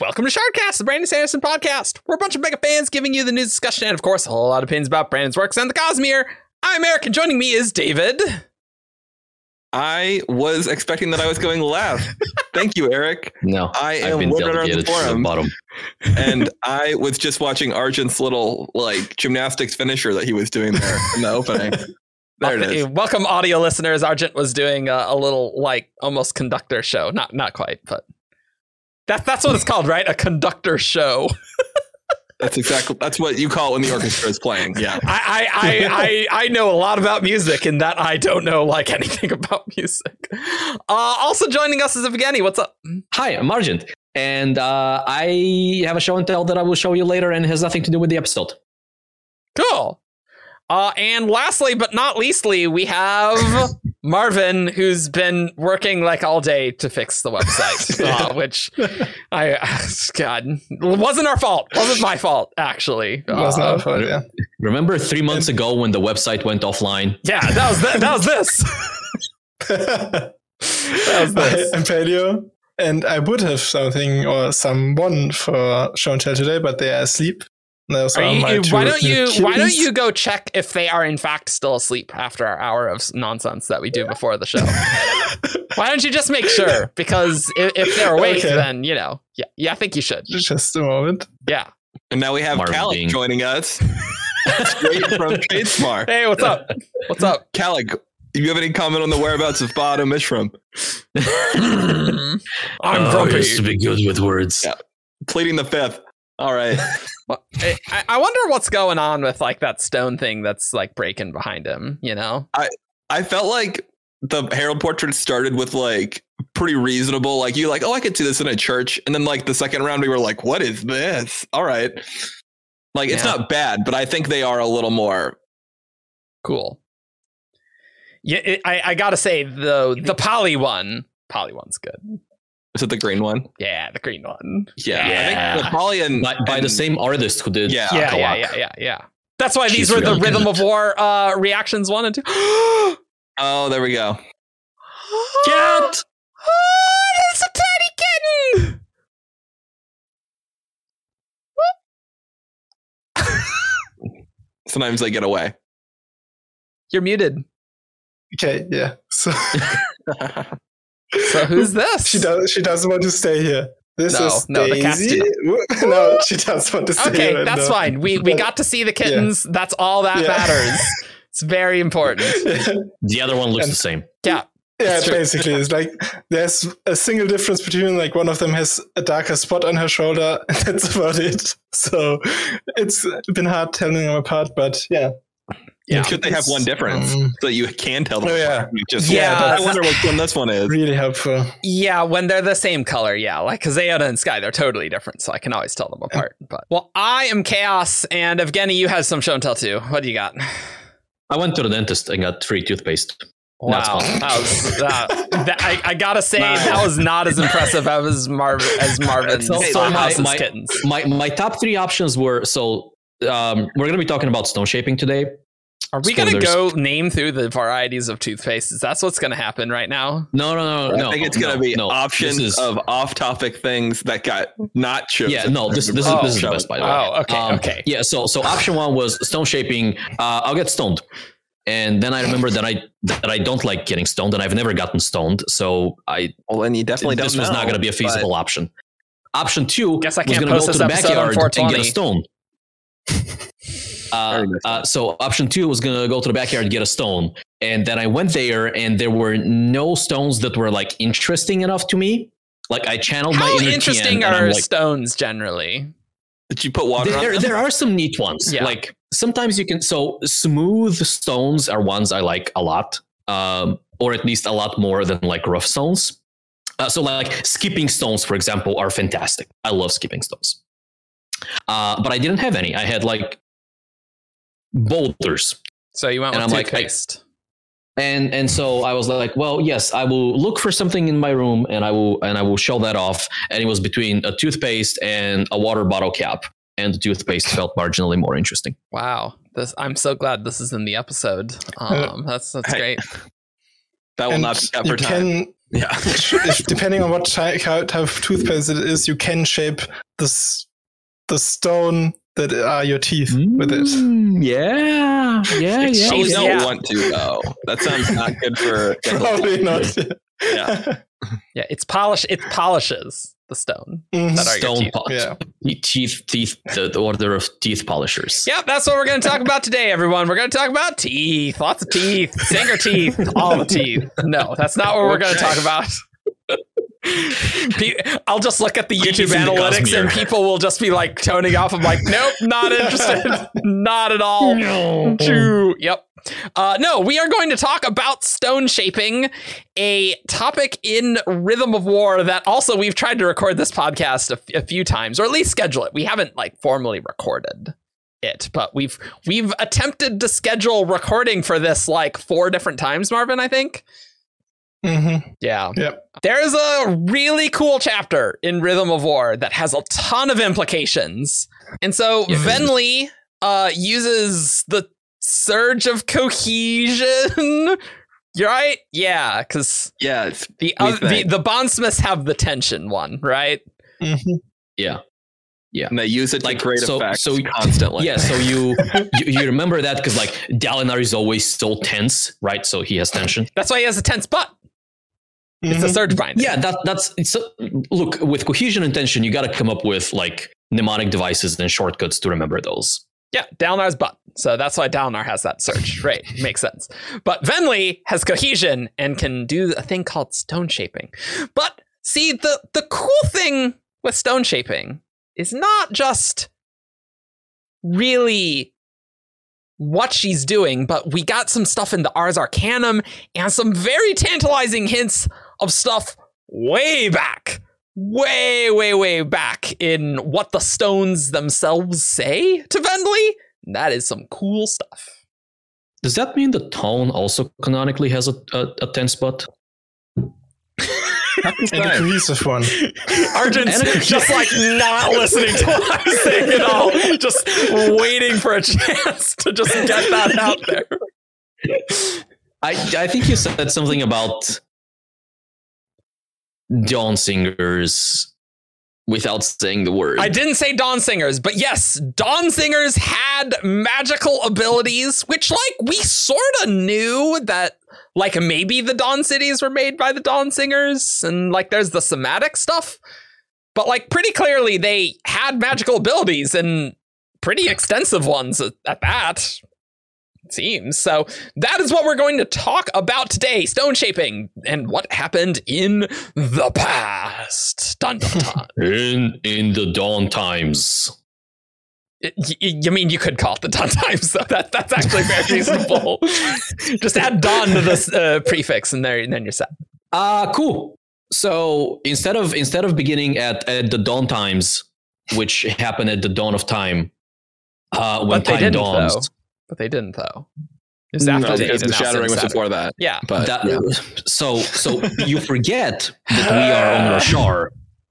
Welcome to Shardcast, the Brandon Sanderson podcast. We're a bunch of mega fans giving you the news discussion and, of course, a whole lot of opinions about Brandon's works and the Cosmere. I'm Eric, and joining me is David. I was expecting that I was going last. Thank you, Eric. No, I I've am been Woodrunner on the delegated to the forum, bottom. and I was just watching Argent's little like gymnastics finisher that he was doing there in the opening. There it Okay. Welcome, audio listeners. Argent was doing a, a little, like, almost conductor show. Not not quite, but that, that's what it's called, right? A conductor show. That's exactly that's what you call it when the orchestra is playing. Yeah. I, I, I, I, I know a lot about music, and that I don't know like anything about music. Uh, also joining us is Evgeny. What's up? Hi, I'm Argent, and uh, I have a show and tell that I will show you later, and it has nothing to do with the episode. Cool. Uh, and lastly, but not leastly, we have Marvin, who's been working like all day to fix the website, uh, which I, God, wasn't our fault. Wasn't my fault, actually. It was Uh, not our fault, yeah. Remember three months ago when the website went offline? yeah, that was th- that was this. that was this. I'm Paleo, and I would have something or someone for show and tell today, but they are asleep. Those Are are you- you- why don't you little why don't you go check if they are in fact still asleep after our hour of nonsense that we do before the show? why don't you just make sure? Because if, if they're awake, Okay. then you know, yeah, yeah, I think you should. Just a moment. Yeah. And now we have Marvin Calic joining us. Straight from Shadesmar. Hey, what's up? What's up? Calic, do you have any comment on the whereabouts of Ba-Ado-Mishram? I'm Oh, grumpy. I used to be good with words. Yeah. Pleading the fifth. All right. I, I wonder what's going on with like that stone thing that's like breaking behind him. You know? I I felt like the Herald portrait started with like pretty reasonable. Like you like, oh, I could see this in a church, and then like the second round, we were like, what is this? All right, like it's Yeah. not bad, but I think they are a little more. Cool. Yeah, it, I I gotta say though the poly one, poly one's good. Is it the green one? Yeah, the green one. Yeah, I think the Polly and By, by the same artist who did Yeah. yeah, yeah, yeah, yeah, yeah. That's why these She's were the really Rhythm good. of War uh, reactions one and two. oh, Oh, there we go. Cat! it's a tiny kitten. Sometimes they get away. You're muted. Okay, yeah. So So who's this? she does. She doesn't want to stay here. This No, is no, the cats Daisy. no, she does want to stay Okay, here. that's no. fine. We we got to see the kittens. That's all that Yeah. matters. It's very important. The other one looks And- the same. Yeah. Yeah, It's basically, it's like there's a single difference between like one of them has a darker spot on her shoulder, and that's about it. So it's been hard telling them apart, but yeah. Yeah. Should they have one difference Um, so that you can tell them? Oh, yeah. apart? You just Yeah, I wonder which one this one is. really helpful. Yeah, when they're the same color, yeah. Like Kazeona and Sky, they're totally different, so I can always tell them apart. But well, I am Chaos, and Evgeny, you have some show and tell too. What do you got? I went to the dentist and got free toothpaste. That's Wow, that was, that, that- I, I gotta say Nice. that was not as impressive as Marvin as Marvin's So- so, so my- my- kittens. My my top three options were so um, we're gonna be talking about stone shaping today. Are we gonna go name through the varieties of toothpaste? Is that's what's gonna happen right now? No, no, no, no. I think it's going to be no. options is- of off-topic things that got not chosen. Yeah, no, this this is Oh, this is the best by the way. Oh, okay, Um, okay. Yeah, so so option one was stone shaping. Uh, I'll get stoned, and then I remember that I that I don't like getting stoned, and I've never gotten stoned. So I Well, then you definitely don't this was not going to be a but- feasible option. Option two Guess I can't going to post go to this the episode on backyard and get 420. a stone. Uh, uh, so option two was going to go to the backyard and get a stone, and then I went there, and there were no stones that were like interesting enough to me. Like I channeled my How inner interesting Tien, are like, stones generally? Did you put water on there, them? there are some neat ones. Yeah. Like sometimes you can. So smooth stones are ones I like a lot, um, or at least a lot more than like rough stones. Uh, so like skipping stones, for example, are fantastic. I love skipping stones. Uh, but I didn't have any. I had like boulders. So you went And with I'm like, I- toothpaste. and and so I was like, well, yes, I will look for something in my room, and I will and I will show that off. And it was between a toothpaste and a water bottle cap, and the toothpaste felt marginally more interesting. wow, this I'm so glad this is in the episode. Um, that's that's Hey, great. That will And not be cut you for time. can Yeah. if, depending on what ty- type of toothpaste it is, you can shape this the stone that are your teeth with it. Mm, Yeah, yeah, yeah. Probably Jeez, don't yeah. want to though. That sounds not good for Probably not. Yeah. Yeah, it's polish. It polishes the stone. Mhm. That are your Stone teeth. pot. Yeah. Teeth, teeth, the, the order of teeth polishers. Yep, that's what we're going to talk about today, everyone. We're going to talk about teeth, lots of teeth, singer teeth, all the teeth. No, that's not what we're going to talk about. I'll just look at the YouTube Teeth in the analytics and people will just be like toning off. I'm like, nope, not interested. not at all. No. True. Yep. Uh, no, we are going to talk about stone shaping, a topic in Rhythm of War that also we've tried to record this podcast a, f- a few times, or at least schedule it. We haven't like formally recorded it, but we've we've attempted to schedule recording for this like four different times. Marvin, I think. Mhm. Yeah. Yep. There is a really cool chapter in Rhythm of War that has a ton of implications. And so Yeah. Venli uh, uses the surge of cohesion. You're right? Yeah, because Yeah. The, We oth- the the bondsmiths have the tension one, right? Mhm. Yeah. Yeah, and they use it to Like, create so- effects so- constantly. Yeah, so you you, you remember that because like Dalinar is always so tense, right? So he has tension. That's why he has a tense butt. It's a Mhm. surge bind. Yeah, that that's it's a, look with cohesion and tension. You got to come up with like mnemonic devices and shortcuts to remember those. Yeah, Dalinar's butt. So that's why Dalinar has that surge. Right. Makes sense. But Venli has cohesion and can do a thing called stone shaping. But see, the, the cool thing with stone shaping is not just really what she's doing, but we got some stuff in the Ars Arcanum and some very tantalizing hints of stuff way back. Way, way, way back in what the stones themselves say to Venli. That is some cool stuff. Does that mean the tone also canonically has a, a, a tense butt? And a cohesive one. Arjun's just like not listening to what I'm saying at all, just waiting for a chance to just get that out there. I I think you said something about Dawn singers without saying the word. I didn't say Dawn Singers, but yes, Dawn Singers had magical abilities, which like we sort of knew that like maybe the Dawn cities were made by the Dawn Singers, and like there's the somatic stuff, but like pretty clearly they had magical abilities and pretty extensive ones at, at that. Seems so. That is what we're going to talk about today: stone shaping and what happened in the past. Dun dun dun. in in the dawn times. You mean you could call it the dawn times? So that that's actually very reasonable. Just add dawn to this uh, prefix, and there, and then you're set. Ah, cool. So instead of instead of beginning at, at the dawn times, which happened at the dawn of time, uh, when But time dawns, though. But they didn't though. It's No, after because the shattering was before that. Yeah, But that, yeah. so so you forget that we are on Roshar,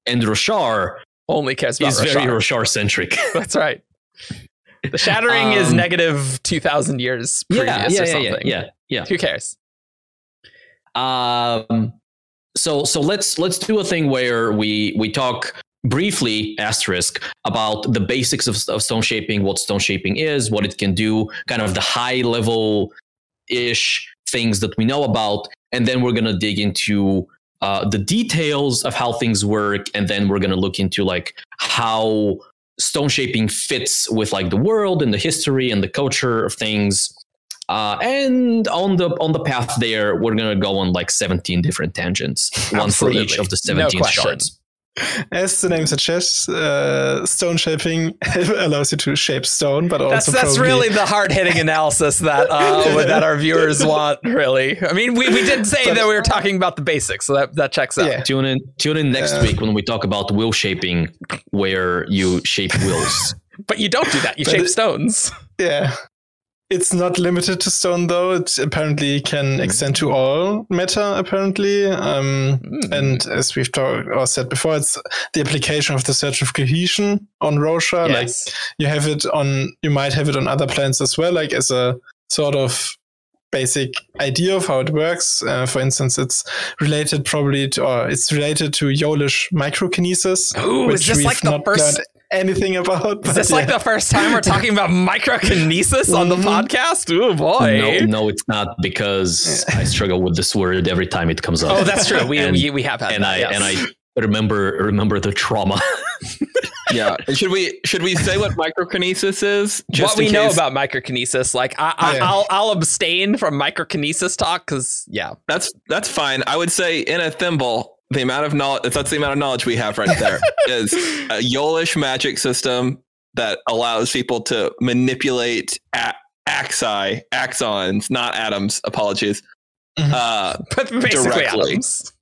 and Roshar only cares about is very Roshar. Roshar centric. That's right. The shattering is Um, negative two thousand years previous yeah, yeah, or something. yeah, yeah, yeah. Who cares? Um, so so let's let's do a thing where we we talk briefly asterisk about the basics of, of stone shaping, what stone shaping is, what it can do, kind of the high level ish things that we know about, and then we're gonna dig into uh, the details of how things work, and then we're gonna look into like how stone shaping fits with like the world and the history and the culture of things. Uh, and on the on the path there, we're gonna go on like 17 different tangents, one for each of the 17 question. shards. As the name suggests, uh, stone shaping allows you to shape stone, but That's also that's probably- really the hard hitting analysis that uh, that our viewers want. Really, I mean, we, we did say But- that we were talking about the basics, so that that checks out. Yeah. Tune in tune in next Uh, week when we talk about will shaping, where you shape wills. But you don't do that. You But shape it- stones. Yeah. It's not limited to stone though. It apparently can extend to all matter. Apparently, um, Mm. and as we've talked or said before, it's the application of the surge of cohesion on Roshar. Like you have it on, you might have it on other planets as well, like as a sort of basic idea of how it works. Uh, for instance, it's related probably to, or it's related to Yolish microkinesis. Ooh, is this like the first- anything about? Is but this like the first time we're talking about microkinesis on the Mhm. podcast? Oh boy. No, no, it's not because I struggle with this word every time it comes up. Oh, that's true. We And- we, we have had and that, I yes. and I remember remember the trauma. Yeah. And should we should we say what microkinesis is? what we in know about microkinesis, like I, I, Yeah. I'll I'll abstain from microkinesis talk because yeah, That's that's fine. I would say in a thimble, the amount of knowledge that's the amount of knowledge we have right there is a Yolish magic system that allows people to manipulate a- axi, axons, not atoms. Apologies. Mhm. Uh, but basically Directly. atoms.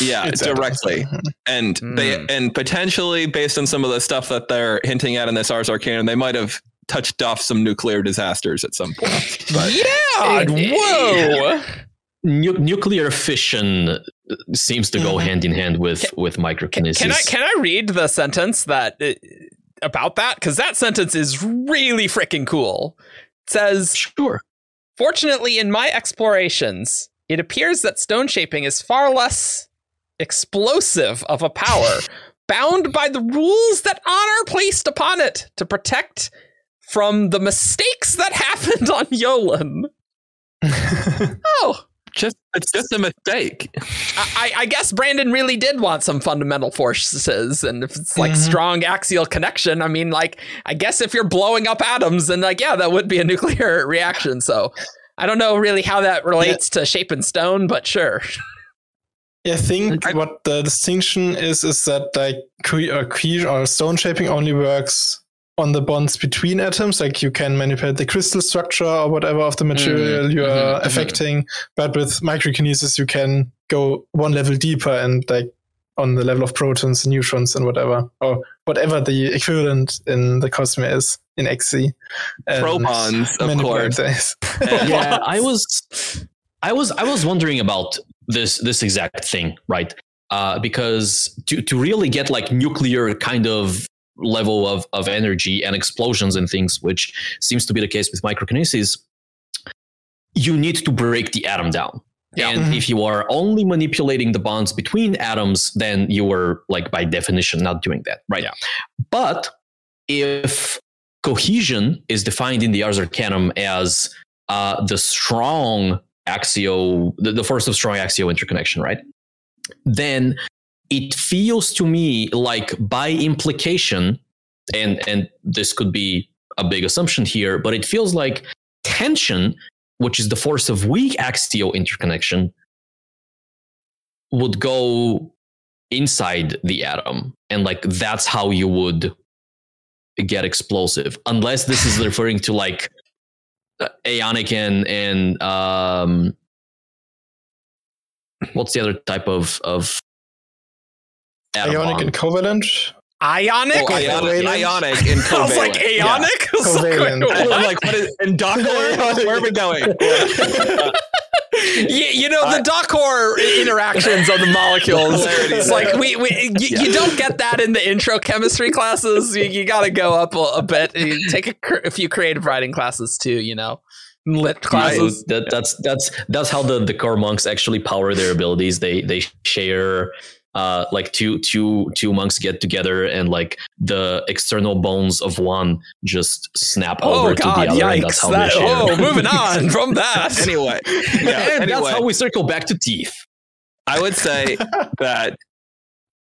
yeah, It's directly, and they Hmm. and potentially based on some of the stuff that they're hinting at in this Ars Arcanum, they might have touched off some nuclear disasters at some point. But yeah, whoa. Nu- nuclear fission seems to go Mhm. hand in hand with with microkinesis. Can I can I read the sentence that uh, about that? Because that sentence is really freaking cool. It says, Sure. "Fortunately, in my explorations, it appears that stone shaping is far less explosive of a power, bound by the rules that honor placed upon it to protect." From the mistakes that happened on Yolen. Oh, just it's just a mistake. I, I- I guess Brandon really did want some fundamental forces, and if it's like Mhm. strong axial connection, I mean, like, I guess if you're blowing up atoms, then like, yeah, that would be a nuclear reaction. So, I don't know really how that relates to shape and stone, but sure. I think I- what the distinction is is that like que- or, que- or stone shaping only works on the bonds between atoms. Like you can manipulate the crystal structure or whatever of the material you are mhm, mhm. affecting, but with microkinesis you can go one level deeper and like on the level of protons and neutrons and whatever or whatever the equivalent in the Cosmere is in XC. and Protons, of course. things. yeah, I was, I was, I was wondering about this this exact thing, right? Uh, because to to really get like nuclear kind of level of of energy and explosions and things, which seems to be the case with microkinesis, you need to break the atom down. Yeah. And Mhm. if you are only manipulating the bonds between atoms, then you are like by definition not doing that, right? Yeah. But if cohesion is defined in the Ars Arcanum as uh, the strong axial, the, the force of strong axial interconnection, right? Then it feels to me like by implication, and and this could be a big assumption here, but it feels like tension, which is the force of weak axial interconnection, would go inside the atom, and like that's how you would get explosive, unless this is referring to like uh, aeonic and and um what's the other type of of Ionic bond? and covalent. Ionic? Oh, ionic, ionic and I was like, covalent. Aeonic? I was like, Covalent. wait, I'm like, what is and Dockler? Where are we going? you, you know the I- Dockor interactions of the molecules. It's like we, we you, Yeah. you don't get that in the intro chemistry classes. You, you got to go up a, a bit. You take a, a few creative writing classes too. You know, lit classes. So that, that's that's that's how the the core monks actually power their abilities. They they share uh like two two two monks get together and like the external bones of one just snap Oh over God! to the other. and that's Yikes! how That, they share. oh, moving on from that. anyway, yeah, and that's how we circle back to teeth. I would say that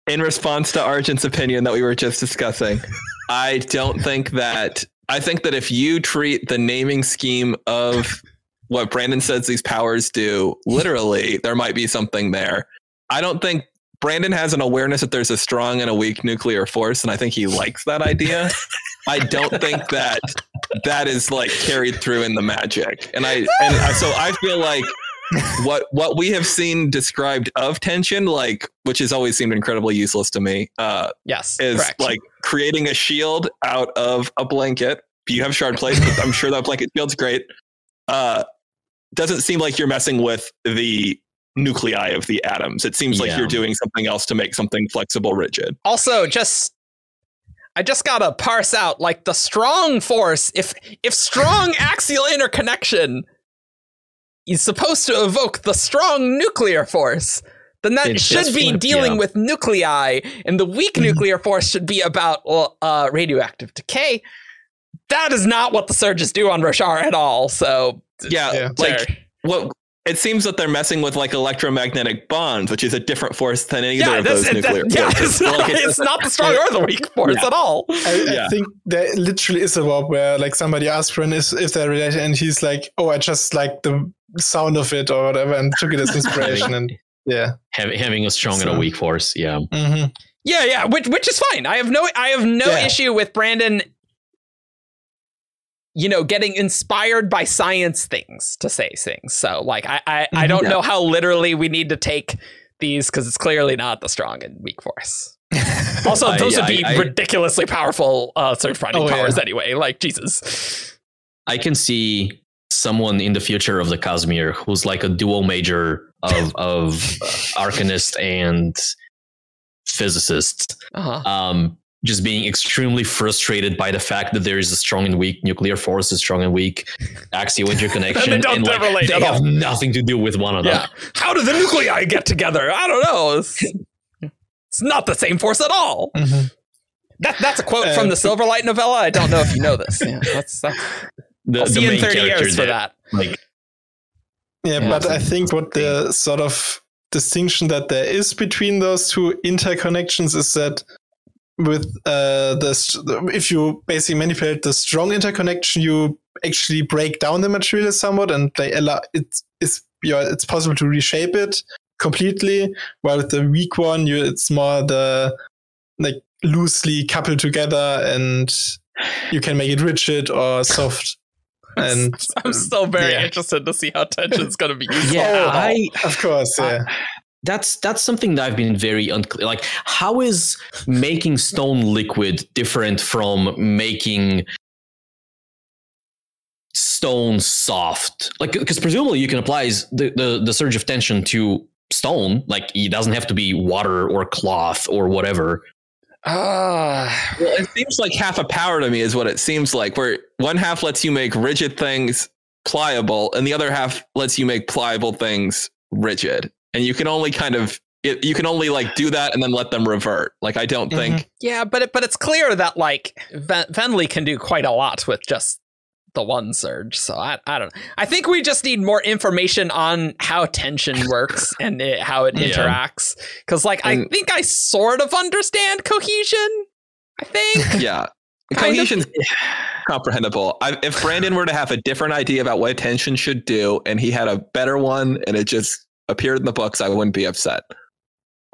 in response to Argent's opinion that we were just discussing, I don't think that I think that if you treat the naming scheme of what Brandon says these powers do literally, there might be something there. I don't think Brandon has an awareness that there's a strong and a weak nuclear force, and I think he likes that idea. I don't think that that is like carried through in the magic, and I and I- so I feel like what what we have seen described of tension, like which has always seemed incredibly useless to me, uh, Yes, is correct. like creating a shield out of a blanket. You have shard plates, I'm sure that blanket shield's great. Uh, doesn't seem like you're messing with the nuclei of the atoms. It seems like Yeah. you're doing something else to make something flexible, rigid. also just I just gotta parse out like the strong force. If if strong axial interconnection is supposed to evoke the strong nuclear force, then that It should be flipped, dealing yeah. with nuclei, and the weak Mhm. nuclear force should be about well, uh, radioactive decay. That is not what the surges do on Roshar at all. So, Yeah, Yeah. like there. Well, it seems that they're messing with like electromagnetic bonds, which is a different force than either yeah, of those it, nuclear that, yeah, forces. it's not, Like, it's not the strong or the weak force Yeah. at all. I, Yeah. Think there literally is a warp where like somebody asked Bryn is if they're related, and he's like, "Oh, I just like the sound of it or whatever," and took it as inspiration. and yeah, Having having a strong and a weak force. Yeah. hmm Yeah, yeah, which which is fine. I have no I have no Yeah. issue with Brandon you know, getting inspired by science things to say things. So like I I, I Mhm. don't Yeah. know how literally we need to take these because it's clearly not the strong and weak force. Also, I- those would be I- I- ridiculously powerful uh surge binding Oh, yeah. powers anyway. Like Jesus. I can see someone in the future of the Cosmere who's like a dual major of of uh, arcanist and physicist, Uh-huh. um, just being extremely frustrated by the fact that there is a strong and weak nuclear force, a strong and weak axial interconnection, And they don't like, relate they at have all. nothing to do with one another. Yeah. How do the nuclei get together? I don't know. It's, it's not the same force at all. Mhm. That, that's a quote Uh, from the Silverlight novella. I don't know if you know this. Yeah, that's, that's The, I'll see you in 30 character years for that. Like, Yeah, Yeah. but I think what the sort of distinction that there is between those two interconnections is that with uh, the if you basically manipulate the strong interconnection, you actually break down the material somewhat, and they allow it's it's yeah, it's possible to reshape it completely. While with the weak one, you it's more the like loosely coupled together, and you can make it rigid or soft. And I'm still very Yeah. interested to see how tension's going to be used. yeah, Oh, I of course, yeah. That's that's something that I've been very unclear. Like, how is making stone liquid different from making stone soft? Like, because presumably you can apply the, the the surge of tension to stone. Like, it doesn't have to be water or cloth or whatever. Ah, Well, it seems like half a power to me is what it seems like. Where one half lets you make rigid things pliable, and the other half lets you make pliable things rigid. And you can only kind of it, you can only like do that and then let them revert. Like I don't think mm-hmm. yeah, but it, but it's clear that like Ven- Venli can do quite a lot with just the one surge. So I I don't know. I think we just need more information on how tension works and it, how it Yeah. interacts. Because like I think I sort of understand cohesion. I think. yeah. Kind of. Cohesion's comprehensible. I, if Brandon were to have a different idea about what tension should do, and he had a better one, and it just appeared in the books, I wouldn't be upset.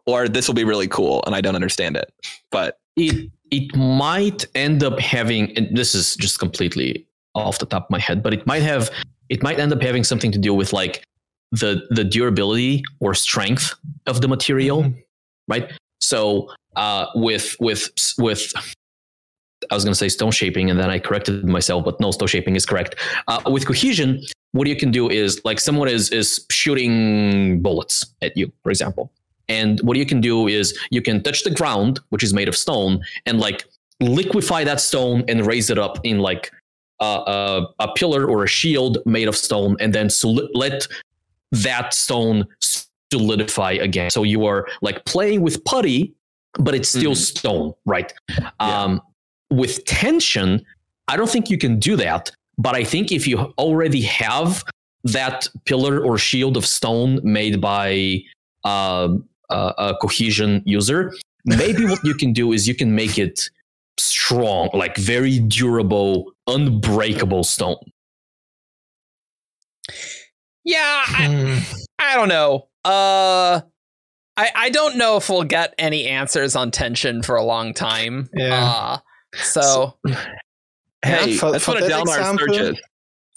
Or this will be really cool, and I don't understand it. But it it might end up having and this is just completely off the top of my head but it might have it might end up having something to do with like the the durability or strength of the material Mhm. right so uh with with with I was going to say stone shaping, and then I corrected myself, but no, stone shaping is correct. Uh, with cohesion, what you can do is like someone is is shooting bullets at you, for example, and what you can do is you can touch the ground, which is made of stone, and like liquefy that stone and raise it up in like a, a, a pillar or a shield made of stone, and then let that stone solidify again. So you are like playing with putty, but it's still Mhm. stone, right? Um, with tension, I don't think you can do that. But I think if you already have that pillar or shield of stone made by a, a cohesion user, maybe what you can do is you can make it strong, like very durable, unbreakable stone. Yeah, I, Hmm. I don't know. Uh I I don't know if we'll get any answers on tension for a long time. Yeah. Uh so hey, for- let's for it that our example- searches.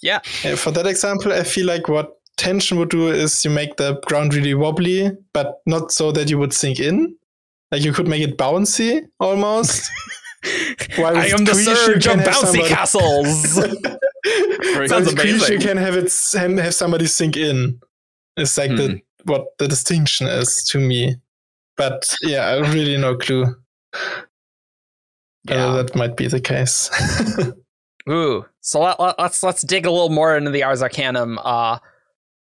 Yeah, for that example, I feel like what tension would do is you make the ground really wobbly, but not so that you would sink in. Like you could make it bouncy almost. While I am the surge of bouncy castles. Sounds amazing. you can have it have somebody sink in. It's like Hmm. the what the distinction is to me. But yeah, I really no clue. Yeah. Uh, that might be the case. Ooh. So let, let, let's let's dig a little more into the Ars Arcanum. Uh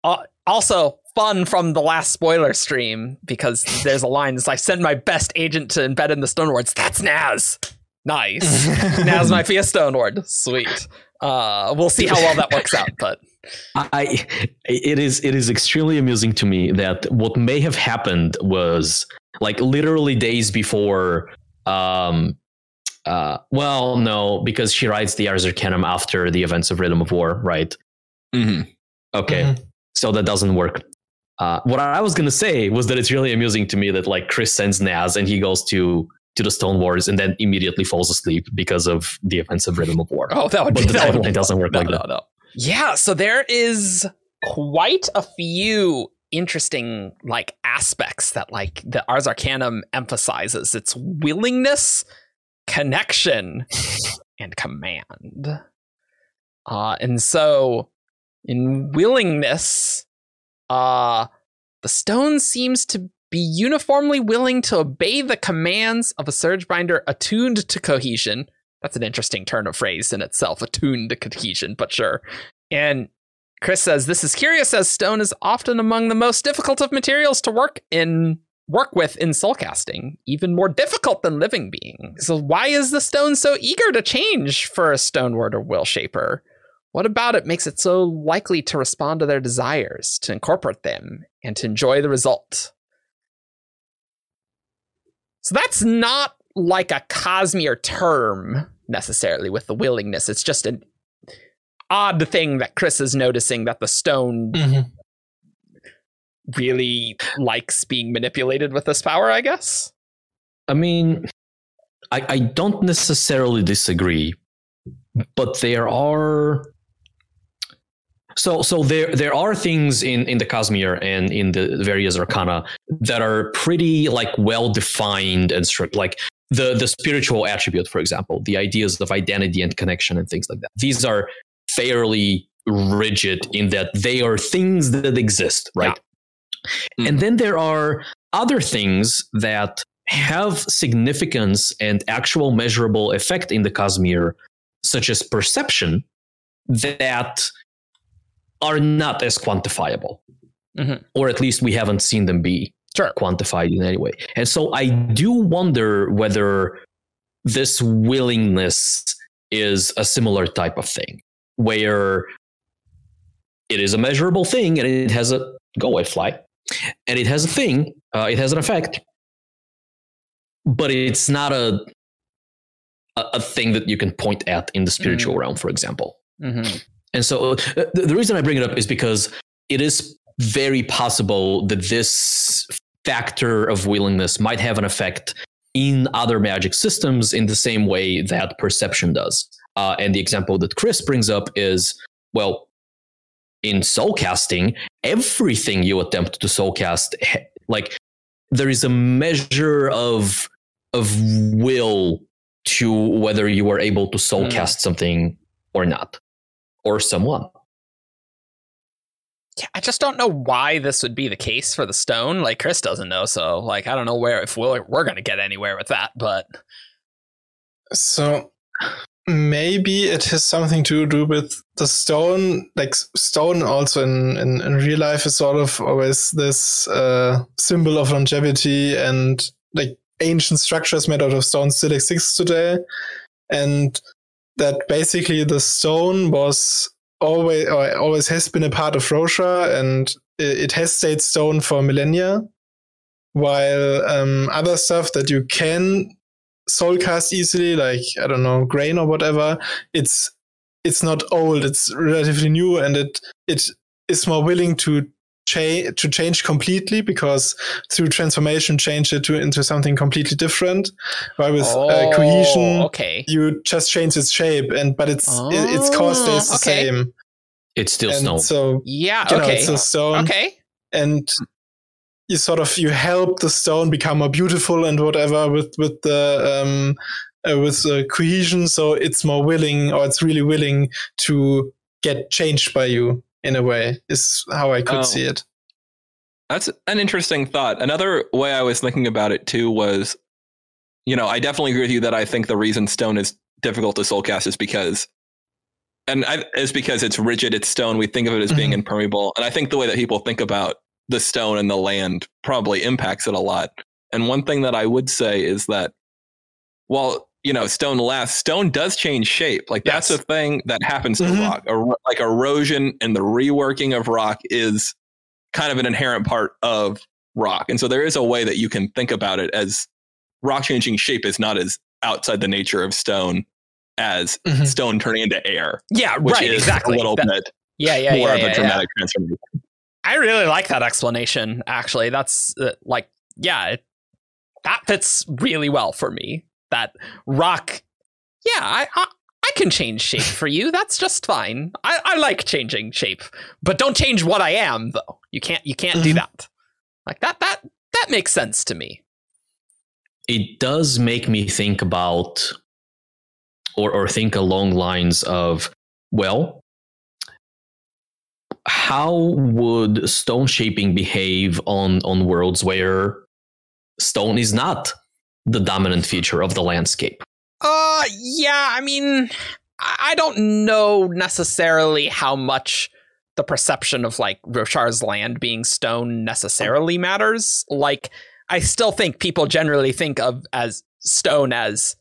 Uh, also, fun from the last spoiler stream because there's a line that's like, send my best agent to embed in the Stone Wards. That's Nazh. Nice. Nazh might be a Stone Ward. Sweet. Uh, we'll see how well that works out, but I it is it is extremely amusing to me that what may have happened was like literally days before um uh well no because she writes the Ars Arcanum after the events of Rhythm of War, right? hmm Okay. Mhm. So that doesn't work. Uh, what I was gonna say was that it's really amusing to me that like Khriss sends Nazh and he goes to to the Stone Wards and then immediately falls asleep because of the events of Rhythm of War. oh, that would be but the that would doesn't work no, like no, that. no. Yeah, so there is quite a few interesting like aspects that like the Ars Arcanum emphasizes. Its willingness, connection, and command. Uh, and so in willingness, uh, the stone seems to be uniformly willing to obey the commands of a surge binder attuned to cohesion. That's an interesting turn of phrase in itself, attuned to cohesion, but sure. And Khriss says this is curious as stone is often among the most difficult of materials to work in work with in soulcasting, even more difficult than living beings. So why is the stone so eager to change for a stone ward or will shaper? What about it makes it so likely to respond to their desires, to incorporate them, and to enjoy the result? So that's not like a Cosmere term necessarily with the willingness. It's just an odd thing that Khriss is noticing that the stone Mhm. Really likes being manipulated with this power, I guess. I mean, I, I don't necessarily disagree, but there are so so there there are things in in the Cosmere and in the various arcana that are pretty like well defined and strict like the the spiritual attribute for example the ideas of identity and connection and things like that. These are fairly rigid in that they are things that exist right Yeah. and then there are other things that have significance and actual measurable effect in the Cosmere, such as perception, that are not as quantifiable. Mhm. Or at least we haven't seen them be Sure. quantified in any way. And so I do wonder whether this willingness is a similar type of thing, where it is a measurable thing and it has a go away fly, and it has a thing, uh, it has an effect, but it's not a, a a thing that you can point at in the spiritual realm, for example. Mm-hmm. And so uh, the, the reason I bring it up is because it is very possible that this factor of willingness might have an effect in other magic systems in the same way that perception does. Uh, and the example that Khriss brings up is well, in soul casting, everything you attempt to soul cast, like there is a measure of of will to whether you are able to soul Mm. cast something or not, or someone. Yeah, I just don't know why this would be the case for the stone. Like Khriss doesn't know, so like I don't know where if we're, we're gonna get anywhere with that. But So maybe it has something to do with the stone. Like stone, also in, in, in real life, is sort of always this uh, symbol of longevity, and like ancient structures made out of stone still exist today, and that basically the stone was always or always has been a part of Roshar, and it has stayed stone for millennia. While um, other stuff that you can soulcast easily, like I don't know, grain or whatever, it's it's not old. It's relatively new, and it it is more willing to change to change completely because through transformation, change it to into something completely different. While with uh, cohesion, Oh, okay. you just change its shape, and but its it, its core stays the Oh, okay. same. It's still and snow. so Yeah. you know, okay. it's a stone okay. and you sort of you help the stone become more beautiful and whatever with with the um uh, with the cohesion so it's more willing or it's really willing to get changed by you in a way is how i could Oh. see it That's an interesting thought. Another way I was thinking about it too was, you know, I definitely agree with you that I think the reason stone is difficult to soulcast is because and I, it's because it's rigid, it's stone. We think of it as being Mhm. impermeable, and I think the way that people think about the stone and the land probably impacts it a lot. And one thing that I would say is that, while you know, stone lasts, stone does change shape. Like that's a thing that happens to Mhm. rock. Like erosion and the reworking of rock is kind of an inherent part of rock, and so there is a way that you can think about it as rock changing shape is not as outside the nature of stone as Mhm. stone turning into air Yeah, which right, is exactly. a little That- bit yeah, yeah, more yeah, of yeah, a yeah. dramatic transformation. I really like that explanation. Actually, that's uh, like, yeah, it, that fits really well for me. That rock, yeah, I, I I can change shape for you. That's just fine. I, I like changing shape, but don't change what I am, though. You can't you can't do Mhm. that. Like that that that makes sense to me. it does make me think about or or think along lines of well how would stone shaping behave on on worlds where stone is not the dominant feature of the landscape Uh, yeah. I mean, I don't know necessarily how much the perception of like Roshar's land being stone necessarily matters. Like, I still think people generally think of as stone as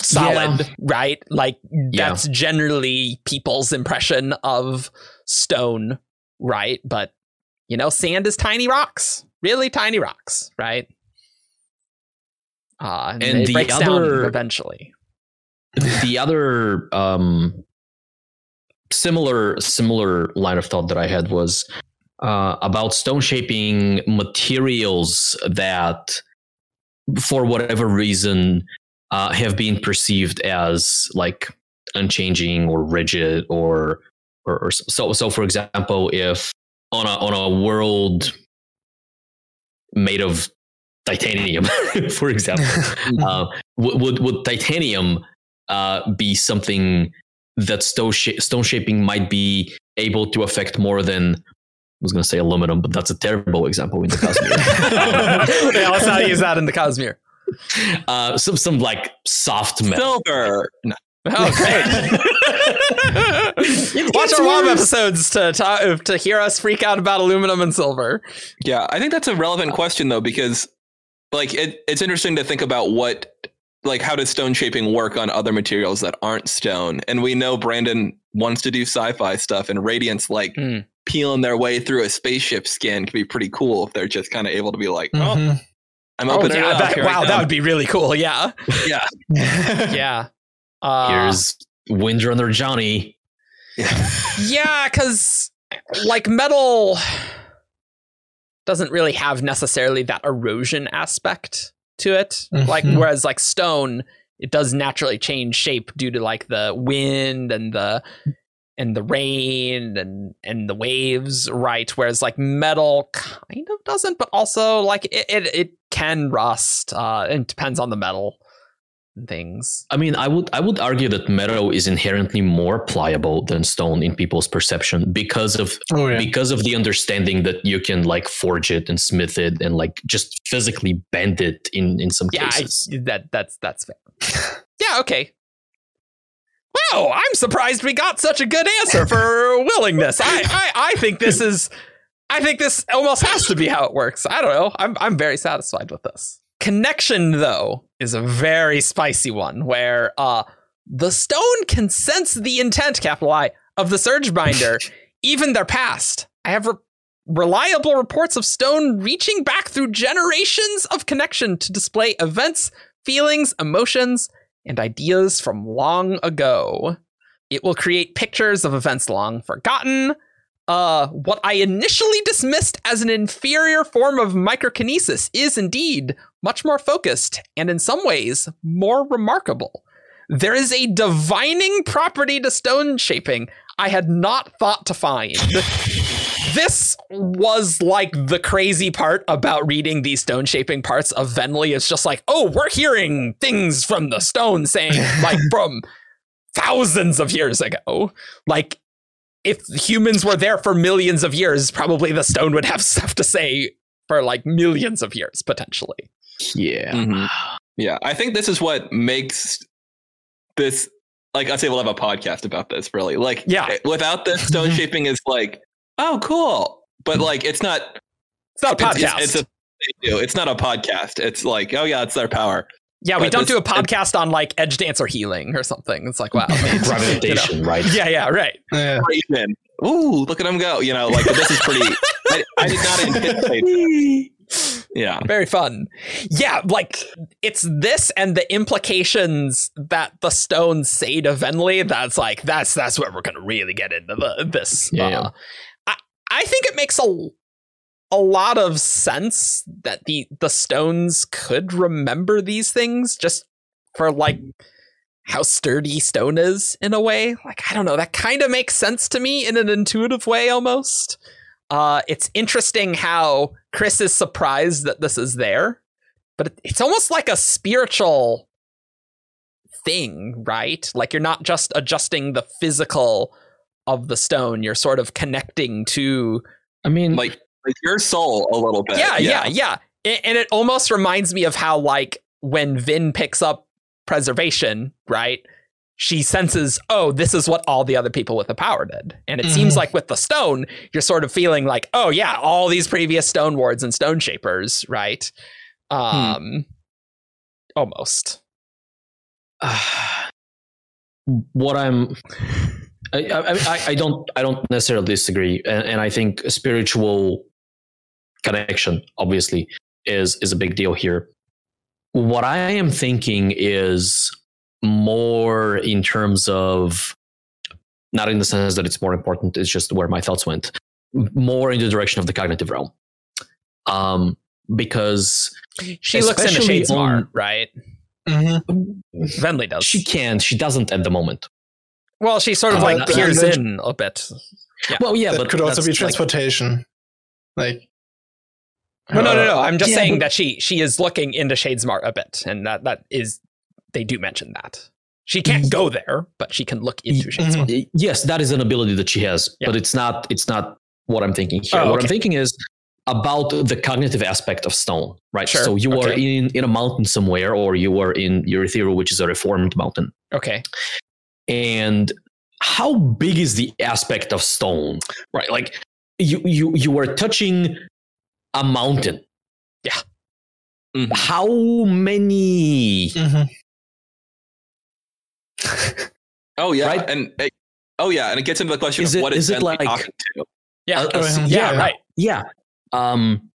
solid, right? Like Yeah. that's generally people's impression of stone, right? But you know, sand is tiny rocks, really tiny rocks, right? Uh, and, And the breaks other- down eventually. the other um, similar similar line of thought that I had was uh, about stone shaping materials that, for whatever reason, uh, have been perceived as like unchanging or rigid or or, or so. So, for example, if on a on a world made of titanium, for example, uh, would, would would titanium uh, be something that stone, sh- stone shaping might be able to affect more than I was going to say aluminum, but that's a terrible example in the Cosmere. yeah, let's not use that in the Cosmere. uh, some some like soft metal. Silver. No. Oh, great! Watch gets our WoW episodes to, to to hear us freak out about aluminum and silver. Yeah, I think that's a relevant question though, because like it, it's interesting to think about what like how does stone shaping work on other materials that aren't stone? And we know Brandon wants to do sci-fi stuff, and Radiance like Hmm. peeling their way through a spaceship skin can be pretty cool if they're just kind of able to be like, oh, I'm Oh, opening it yeah, up. that, here I wow, that would be really cool. Yeah, yeah. yeah. Uh, Here's Windrunner Johnny. yeah, because like metal doesn't really have necessarily that erosion aspect to it. Like Mhm. whereas like stone, it does naturally change shape due to like the wind and the and the rain and and the waves, right? Whereas like metal kind of doesn't, but also like it it, it can rust. Uh, it depends on the metal and things. I mean, I would I would argue that metal is inherently more pliable than stone in people's perception because of Oh yeah. because of the understanding that you can like forge it and smith it and like just physically bend it in in some Yeah, I, cases. that that's that's fair. yeah, okay. Wow, I'm surprised we got such a good answer for willingness. I, I I think this is I think this almost has to be how it works. I don't know. I'm I'm very satisfied with this. Connection though is a very spicy one where uh the stone can sense the intent, capital I, of the surge binder, even their past. I have re- reliable reports of stone reaching back through generations of connection to display events, feelings, emotions, and ideas from long ago. It will create pictures of events long forgotten. Uh, what I initially dismissed as an inferior form of microkinesis is indeed much more focused and, in some ways, more remarkable. There is a divining property to stone shaping I had not thought to find. this was like the crazy part about reading these stone shaping parts of Venli. It's just like, oh, we're hearing things from the stone saying, like, from thousands of years ago. Like, if humans were there for millions of years, probably the stone would have stuff to say for like millions of years, potentially. yeah. Mhm. Yeah, I think this is what makes this like I say we'll have a podcast about this. Really, like Yeah. Without this, stone shaping is like, oh, cool, but like it's not. It's not a podcast. it's, it's a. It's not a podcast. It's like, oh yeah, it's their power. Yeah, we but don't do a podcast on like edge dancer healing or something. It's like wow. Gravitation, right? yeah, yeah, right. Yeah. Raven. Ooh, look at him go! You know, like this is pretty. I, I did not anticipate. that. Yeah, Very fun. Yeah, like it's this and the implications that the stones say to Venli. That's like that's that's where we're gonna really get into the this. Yeah, uh, yeah. I I think it makes a a lot of sense that the the stones could remember these things just for like how sturdy stone is in a way. Like I don't know, that kind of makes sense to me in an intuitive way almost. Uh, it's interesting how Khriss is surprised that this is there, but it's almost like a spiritual thing, right? Like you're not just adjusting the physical of the stone; you're sort of connecting to. I mean, like like your soul a little bit. Yeah, yeah, yeah. A- And it almost reminds me of how, like, when Vin picks up preservation, right? She senses, oh, this is what all the other people with the power did. And it seems Mhm. like with the stone, you're sort of feeling like, oh, yeah, all these previous stone wards and stone shapers, right? Um, almost. what I'm I, I, I- I don't I don't necessarily disagree, and, and I think spiritual connection obviously is is a big deal here. What I am thinking is more in terms of not in the sense that it's more important. It's just where my thoughts went. More in the direction of the cognitive realm, um, because She looks in Especially Shadesmar, on- right? Mhm. Venli does. she can't. she doesn't at the moment. well, she sort of Uh, like that- peers in a bit. Yeah. Well, yeah, that but could also that's be like- transportation. Like, No, no, no, uh, no. I'm just yeah, saying but- that she she is looking into Shadesmar a bit, and that that is they do mention that. She can't go there, but she can look into. Shadesmar. Y- yes that is an ability that she has Yeah. but it's not it's not what i'm thinking here. Oh, what i'm thinking is about the cognitive aspect of stone right? Sure, so you are in in a mountain somewhere or you are in Urithiru, which is a reformed mountain. Okay, and how big is the aspect of stone right? Like you you you are touching a mountain Mhm. how many mhm. Oh yeah, Right? and uh, oh yeah, and it gets into the question Is of it- what is, is it like- talking to? yeah, Uh, uh, yeah, yeah, yeah. right. yeah um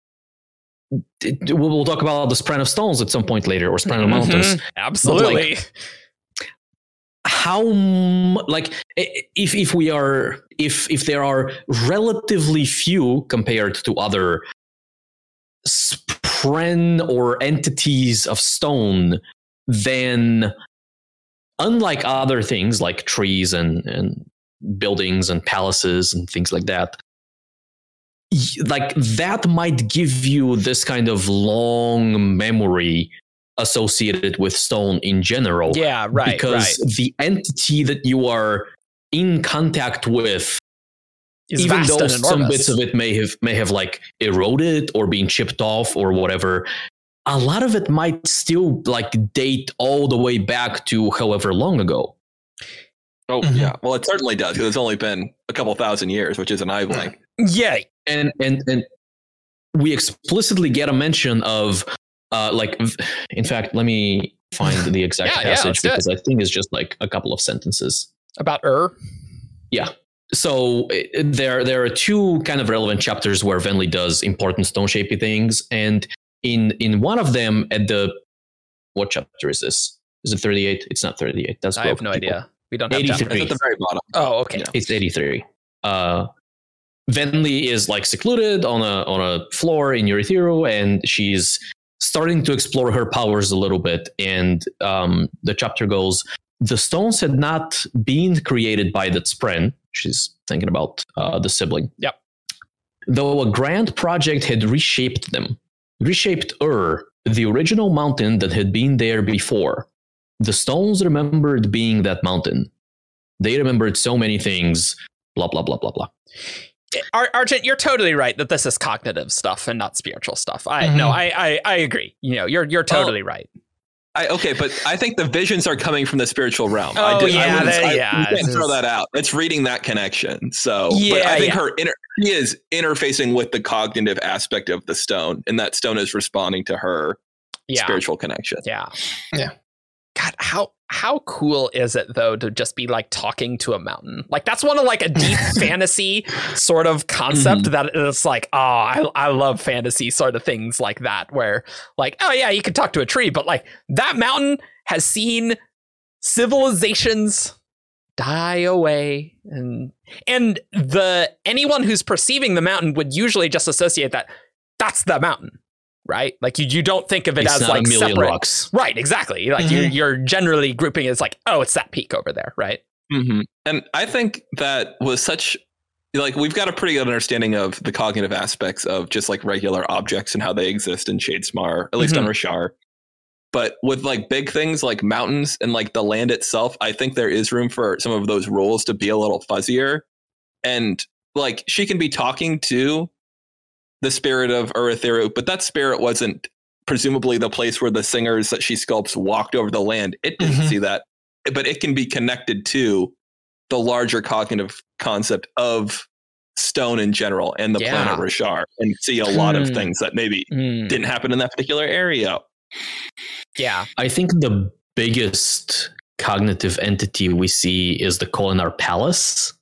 d- d- we'll we'll talk about the Spren of Stones at some point later, or Spren of Mountains. Mhm, Absolutely. how like if if we are if if there are relatively few compared to other spren or entities of stone then unlike other things like trees and and buildings and palaces and things like that like that might give you this kind of long memory associated with stone in general yeah, right, because right. the entity that you are in contact with even vast though and some bits of it may have may have like eroded or been chipped off or whatever a lot of it might still like date all the way back to however long ago Oh Mhm. yeah, well it certainly does because it's only been a couple thousand years, which is an eye blink. yeah, and and and we explicitly get a mention of uh like in fact let me find the exact Yeah, yeah, let's passage do it. because i think it's just like a couple of sentences about Ur. So i- there there are two kind of relevant chapters where Venli does important stone shapy things, and in in one of them at the what chapter is this? Is it thirty eight? It's not thirty eight. That's I have no people. idea. We don't have 83. chapters. It's at the very bottom. Oh, okay. Yeah. It's eighty three. Uh, Venli is like secluded on a on a floor in Urithiru, and she's starting to explore her powers a little bit. And um, the chapter goes: the stones had not been created by the Spren. She's thinking about uh, the sibling. Yep. Though a grand project had reshaped them, reshaped Ur, the original mountain that had been there before. The stones remembered being that mountain. They remembered so many things. Blah blah blah blah blah. Ar- Argent, you're totally right that this is cognitive stuff and not spiritual stuff. I Mhm. no, I, I I agree. You know, you're you're totally right. I, okay, but I think the visions are coming from the spiritual realm. Oh, I did, yeah, I wouldn't- that- I- yeah, you can't throw that out. It's reading that connection. So, but Yeah, I think yeah. her inter, she is interfacing with the cognitive aspect of the stone, and that stone is responding to her Yeah. spiritual connection. Yeah. Yeah. God, how how cool is it though to just be like talking to a mountain? Like that's one of like a deep fantasy sort of concept Mm-hmm. that it's like, oh, I I love fantasy sort of things like that where like, oh yeah, you can talk to a tree, but like that mountain has seen civilizations die away and and the anyone who's perceiving the mountain would usually just associate that that's the mountain right like you, you don't think of it It's as not like a million separate rocks. Right, exactly. Like you're Mhm. you're generally grouping it as like, oh, it's that peak over there, right? hmm And I think that was such like we've got a pretty good understanding of the cognitive aspects of just like regular objects and how they exist in Shadesmar, at least on Roshar. But with like big things like mountains and like the land itself, I think there is room for some of those rules to be a little fuzzier. And like she can be talking to the spirit of Urithiru, but that spirit wasn't presumably the place where the singers that she sculpts walked over the land. It didn't Mhm. see that but it can be connected to the larger cognitive concept of stone in general and the planet Yeah. Roshar and see a lot of Hmm. things that maybe Mm, didn't happen in that particular area. yeah. I think the biggest cognitive entity we see is the Kholinar Palace,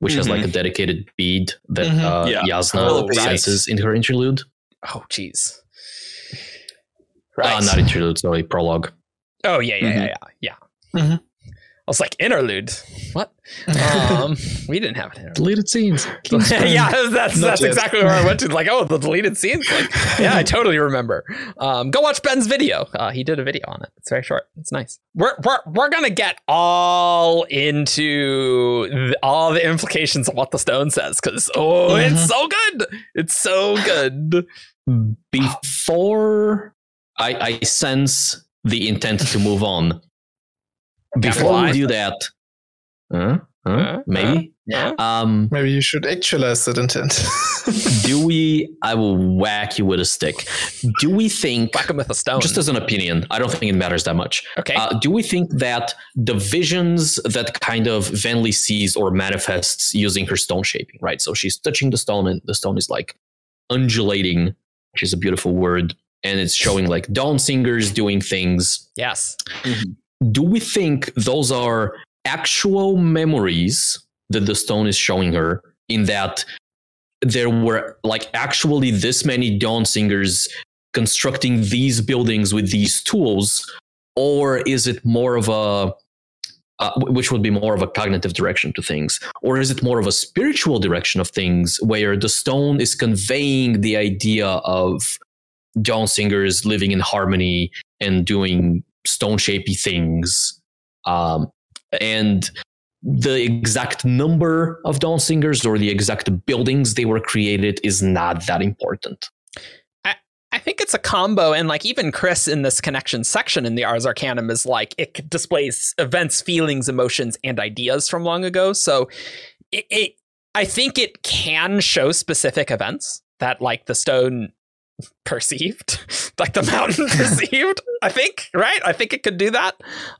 which has like a dedicated bead that Mhm. uh, Yeah. Jasnah Oh, right. senses in her interlude. Oh, jeez. Uh, not interlude, sorry, prologue. oh, yeah, yeah, Mhm. yeah, yeah, yeah. I was like interlude. What? Um, we didn't have an interlude. Deleted scenes. yeah, that's Not that's yet. exactly where I went to. Like, oh, the deleted scenes. Like, yeah, I totally remember. Um, go watch Ben's video. Uh, he did a video on it. It's very short. It's nice. We're we're we're gonna get all into th- all the implications of what the stone says because oh, it's Mhm. so good. It's so good. Before I, I sense the intent to move on, before Why? we do that, huh? Huh? Uh, maybe. Yeah. Um, Maybe you should actualize that intent. do we? I will whack you with a stick. Do we think? Whack him with a stone. Just as an opinion, I don't think it matters that much. okay. Uh, do we think that the visions that kind of Venli sees or manifests using her stone shaping, right? So she's touching the stone and the stone is like undulating, which is a beautiful word, and it's showing like dawn singers doing things. yes. Do we think those are actual memories that the stone is showing her in that there were like actually this many dawn singers constructing these buildings with these tools? Or is it more of a uh, which would be more of a cognitive direction to things? Or is it more of a spiritual direction of things where the stone is conveying the idea of dawn singers living in harmony and doing stone shapy things um, and the exact number of dawn singers or the exact buildings they were created is not that important I think it's a combo, and like even Khriss in this connection section in the Ars Arcanum is like it displays events, feelings, emotions, and ideas from long ago. So it, it I think it can show specific events that like the stone perceived, like the mountain perceived. I think right. I think it could do that.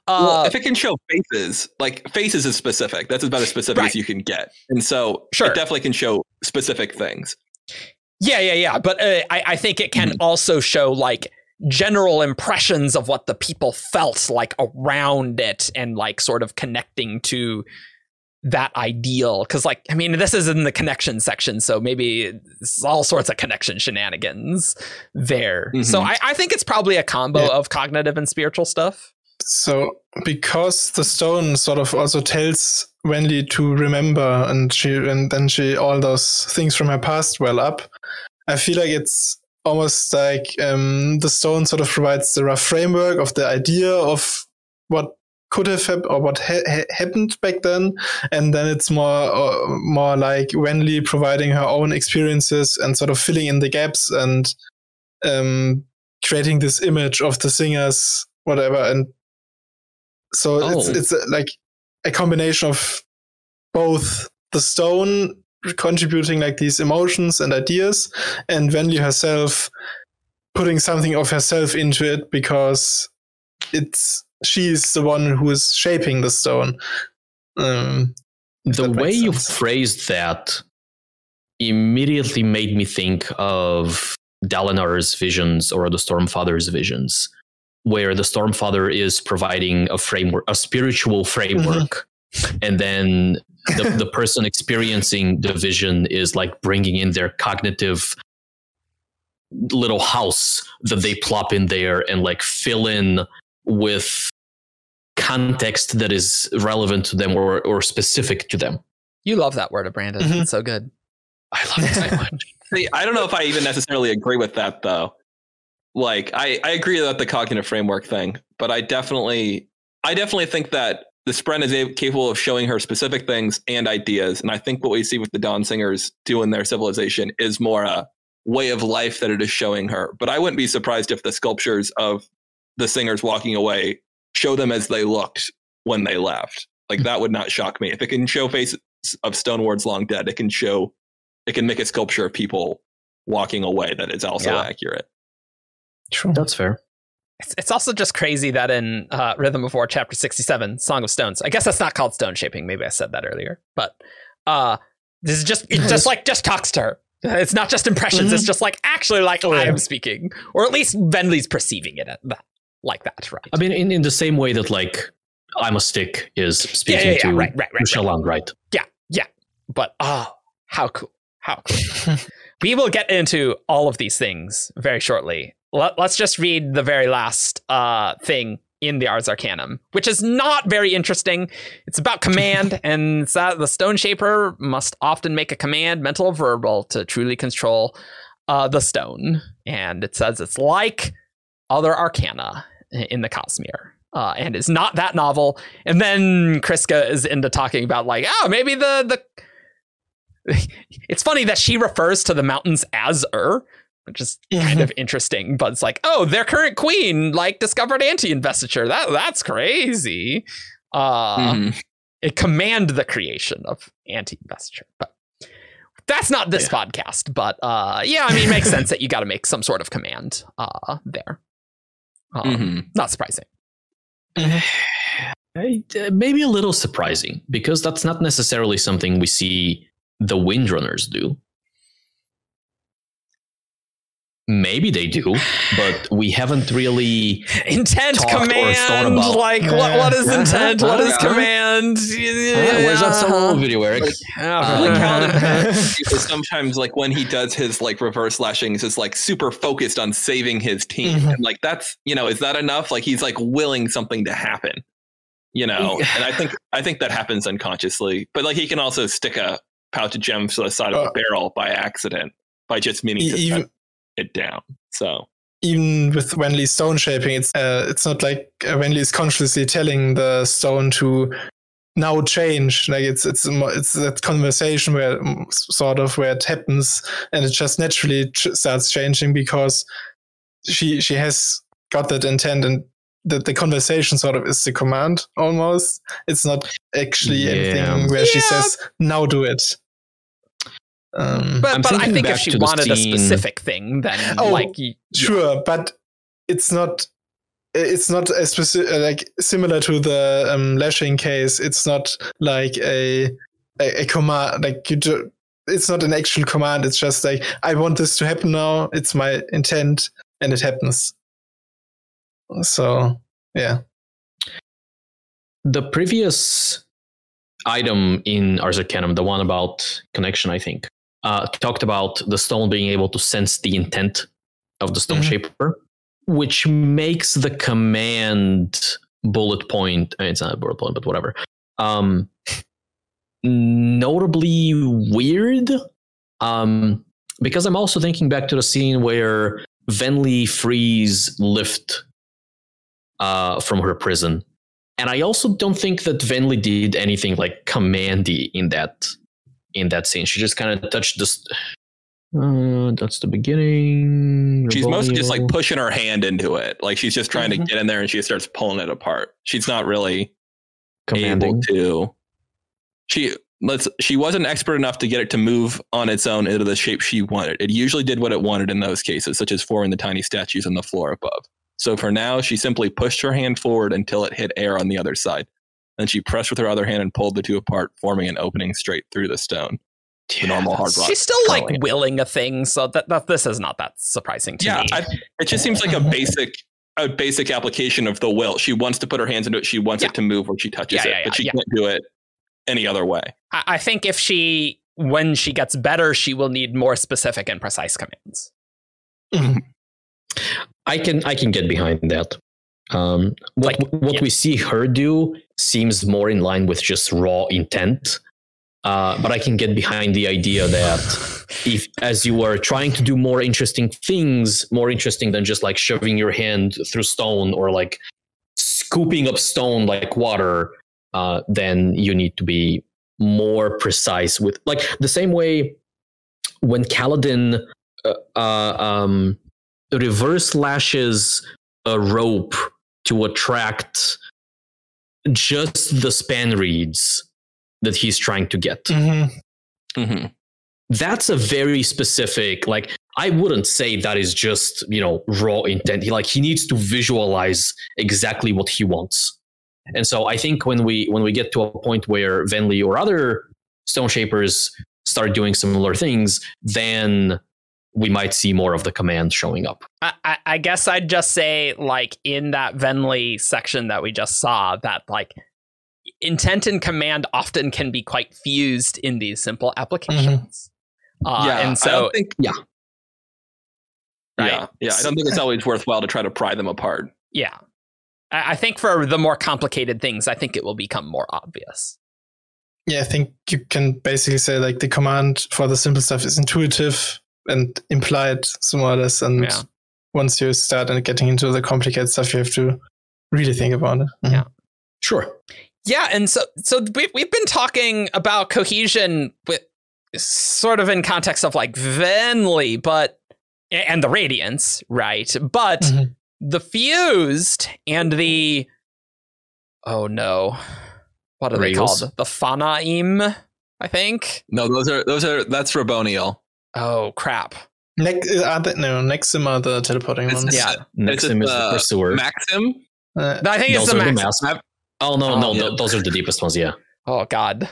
Uh, well, if it can show faces, like faces is specific. That's about as specific Right. as you can get. And so Sure. it definitely can show specific things. Yeah, yeah, yeah. But uh, I, I think it can also show like general impressions of what the people felt like around it and like sort of connecting to that ideal. Cause like, I mean, this is in the connection section, so maybe it's all sorts of connection shenanigans there. So Mhm. I, I think it's probably a combo Yeah. of cognitive and spiritual stuff. so because the stone sort of also tells wendy to remember and she and then she all those things from her past well up, I feel like it's almost like um, the stone sort of provides the rough framework of the idea of what could have happened or what ha- ha- happened back then, and then it's more uh, more like Venli providing her own experiences and sort of filling in the gaps and um, creating this image of the singers, whatever, and so it's Oh. it's uh, like a combination of both the stone contributing like these emotions and ideas, and Venli herself putting something of herself into it because it's she's the one who is shaping the stone. Um, the way you phrased that immediately made me think of Dalinar's visions or the Stormfather's visions, where the Stormfather is providing a framework, a spiritual framework, and then the, the person experiencing the vision is like bringing in their cognitive little house that they plop in there and like fill in with context that is relevant to them or, or specific to them. You love that word, of Brandon. Mhm. It's so good. I love it so much. See, I don't know if I even necessarily agree with that though. Like I, I agree about the cognitive framework thing, but I definitely I definitely think that the Spren is a- capable of showing her specific things and ideas. And I think what we see with the Dawn Singers do in their civilization is more a way of life that it is showing her. But I wouldn't be surprised if the sculptures of the singers walking away show them as they looked when they left. Like that would not shock me. If it can show faces of stone wards long dead, it can show it can make a sculpture of people walking away that is also Yeah. accurate. true. That's fair. It's, it's also just crazy that in uh, Rhythm of War, chapter 67, Song of Stones, I guess that's not called stone shaping. Maybe I said that earlier. But uh, this is just, it just like, just talks to her. It's not just impressions. It's just like, actually, like Oh, I am speaking. Or at least Venli's perceiving it at that, like that, right? I mean, in, in the same way that like I'm a stick is speaking yeah, yeah, to right, right, right, right. Shallan, right? But oh, how cool. How cool. we will get into all of these things very shortly. Let, us just read the very last uh, thing in the Ars Arcanum, which is not very interesting. It's about command, and it's that the Stone Shaper must often make a command, mental or verbal, to truly control uh, the stone. And it says it's like other arcana in the Cosmere. Uh, and it's not that novel. And then Kriska is into talking about like, oh, maybe the the it's funny that she refers to the mountains as Ur, which is kind Mhm. of interesting. But it's like, oh, their current queen like discovered anti-investiture. That that's crazy. Uh, Mhm. It command the creation of anti-investiture, but that's not this podcast. But uh, yeah, I mean, it makes sense that you got to make some sort of command uh, there. Um, Mhm. Not surprising. Uh, Maybe a little surprising because that's not necessarily something we see the Windrunners do. Maybe they do, but we haven't really. Intent Talked or thought command, about. like what? What is Uh-huh, intent? What is uh-huh. command? where's that solo video, Eric? Yeah. like how because sometimes like when he does his like reverse lashings is like super focused on saving his team Mhm. and like that's you know is that enough like he's like willing something to happen you know and i think i think that happens unconsciously but like he can also stick a pouch of gems to the side of a Uh, barrel by accident by just meaning to even cut it down so even with Venli's stone shaping, it's uh, it's not like uh, Wenley is consciously telling the stone to now change. Like it's it's it's that conversation where sort of where it happens, and it just naturally ch- starts changing because she she has got that intent and. The, the conversation sort of is the command almost. It's not actually Yeah. anything where she says, now do it. Um, But, I'm but I think if she to the wanted a specific thing, then Oh, like you, sure but it's not it's not a specific like similar to the um, lashing case. It's not like a a, a command like you do, it's not an actual command. It's just like i want this to happen now. It's my intent and it happens. So yeah. The previous item in Ars Arcanum, the one about connection, I think, uh, talked about the stone being able to sense the intent of the stone Mhm. shaper, which makes the command bullet point. I mean, it's not a bullet point, but whatever. Um, notably weird. Um, because I'm also thinking back to the scene where Venli frees Lift uh, from her prison. And I also don't think that Venli did anything like commandy in that in that scene. She just kind of touched this. Uh, that's the beginning. she's mostly just like pushing her hand into it like she's just trying Mhm. to get in there and she starts pulling it apart she's not really commanding. able to she let's she wasn't expert enough to get it to move on its own into the shape she wanted it usually did what it wanted in those cases such as forming the tiny statues on the floor above So for now, she simply pushed her hand forward until it hit air on the other side. Then she pressed with her other hand and pulled the two apart, forming an opening straight through the stone. The normal hard rock. She's still like Brilliant. willing a thing, so that, that this is not that surprising to yeah, me. I, it just seems like a basic a basic application of the will. She wants to put her hands into it. She wants Yeah. it to move where she touches Yeah, it, yeah, but she yeah. can't do it any other way. I, I think if she, when she gets better, she will need more specific and precise commands. I can I can get behind that. Um, what Like, what yeah. we see her do seems more in line with just raw intent. Uh, but I can get behind the idea that if as you are trying to do more interesting things, more interesting than just like shoving your hand through stone or like scooping up stone like water, uh, then you need to be more precise with like the same way when Kaladin uh, uh, um, reverse lashes a rope to attract just the spanreeds that he's trying to get. Mhm. hmm That's a very specific, like, I wouldn't say that is just, you know, raw intent. He like he needs to visualize exactly what he wants. And so I think when we when we get to a point where Venli or other stone shapers start doing similar things, then we might see more of the commands showing up. I, I, I guess I'd just say, like, in that Venli section that we just saw, that, like, intent and command often can be quite fused in these simple applications. Uh, yeah, and I so, don't think, yeah. Right. yeah, yeah. I don't think it's always worthwhile to try to pry them apart. yeah. I, I think for the more complicated things, I think it will become more obvious. Yeah, I think you can basically say like the command for the simple stuff is intuitive and implied, so more or less. And Yeah. once you start and getting into the complicated stuff, you have to really think about it. Mhm. Yeah. Sure. Yeah, and so so we've we've been talking about cohesion with sort of in context of like Venli, but and the radiance, right? But Mhm. the fused and the oh no, what are they called? The Fanaim, I think. No, those are those are that's Raboniel. Oh crap! Next, are the, no, Nexim are the teleporting It's- ones. Yeah. Next it him is the the pursuer. Maxim. Uh, I think it's the are the max. Oh no, Oh, no, yeah. those are the deepest ones. Yeah. Oh god.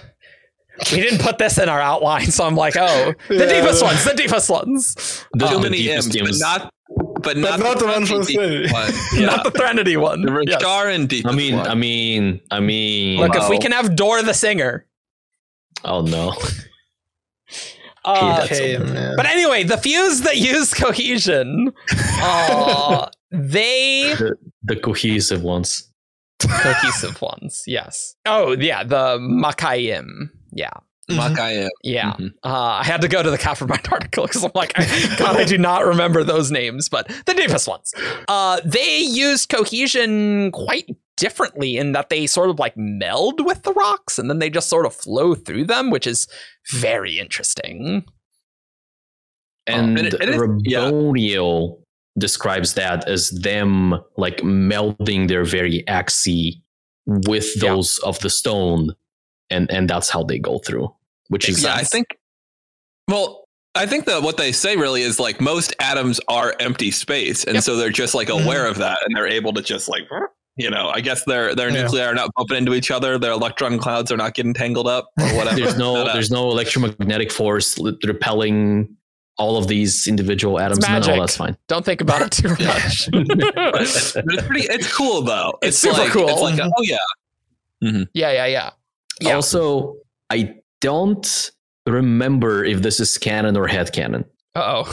We didn't put this in our outline, so I'm like, oh, the Yeah, deepest the- ones, the deepest ones. The, Too the many deepest M's, but not but but not, not the one from deep Three. one. Yeah. Not the Threnody one. the Yes. Roshar and deep. I mean, I mean, I mean. Look, if we can have Dor the singer. oh no. Uh, That's okay, but anyway, the fuse that use cohesion, uh, they The cohesive ones. cohesive ones, yes. Oh yeah, the Makayim, yeah, Mhm. Makayim. yeah. Mhm. Uh, I had to go to the Coppermind article because I'm like, I, God, I do not remember those names, but the deepest ones. Uh, they used cohesion quite differently in that they sort of like meld with the rocks and then they just sort of flow through them, which is very interesting. And and it- is- yeah. Raboniel describes that as them like melding their very axis with Yeah. those of the stone, and and that's how they go through. Which is Yeah, I think. Well, I think that what they say really is like most atoms are empty space, and Yep. so they're just like Mhm. aware of that, and they're able to just like, you know, I guess their their Yeah. nuclei are not bumping into each other, their electron clouds are not getting tangled up or whatever. there's no uh, there's no electromagnetic force repelling all of these individual atoms. No, magic. that's fine. Don't think about it too much. but it's pretty. It's cool though. It's super like, cool. It's like, a, oh yeah, yeah, yeah, yeah. Yeah. Also, I don't remember if this is canon or head canon. Uh oh.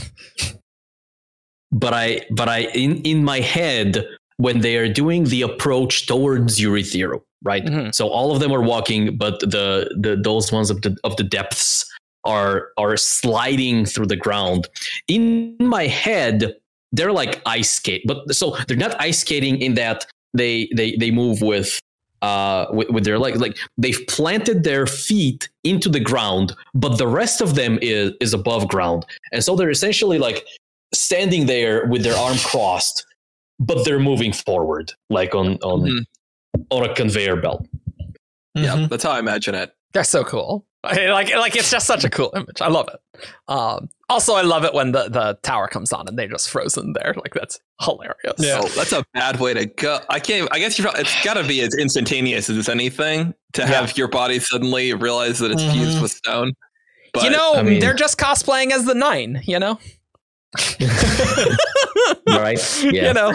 but I but I in in my head when they are doing the approach towards Urithiru, right? Mhm. So all of them are walking, but the the those ones of the of the depths are are sliding through the ground. In my head, they're like ice skate, but so they're not ice skating in that they they they move with uh with, with their like like they've planted their feet into the ground but the rest of them is is above ground and so they're essentially like standing there with their arm crossed but they're moving forward like on on Mhm. on a conveyor belt yeah. Mhm. That's how I imagine it. That's so cool. Like like it's just such a cool image. I love it. Um, also, I love it when the the tower comes on and they're just frozen there. Like that's hilarious. Yeah. Oh, that's a bad way to go. I can't. I guess you. probably- It's got to be as instantaneous as anything to have your body suddenly realize that it's fused Mhm. with stone. But you know, I mean- they're just cosplaying as the nine. You know. right? Yeah. You know.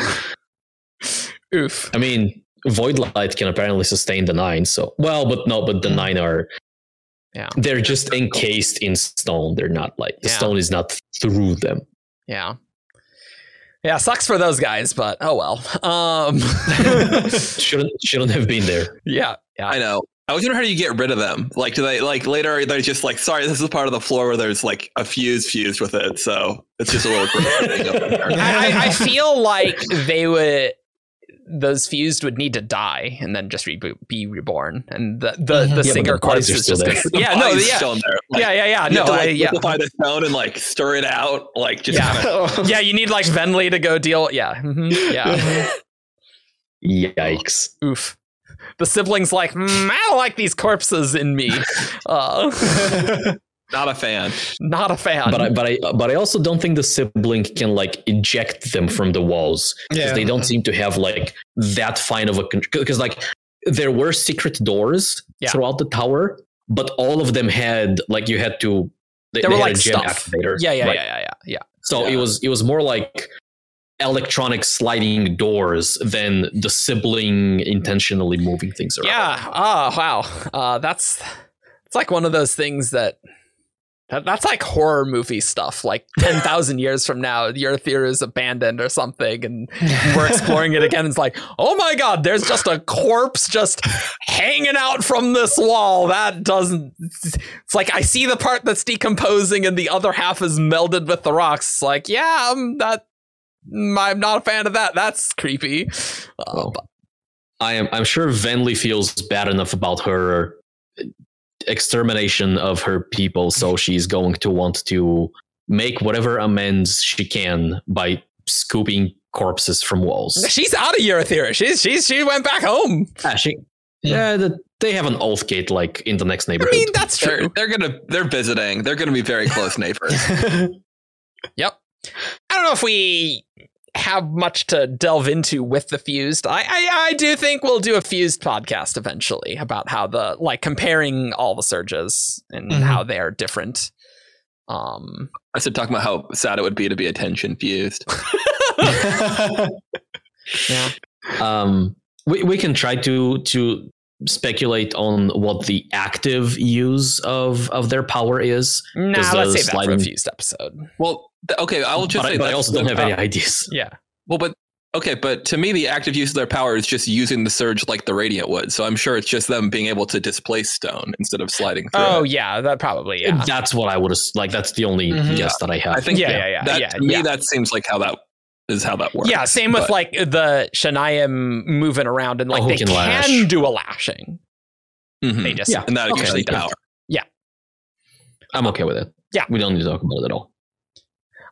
Oof. I mean, Void Light can apparently sustain the nine. So, well, but no, but the nine are. Yeah. They're just encased in stone. They're not like the Yeah. stone is not through them. Yeah. Yeah, sucks for those guys, but oh well. Um, shouldn't shouldn't have been there. yeah, yeah. I know. I was wondering how do you get rid of them? Like, do they like later? They're just like, sorry, this is part of the floor where there's like a fuse fused with it, so it's just a little. gross. I, I, I feel like they would those fused would need to die and then just reboot, be reborn, and the the, Mhm. the Yeah, but singer the bodies corpse is still just there. gonna, yeah no Body's yeah still in there. Like, yeah yeah yeah You no have to, I, yeah liquefy the stone and like stir it out, like just Yeah. kind yeah you need like Venli to go deal yeah mhm, yeah Yikes! oof. The siblings like mm, I don't like these corpses in me. Uh, not a fan. not a fan. But I, but I but I also don't think the sibling can like eject them from the walls because Yeah. they don't seem to have like that fine of a control. Because like there were secret doors Yeah. throughout the tower, but all of them had like you had to. They, There they were had like stuff. activator. yeah yeah right? yeah yeah yeah yeah. So it was it was more like electronic sliding doors than the sibling intentionally moving things around. Yeah. Oh wow. Uh, that's it's like one of those things that, that that's like horror movie stuff. Like ten thousand years from now, the Earth here is abandoned or something, and we're exploring it again. It's like, oh my god, there's just a corpse just hanging out from this wall. That doesn't. It's like I see the part that's decomposing, and the other half is melded with the rocks. It's like, yeah, um, that. I'm not a fan of that. That's creepy. Uh, Well, but- I am I'm sure Venli feels bad enough about her extermination of her people, so she's going to want to make whatever amends she can by scooping corpses from walls. She's out of Urithiru. She's she's she went back home. Ah, she, yeah, the, they have an oath gate like in the next neighborhood. I mean, that's They're, true. they're gonna they're visiting. They're gonna be very close neighbors. Yep. I don't know if we have much to delve into with the fused. I, I I do think we'll do a fused podcast eventually about how the like comparing all the surges and Mhm. how they're different. Um I said talking about how sad it would be to be attention fused. yeah. um, we we can try to to speculate on what the active use of of their power is. Nah, let's the save that for a fused episode. Well, th- okay, I will just but say I, but I also don't the have any ideas. Yeah. Well, but okay, but to me, the active use of their power is just using the surge like the radiant would. So I'm sure it's just them being able to displace stone instead of sliding through. Oh it. yeah, that probably yeah. That's what I would have like. That's the only Mhm. guess that I have. I think Yeah, yeah, yeah, that, yeah, to me yeah. that seems like how that is how that works. Yeah, same with like the Shaniam moving around and like they can can, lash. do a lashing. Mhm. They just Yeah. and that Okay, usually yeah. I'm okay with it. Yeah. we don't need to talk about it at all.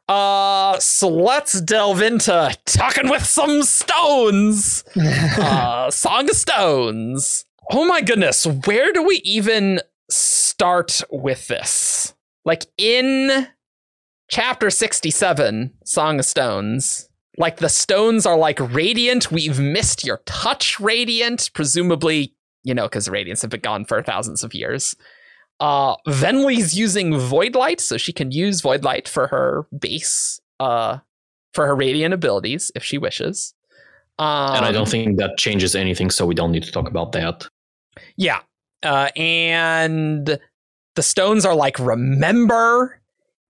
Uh, so let's delve into talking with some stones. uh, Song of Stones. Oh my goodness, where do we even start with this? Like in chapter 67, Song of Stones, like the stones are like radiant. We've missed your touch radiant, presumably, you know, because radiants have been gone for thousands of years. Uh, Venli's using Void Light, so she can use Void Light for her base, uh, for her radiant abilities if she wishes. Um, and I don't think that changes anything, so we don't need to talk about that. Yeah. Uh, and the stones are like remember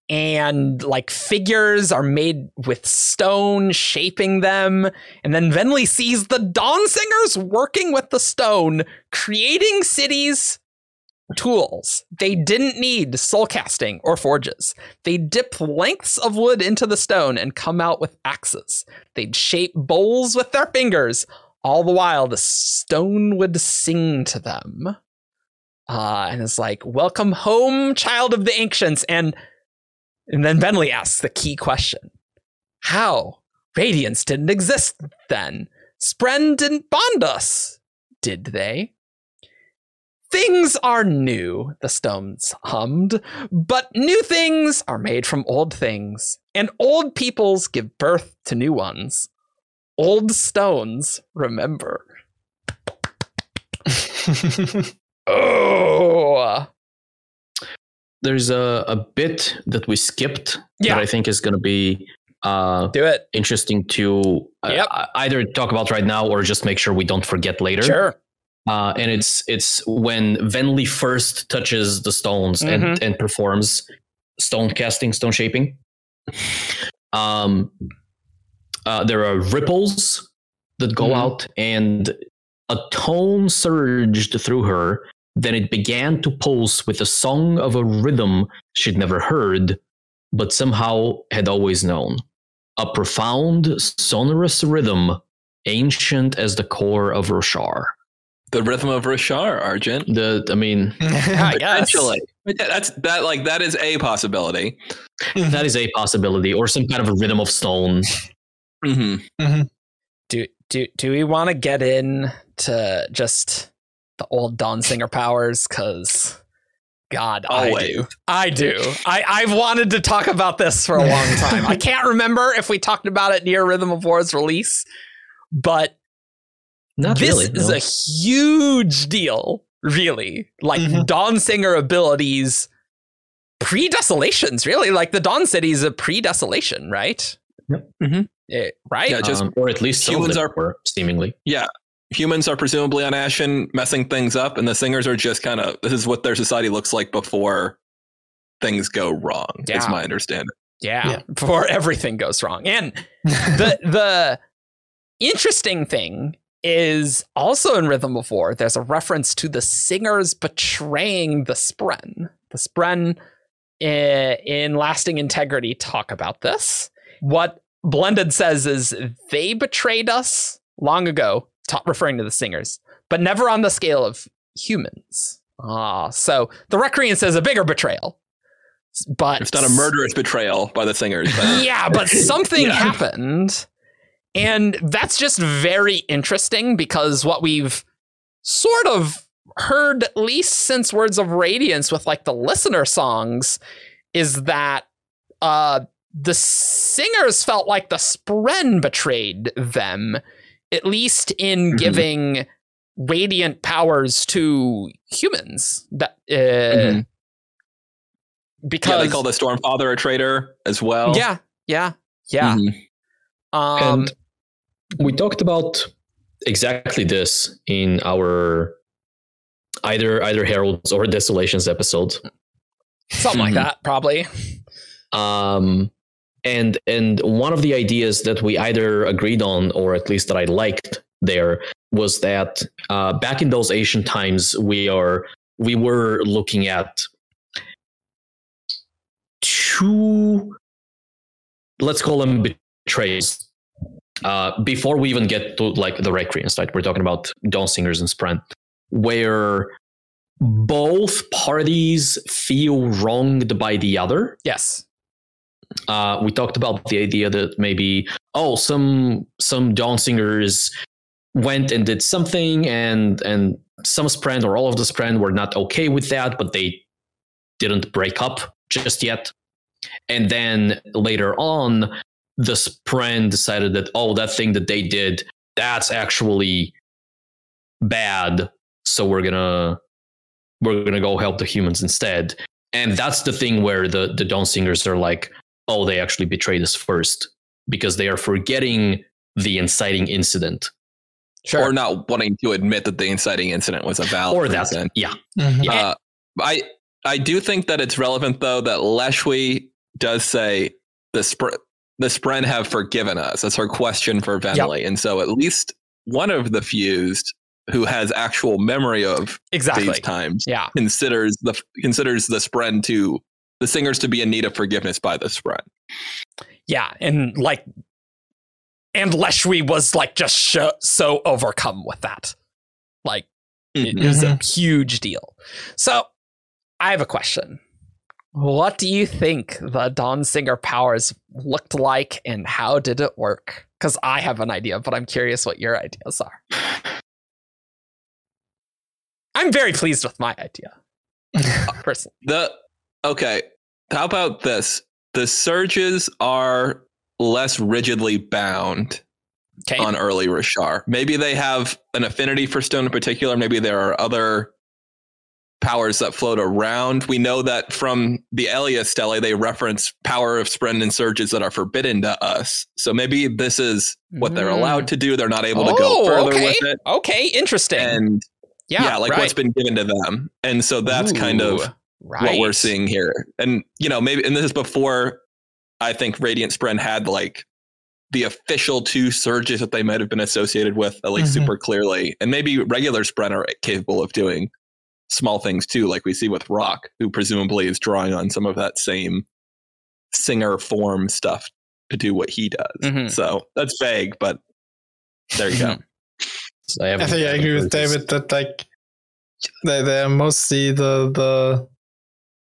and like figures are made with stone shaping them and then venli sees the dawn singers working with the stone creating cities tools. They didn't need soul casting or forges. They dip lengths of wood into the stone and come out with axes. They'd shape bowls with their fingers. All the while the stone would sing to them. Uh, and it's like welcome home child of the ancients. And and then Venli asks the key question. How? Radiance didn't exist then. Spren didn't bond us. Did they Things are new, the stones hummed, but new things are made from old things, and old peoples give birth to new ones. Old stones remember. Oh, There's a, a bit that we skipped Yeah. that I think is going to be uh, do it. interesting to uh, Yep. either talk about right now or just make sure we don't forget later. Sure. Uh, and it's it's when Venli first touches the stones Mhm. and, and performs stone casting, stone shaping. Um, uh, there are ripples that go Mhm. out, and a tone surged through her. Then it began to pulse with the song of a rhythm she'd never heard, but somehow had always known. A profound, sonorous rhythm, ancient as the core of Roshar. The rhythm of Roshar, Argent. The, I mean, Potentially. That's that like that is a possibility. that is a possibility, or some kind of a rhythm of stone. Mm-hmm. Do do do we want to get in to just the old Dawn Singer powers? Cause God, I do. I do. I, I've wanted to talk about this for a long time. I can't remember if we talked about it near Rhythm of War's release, but Not this really. is a huge deal, really. Like Mhm. Dawn Singer abilities pre desolations, really. Like the Dawn City is a pre desolation, right? Yep. Mhm. Eh, right? Yeah, just Um, or at least humans are- were seemingly. Yeah, humans are presumably on Ashen, messing things up, and the singers are just kind of this is what their society looks like before things go wrong. Is my understanding. Yeah, Yeah. before everything goes wrong. And the the interesting thing is also in Rhythm of War, there's a reference to the singers betraying the Spren. The Spren i- in Lasting Integrity talk about this. What Blended says is they betrayed us long ago, referring to the singers, but never on the scale of humans. Ah, so the Recreant says a bigger betrayal. But It's not a murderous betrayal by the singers, but yeah, but something Yeah. happened. And that's just very interesting because what we've sort of heard, at least since Words of Radiance with like the listener songs, is that uh, the singers felt like the Spren betrayed them, at least in Mhm. giving radiant powers to humans. That uh, Mhm. because yeah, they call the Stormfather a traitor as well. yeah, yeah, yeah. Mhm. Um, and we talked about exactly this in our either either heralds or desolations episode something like Mhm. that, probably. um and and one of the ideas that we either agreed on or at least that i liked there was that uh, back in those ancient times we are we were looking at two let's call them betrayals uh, before we even get to like the recreants right? We're talking about dawn singers and Spren, where both parties feel wronged by the other. Yes. uh, we talked about the idea that maybe oh some some dawn singers went and did something and and some Spren or all of the Spren were not okay with that but they didn't break up just yet. And then later on the spren decided that oh that thing that they did that's actually bad so we're gonna we're gonna go help the humans instead and that's the thing where the the dawn singers are like oh, they actually betrayed us first because they are forgetting the inciting incident. Sure. Or not wanting to admit that the inciting incident was a valid Or that. reason. Yeah. Mhm. Yeah. Uh, I I do think that it's relevant though that Leshwi does say the Spr- the Spren have forgiven us. That's her question for Venli, and so at least one of the fused who has actual memory of exactly. these times Yeah. considers the considers the Spren to the singers to be in need of forgiveness by the Spren. Yeah. And like, and Leshwi was like just sh- so overcome with that. Like, it Mhm. was a huge deal. So I have a question. What do you think the Dawn Singer powers looked like and how did it work? Because I have an idea, but I'm curious what your ideas are. I'm very pleased with my idea. Personally. The okay. How about this? The surges are less rigidly bound Okay. on early Roshar. Maybe they have an affinity for stone in particular. Maybe there are other powers that float around. We know that from the Eila Stele, they reference power of Spren and surges that are forbidden to us. So maybe this is what they're Mm. allowed to do. They're not able to Oh, go further okay. with it. Okay, interesting. And yeah, yeah, like right. what's been given to them. And so that's kind of Ooh, what we're seeing here. And you know, maybe and this is before I think Radiant Spren had like the official two surges that they might have been associated with at least Mhm. super clearly. And maybe regular Spren are capable of doing small things too, like we see with Rock, who presumably is drawing on some of that same singer form stuff to do what he does. Mhm. So that's vague, but there you go. I, I think I agree with David that like they they're mostly the the,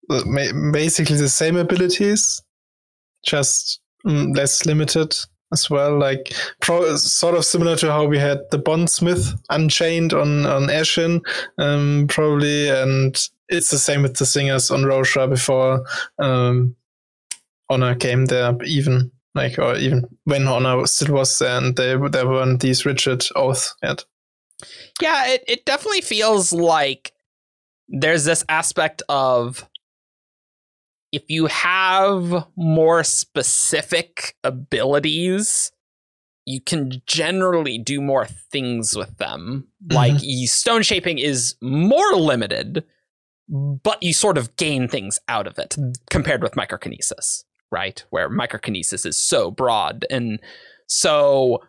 the basically the same abilities, just mm, less limited as well. Like pro, sort of similar to how we had the Bondsmith Unchained on on Ashyn, um, probably, and it's the same with the singers on Roshar before um, Honor came there, even. Like, or even when Honor still was there, and they, there weren't these rigid oaths yet. Yeah, it, it definitely feels like there's this aspect of if you have more specific abilities, you can generally do more things with them. Like stone shaping is more limited, but you sort of gain things out of it compared with microkinesis, right? Where microkinesis is so broad. And so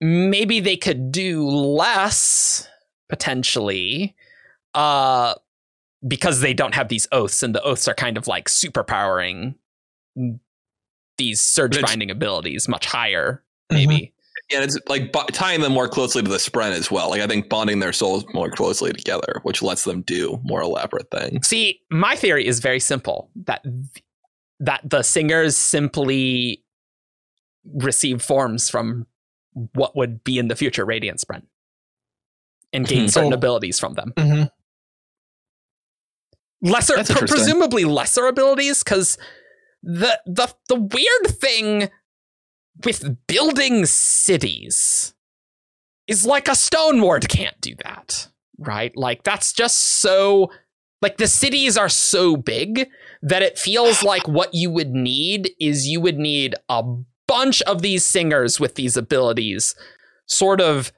maybe they could do less potentially uh because they don't have these oaths and the oaths are kind of like superpowering these surge Which- binding abilities much higher Mm-hmm. maybe Yeah, it's like bo- tying them more closely to the Spren as well. Like I think bonding their souls more closely together, which lets them do more elaborate things. see my theory is very simple that that the singers simply receive forms from what would be in the future radiant spren and gain Hmm. certain Oh. abilities from them hmm lesser pre- presumably lesser abilities because the the the weird thing with building cities is like a stone ward can't do that right? Like that's just so like the cities are so big that it feels like what you would need is you would need a bunch of these singers with these abilities sort of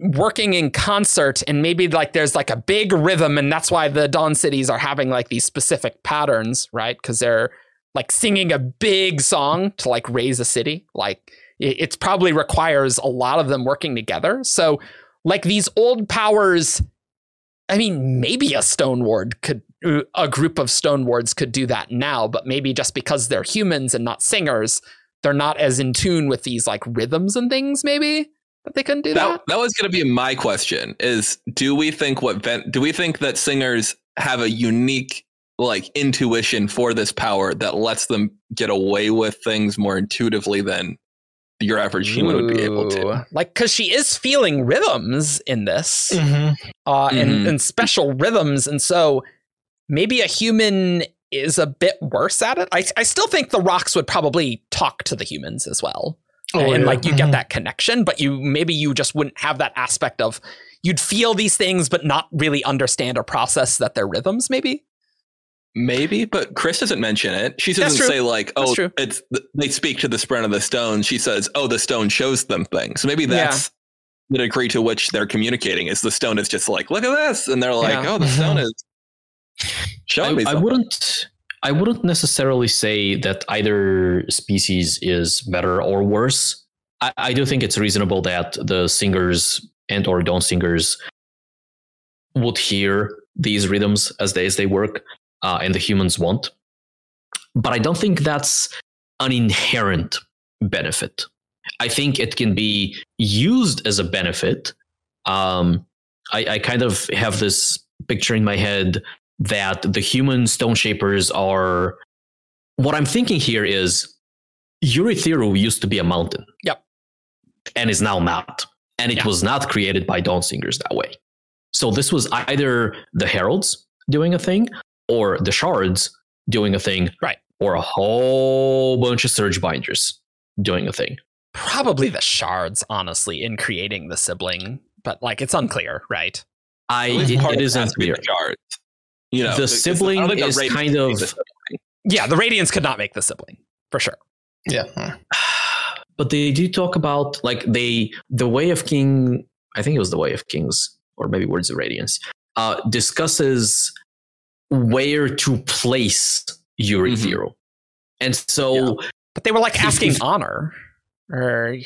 working in concert and maybe like there's like a big rhythm and that's why the dawn cities are having like these specific patterns right? Because they're like singing a big song to like raise a city. Like it it's probably requires a lot of them working together. So like these old powers i mean maybe a stone ward could uh, a group of stone wards could do that now but maybe just because they're humans and not singers they're not as in tune with these like rhythms and things maybe that they couldn't do that, That, that was going to be my question is do we think what Ven- do we think that singers have a unique like intuition for this power that lets them get away with things more intuitively than your average human would be able to Like, because she is feeling rhythms in this, hmm uh, and, Mhm. and special rhythms. And so maybe a human is a bit worse at it. I, I still think the rocks would probably talk to the humans as well. Oh, and yeah. like you get Mhm. that connection, but you maybe you just wouldn't have that aspect of you'd feel these things, but not really understand or process that they're rhythms, maybe. maybe but Khriss doesn't mention it she doesn't say like oh true. it's they speak to the spread of the stone she says oh the stone shows them things so maybe Yeah. that's the degree to which they're communicating is the stone is just like look at this and they're like Yeah. oh the stone is showing me I, I wouldn't I wouldn't necessarily say that either species is better or worse. I, I do think it's reasonable that the singers and or dawn singers would hear these rhythms as they as they work, uh, and the humans won't. But I don't think that's an inherent benefit. I think it can be used as a benefit. Um, I, I kind of have this picture in my head that the human stone shapers are what I'm thinking here is Urithiru used to be a mountain. Yep. And is now not. And it Yeah. was not created by dawn singers that way. So this was either the heralds doing a thing, or the shards doing a thing, Right. Or a whole bunch of surge binders doing a thing. Probably the shards, honestly, in creating the sibling, but like it's unclear, right? I At least it, part is has to be unclear. shards. You know, The sibling don't the is Radiant kind of- the. Yeah, the Radiants could not make the sibling for sure. Yeah. but they do talk about like they the way of king i think it was the way of kings or maybe words of radiance uh discusses where to place Urithiru. and so But they were like asking if- honor, or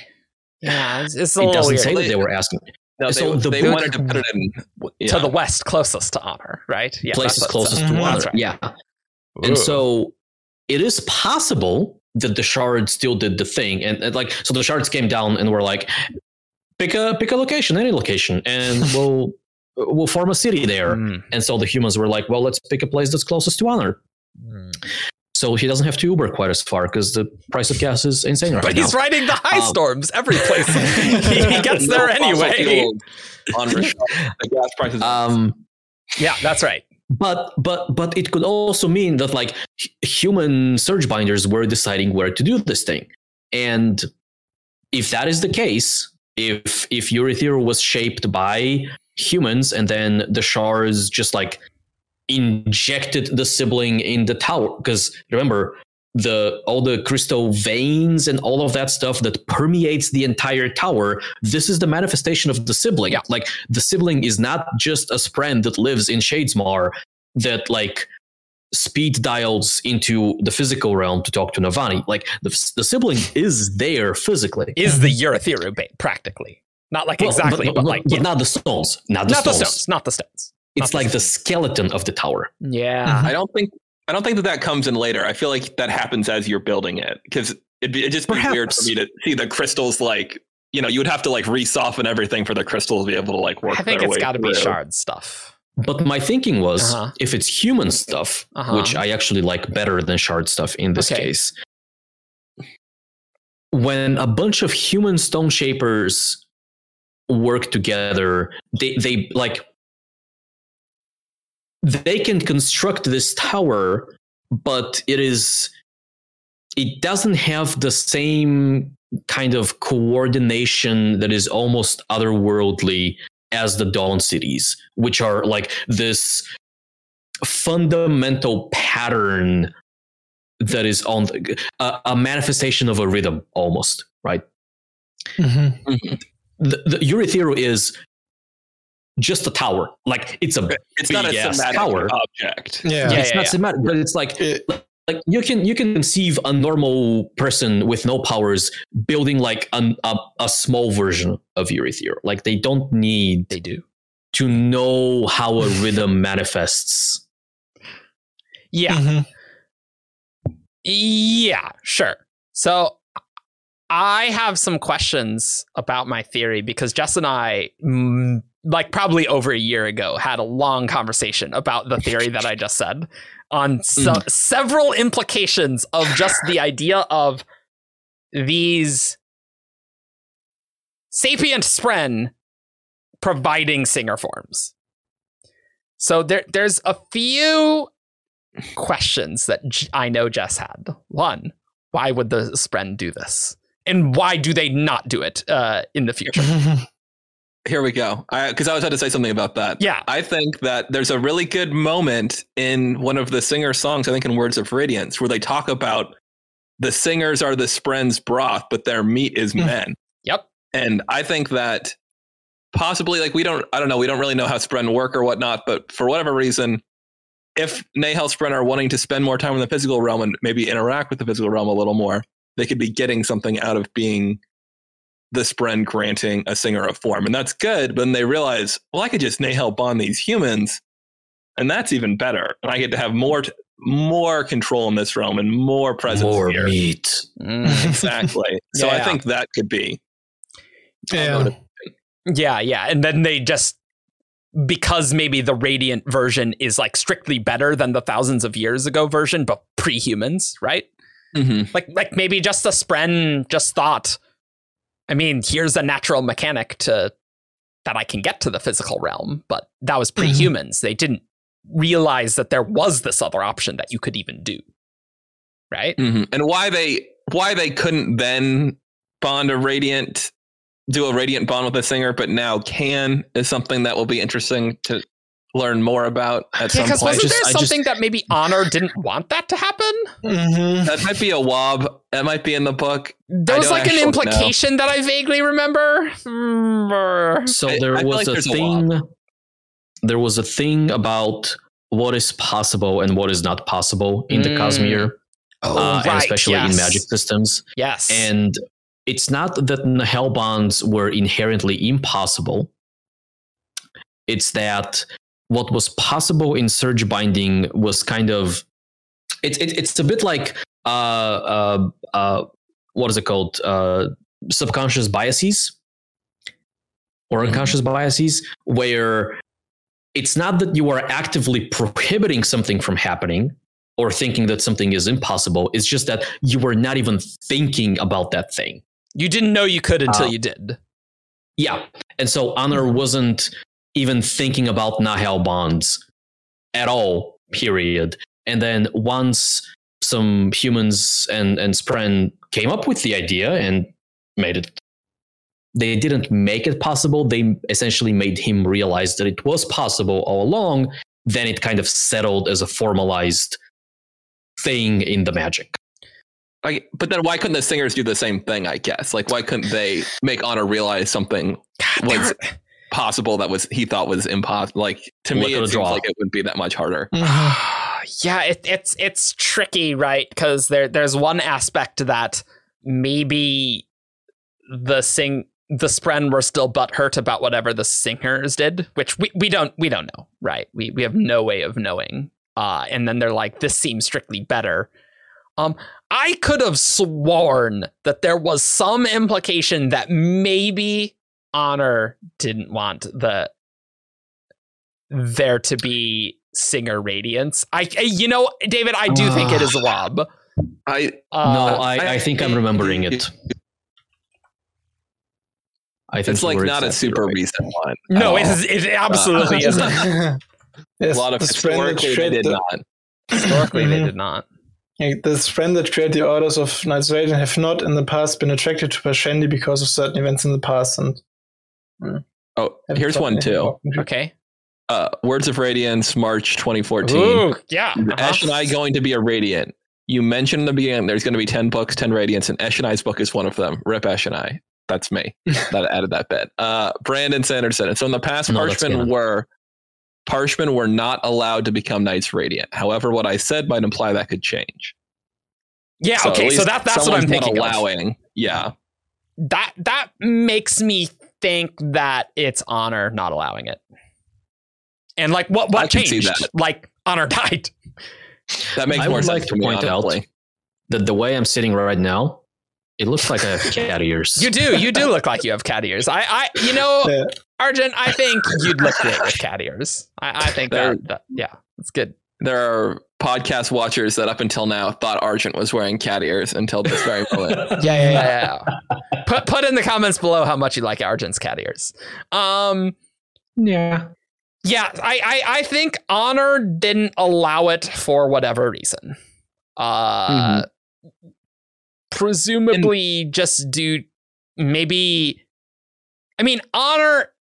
yeah, it's, it's a it doesn't weird. say that They- they were asking No, they, So the they book- wanted to put it in yeah. to the west, closest to honor, right? Yeah, places that's closest says. to honor right. yeah Ooh. and so it is possible that the shards still did the thing and, and, like so the shards came down and were like pick a pick a location any location and we'll we'll form a city there Mm, and so the humans were like well let's pick a place that's closest to honor mm. So he doesn't have to uber quite as far because the price of gas is insane right But now he's riding the high Um, storms every place. he, he gets No there anyway. On the gas prices. um Yeah, that's right. but but but it could also mean that like human surge binders were deciding where to do this thing and if that is the case if if Urithiru was shaped by humans and then the shards just like injected the sibling in the tower because remember the all the crystal veins and all of that stuff that permeates the entire tower this is the manifestation of the sibling Yeah. like the sibling is not just a spren that lives in shadesmar that like speed dials into the physical realm to talk to navani like the, the sibling is there physically Is the Urithiru bait practically? Not like Well, exactly, but, like but yeah. not the stones not the not the stones, stones, not the stones. It's like the skeleton of the tower Yeah. I don't think I don't think that that comes in later. I feel like that happens as you're building it because it'd, it'd just be weird for me to see the crystals like you know you would have to like re-soften everything for the crystals to be able to like work. I think their it's way got to be shard stuff. But my thinking was Uh-huh. if it's human stuff, Uh-huh. which I actually like better than shard stuff in this Okay. case, when a bunch of human stone shapers work together, they, they like they can construct this tower, but it is it doesn't have the same kind of coordination that is almost otherworldly as the Dawn cities, which are like this fundamental pattern that is on the, a, a manifestation of a rhythm almost, right? Mhm. The, the Urithiru is just a tower. Like it's a It's not a big-ass tower. object. Yeah. Yeah, it's yeah, not yeah. cinematic, but it's like It- like you can you can conceive a normal person with no powers building like an, a a small version of Urithiru. Like they don't need They do. to know how a rhythm manifests. Yeah. Mhm. Yeah, sure. So I have some questions about my theory because Jess and I, like probably over a year ago, had a long conversation about the theory that I just said on so- several implications of just the idea of these sapient spren providing singer forms. So there, there's a few questions that J- I know Jess had. One, why would the Spren do this? And why do they not do it uh, in the future? Here we go. Because I, was about to say something about that. Yeah. I think that there's a really good moment in one of the singer songs, I think in Words of Radiance, where they talk about the singers are the Spren's broth, but their meat is Hmm. men. Yep. And I think that possibly, like, we don't, I don't know, we don't really know how Spren work or whatnot, but for whatever reason, if Nahel Spren are wanting to spend more time in the physical realm and maybe interact with the physical realm a little more, they could be getting something out of being the Spren granting a singer a form. And that's good, but then they realize, well, I could just Nahel bond these humans, and that's even better. And I get to have more t- more control in this realm and more presence More here. meat. Mm. Exactly. so I think that could be. yeah. yeah, yeah. And then they just, because maybe the Radiant version is like strictly better than the thousands of years ago version, but pre humans, right? Mhm. Like, like maybe just the Spren just thought, I mean, here's a natural mechanic to that I can get to the physical realm, but that was pre-humans. They didn't realize that there was this other option that you could even do. Right? Mhm. And why they why they couldn't then bond a radiant, do a radiant bond with a singer, but now can is something that will be interesting to learn more about at Yeah, some because point. wasn't just- there I just- something that maybe Honor didn't want that to happen? Mhm. That might be a wob. That might be in the book. There was like an actually know. implication that I vaguely remember. So there I feel was like a there's a thing. there was a thing about what is possible and what is not possible in the Mm. Cosmere, Oh, uh, and right, especially in magic systems. Yes. And it's not that Nahel bonds were inherently impossible. It's that what was possible in surge binding was kind of it's it, it's a bit like uh uh uh what is it called uh subconscious biases or unconscious biases where it's not that you are actively prohibiting something from happening or thinking that something is impossible it's just that you were not even thinking about that thing you didn't know you could until Uh, you did. yeah. And so Honor wasn't even thinking about Nahel bonds at all, period. And then once some humans and, and Spren came up with the idea and made it, they didn't make it possible. They essentially made him realize that it was possible all along. Then it kind of settled as a formalized thing in the magic. Like, but then why couldn't the singers do the same thing? I guess. Like, why couldn't they make Honor realize something God, was there- possible that was he thought was impossible? Like to Look me, it the seems draw. like it would be that much harder. Yeah, it, it's it's tricky, right? Because there there's one aspect that maybe the sing the Spren were still butthurt about whatever the singers did, which we, we don't we don't know, right? We we have no way of knowing. Uh, and then they're like, this seems strictly better. Um, I could have sworn that there was some implication that maybe Honor didn't want the there to be singer radiance. I, I- you know, David, I do think it is a wob. I Uh, no, I, I think I'm remembering it. I think it's like you were not a super right. recent one. no, at it, all. is, it absolutely isn't. yes, a lot of the Spren that historically they did the- not. Historically, they Mhm. did not. Yeah, the friend that created the orders of Knights Radiant have not in the past been attracted to Parshendi because of certain events in the past and Oh, haven't here's one too. about. Okay. Uh, Words of Radiance, March 2014. Ooh, yeah. Is uh-huh. Eshonai going to be a Radiant? You mentioned in the beginning there's going to be 10 books, 10 Radiants, and Eshonai's book is one of them. Rip Eshonai. That's me. that added that bit. Uh, Brandon Sanderson. And so in the past, No, that's were Parshmen were not allowed to become Knights Radiant. However, what I said might imply that could change. Yeah, So okay. So least that, that's what I'm someone's not thinking. of. allowing. Yeah. That that makes me think that it's honor not allowing it. And like what I what can see changed? that. Like honor died. That makes I more would sense like to to point out honestly. that the way I'm sitting right now, it looks like I have cat ears. You do. You do look like you have cat ears. I I you know, Yeah. Argent, I think you'd look great with cat ears. I, I think There- that, that yeah, it's good. There are podcast watchers that up until now thought Argent was wearing cat ears until this very moment. Yeah, yeah, yeah. yeah. put put in the comments below how much you like Argent's cat ears. Um yeah. Yeah, I, I, I think Honor didn't allow it for whatever reason. Uh, Presumably, just due, maybe. I mean, Honor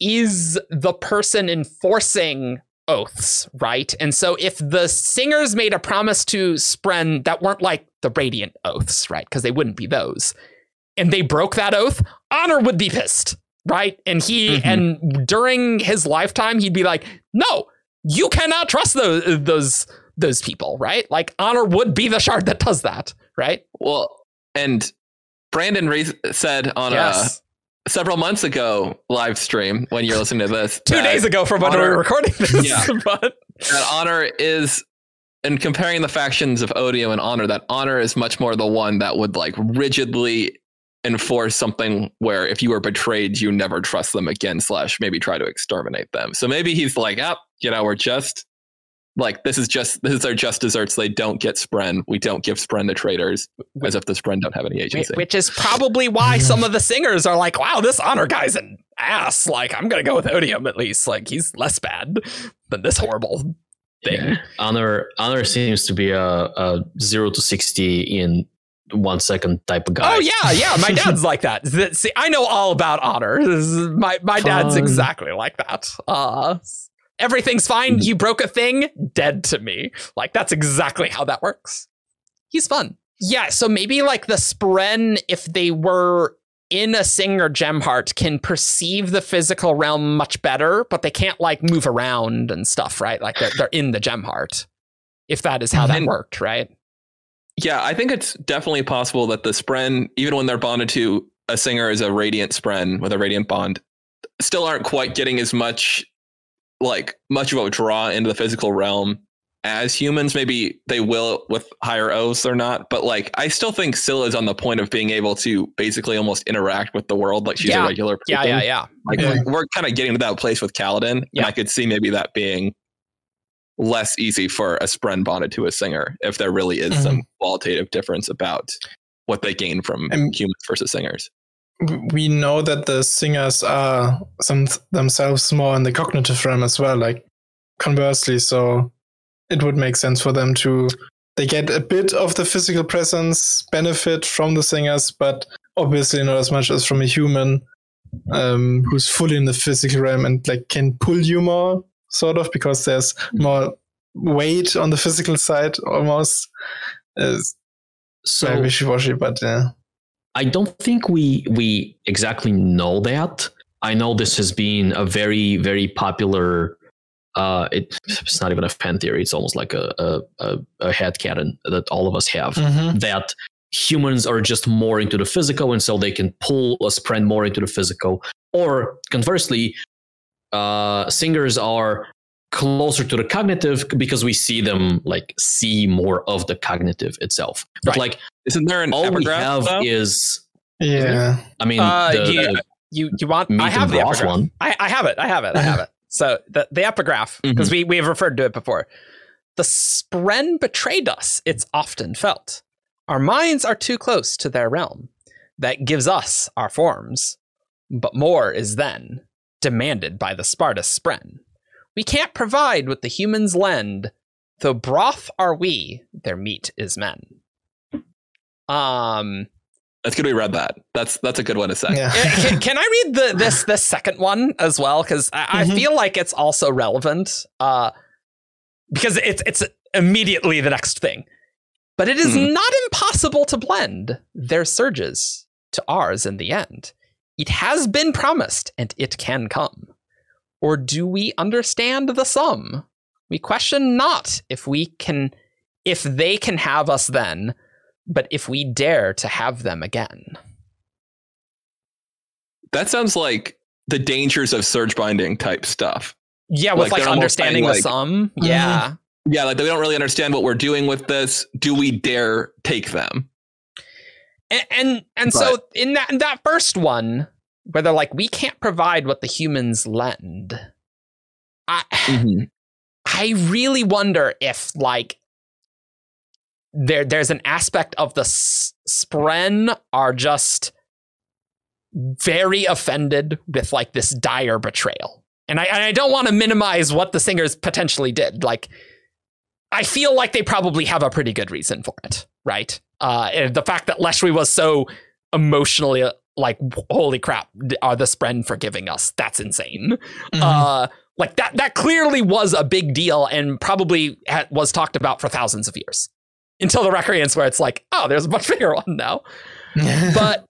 is the person enforcing oaths, right? And so, if the singers made a promise to Spren that weren't like the Radiant oaths, right? Because they wouldn't be those, and they broke that oath, Honor would be pissed right? And he Mhm. and during his lifetime, he'd be like, "No, you cannot trust those those those people, right? Like honor would be the shard that does that, right? Well, and Brandon said on yes, a several months ago live stream when you're listening to this two days ago from when we Honor- were recording this, Yeah. but that honor is and comparing the factions of Odium and honor that honor is much more the one that would like rigidly enforce something where if you were betrayed you never trust them again slash maybe try to exterminate them so maybe he's like up you know we're just like this is just this is our just desserts. They don't get spren. We don't give spren to traders, as if the spren don't have any agency. Which is probably why some of the singers are like, wow, this honor guy's an ass. Like, I'm going to go with Odium at least. Like, he's less bad than this horrible thing. Yeah. Honor Honor seems to be a, a zero to sixty in one second type of guy. Oh yeah, yeah. My dad's like that. See, I know all about honor. This is- my my dad's exactly like that. Uh, everything's fine. Mm. You broke a thing, dead to me. Like that's exactly how that works. He's fun. Yeah. So maybe like the Spren, if they were in a Sing or Gem Heart, can perceive the physical realm much better, but they can't like move around and stuff, right? Like they're they're in the Gem Heart. If that is how that And- worked, right? Yeah, I think it's definitely possible that the spren, even when they're bonded to a singer is a radiant spren with a radiant bond, still aren't quite getting as much like much of a draw into the physical realm as humans. Maybe they will with higher oaths or not, but like I still think Syl is on the point of being able to basically almost interact with the world like she's Yeah. a regular person. Yeah, yeah, yeah. Like Yeah. we're, we're kind of getting to that place with Kaladin, Yeah. and I could see maybe that being less easy for a spren bonded to a singer if there really is mm-hmm. some qualitative difference about what they gain from And- humans versus singers. We know that the singers are some themselves more in the cognitive realm as well, like conversely. So it would make sense for them to they get a bit of the physical presence benefit from the singers, but obviously not as much as from a human um, who's fully in the physical realm and like can pull you more, sort of, because there's more weight on the physical side almost. Is so very wishy-washy, but yeah. I don't think we we exactly know that. I know this has been a very very popular. Uh, it, it's not even a fan theory. It's almost like a a, a, a headcanon that all of us have. That humans are just more into the physical, and so they can pull a spren more into the physical. Or conversely, uh, singers are closer to the cognitive because we see them like see more of the cognitive itself. But Right. like Isn't there an all we epigraph? have though? is Yeah. I mean, Uh, the, you- the You you want? I have the broth epigraph. one. I, I have it. I have it. I have it. So the the epigraph because we we have referred to it before. The spren betrayed us. It's often felt. Our minds are too close to their realm. That gives us our forms, but more is then demanded by the Sparta spren. We can't provide what the humans lend. Though broth are we, their meat is men. Um. That's good. We read that. That's that's a good one to say. Yeah. Can, can I read the this this second one as well? Because I, I Mhm. feel like it's also relevant. Uh, because it's it's immediately the next thing. But it is Mhm. not impossible to blend their surges to ours in the end. It has been promised, and it can come. Or do we understand the sum? We question not if we can, if they can have us then, but if we dare to have them again. That sounds like the dangers of surge binding type stuff. Yeah, with Like, like, understanding saying, the like- sum. Mhm. Yeah. Yeah, like they don't really understand what we're doing with this. Do we dare take them? And and, and so in that in that first one, where they're like, we can't provide what the humans lend. I I really wonder if like there there's an aspect of the s- spren are just very offended with like this dire betrayal. And I and I don't want to minimize what the singers potentially did. Like I feel like they probably have a pretty good reason for it, right? Uh and the fact that Leshwi was so emotionally uh, like holy crap, are the spren forgiving us? That's insane Mhm. uh like that that clearly was a big deal and probably ha- was talked about for thousands of years until the recreants where it's like oh there's a much bigger one now. But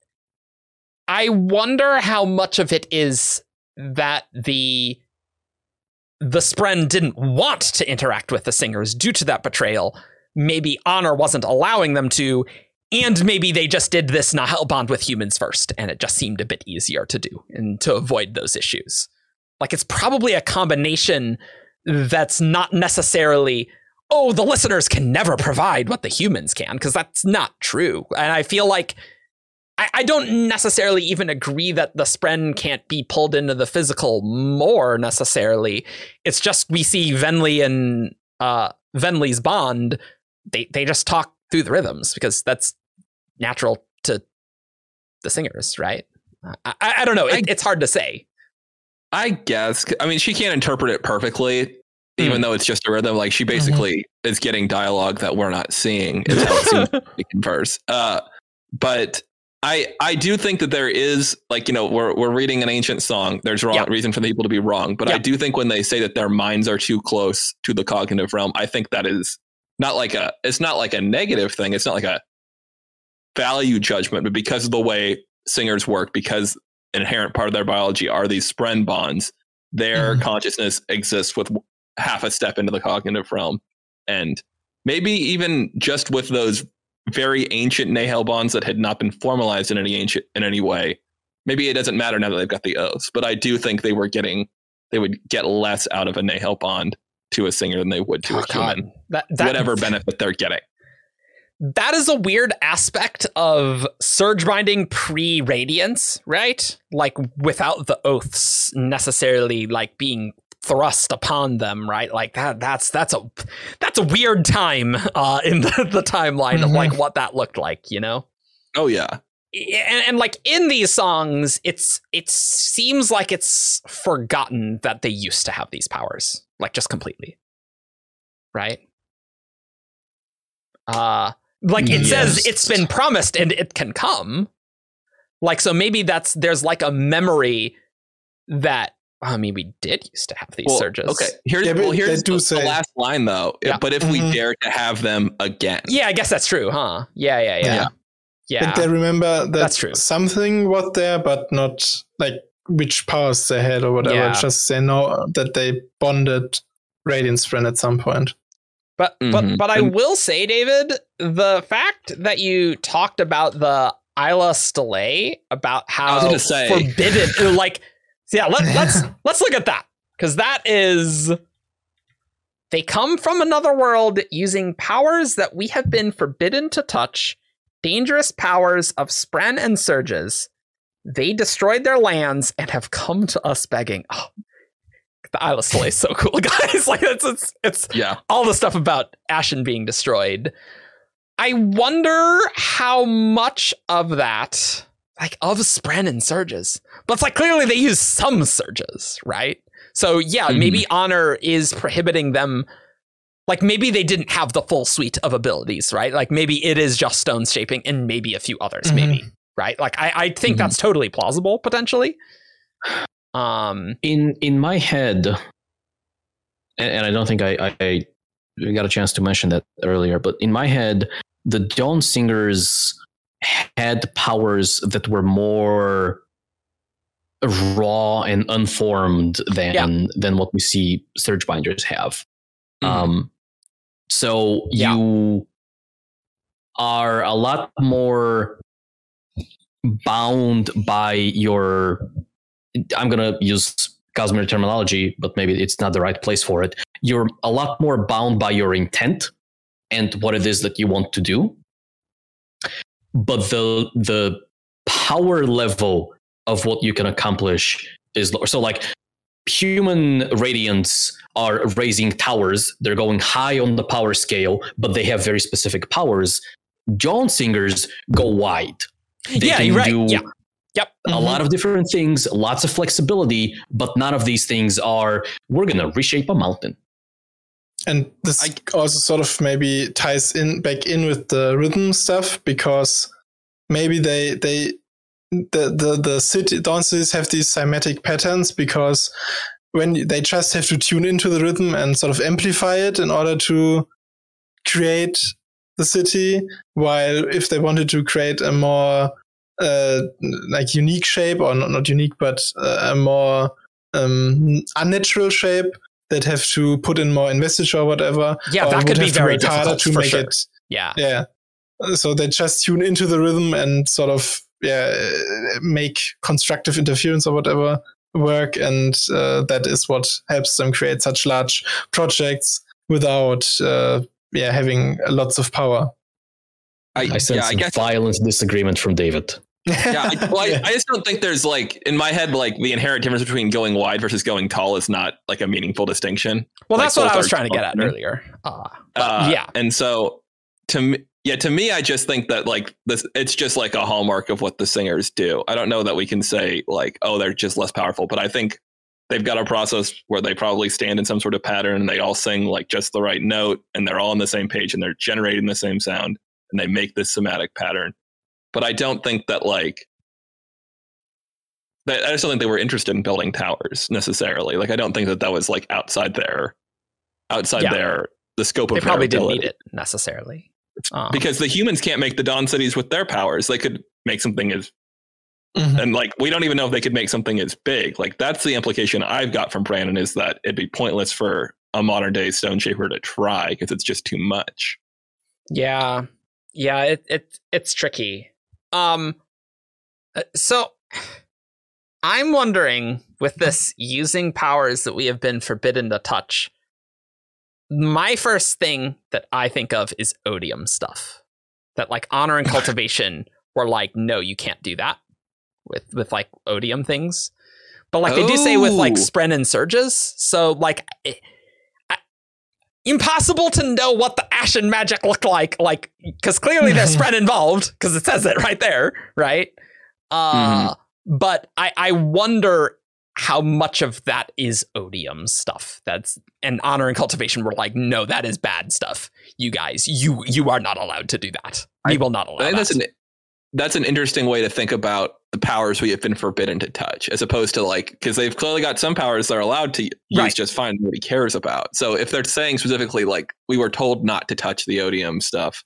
i wonder how much of it is that the the spren didn't want to interact with the singers due to that betrayal. Maybe honor wasn't allowing them to and maybe they just did this Nahel bond with humans first and it just seemed a bit easier to do and to avoid those issues. Like it's probably a combination that's not necessarily oh the listeners can never provide what the humans can because that's not true and i feel like I, I don't necessarily even agree that the spren can't be pulled into the physical more necessarily it's just we see venli and uh, Venli's bond, they they just talk through the rhythms because that's natural to the singers, right? I, I, don't know. It, I- it's hard to say. I guess. I mean, she can't interpret it perfectly, even Hmm. though it's just a rhythm. Like she basically is getting dialogue that we're not seeing. Is how it seems to converse. Uh, but I I do think that there is like you know we're we're reading an ancient song. There's wrong Yeah. reason for the people to be wrong. But I do think when they say that their minds are too close to the cognitive realm, I think that is not like a it's not like a negative thing. It's not like a value judgment, but because of the way singers work, because inherent part of their biology are these spren bonds, their Mhm. consciousness exists with half a step into the cognitive realm. And maybe even just with those very ancient Nahel bonds that had not been formalized in any ancient in any way, maybe it doesn't matter now that they've got the oaths. But I do think they were getting they would get less out of a Nahel bond to a singer than they would to Oh, a human. That, that, whatever benefit they're getting. that is a weird aspect of surge binding pre radiance, right? Like without the oaths necessarily like being thrust upon them, right? Like that that's that's a that's a weird time uh in the, the timeline of Mhm. like what that looked like, you know? Oh yeah. and, and like in these songs it's it seems like it's forgotten that they used to have these powers like just completely right uh like it says it's been promised and it can come like so maybe that's there's like a memory that I mean, we did used to have these Well, surges. Okay. Here's Yeah, but well, they here's do the, the last line though. Yeah. But if we Mhm. dare to have them again, Yeah, I guess that's true, huh? Yeah, yeah, yeah. Yeah. Yeah. Like they remember that That's true. something was there, but not like which powers they had or whatever. Yeah. Just they know that they bonded Radiant Spren at some point. But but Mhm. but I And- will say, David, the fact that you talked about the Eila Stele about I how was say. forbidden, like, yeah, let, let's let's look at that because that is they come from another world using powers that we have been forbidden to touch, dangerous powers of Spren and Surges. They destroyed their lands and have come to us begging. Oh, the Eila Stele is so cool, guys! Like it's it's it's yeah. all the stuff about Ashyn being destroyed. I wonder how much of that, like of Spren and Surges, but it's like clearly they use some Surges, right? So yeah, Mhm. maybe Honor is prohibiting them. Like maybe they didn't have the full suite of abilities, right? Like maybe it is just stone shaping and maybe a few others, Mhm. maybe, right? Like I, I think Mhm. that's totally plausible potentially. Um, in in my head and, and i don't think I, I i got a chance to mention that earlier but in my head the dawn singers had powers that were more raw and unformed than Yeah. than what we see surge binders have Mhm. um so Yeah. you are a lot more bound by your I'm gonna use Cosmere terminology, but maybe it's not the right place for it. You're a lot more bound by your intent and what it is that you want to do. But the the power level of what you can accomplish is lower. So like human radiants are raising towers. They're going high on the power scale, but they have very specific powers. Dawn singers go wide. They yeah, can you're right. do Yeah. Yep. a mm-hmm. lot of different things, lots of flexibility, but none of these things are we're gonna reshape a mountain. And this I- also sort of maybe ties in back in with the rhythm stuff because maybe they they the the the city dawn cities have these cymatic patterns because when they just have to tune into the rhythm and sort of amplify it in order to create the city while if they wanted to create a more uh, like unique shape or not, not unique but uh, a more um, unnatural shape they'd have to put in more investiture or whatever Yeah, or that could be have to very work harder to for make sure. it Yeah. yeah so they just tune into the rhythm and sort of yeah uh, make constructive interference or whatever work and uh, that is what helps them create such large projects without uh, yeah having lots of power I, I sense yeah, I some guess violent disagreement from David. yeah, I, well, I, I just don't think there's like in my head like the inherent difference between going wide versus going tall is not like a meaningful distinction. Well, Like, that's what I was trying to get at earlier. Uh, Uh, yeah, and so to me, yeah, to me, I just think that like this, it's just like a hallmark of what the singers do. I don't know that we can say like, oh, they're just less powerful, but I think they've got a process where they probably stand in some sort of pattern and they all sing like just the right note and they're all on the same page and they're generating the same sound and they make this cymatic pattern. But I don't think that like I just don't think they were interested in building towers necessarily. Like I don't think that that was like outside their outside Yeah. their the scope of they their probably didn't ability need it necessarily. Um, because the humans can't make the Dawn cities with their powers. They could make something as Mhm. and like we don't even know if they could make something as big. Like that's the implication I've got from Brandon is that it'd be pointless for a modern day stone shaper to try because it's just too much. Yeah, yeah, it it it's tricky. Um, uh, so I'm wondering with this using powers that we have been forbidden to touch. My first thing that I think of is odium stuff. That like honor and cultivation were like, no, you can't do that with with like odium things. But like they do say with like Oh. spren and surges. So like eh, I- impossible to know what the ashyn magic looked like like because clearly there's spren involved because it says it right there right? Uh but i i wonder how much of that is odium stuff. That's and honor and cultivation were like no that is bad stuff you guys. You you are not allowed to do that. We I- will not allow I think that. that's an that's an interesting way to think about the powers we have been forbidden to touch, as opposed to like because they've clearly got some powers they're allowed to use Right. just fine. Nobody cares about. So if they're saying specifically like we were told not to touch the odium stuff,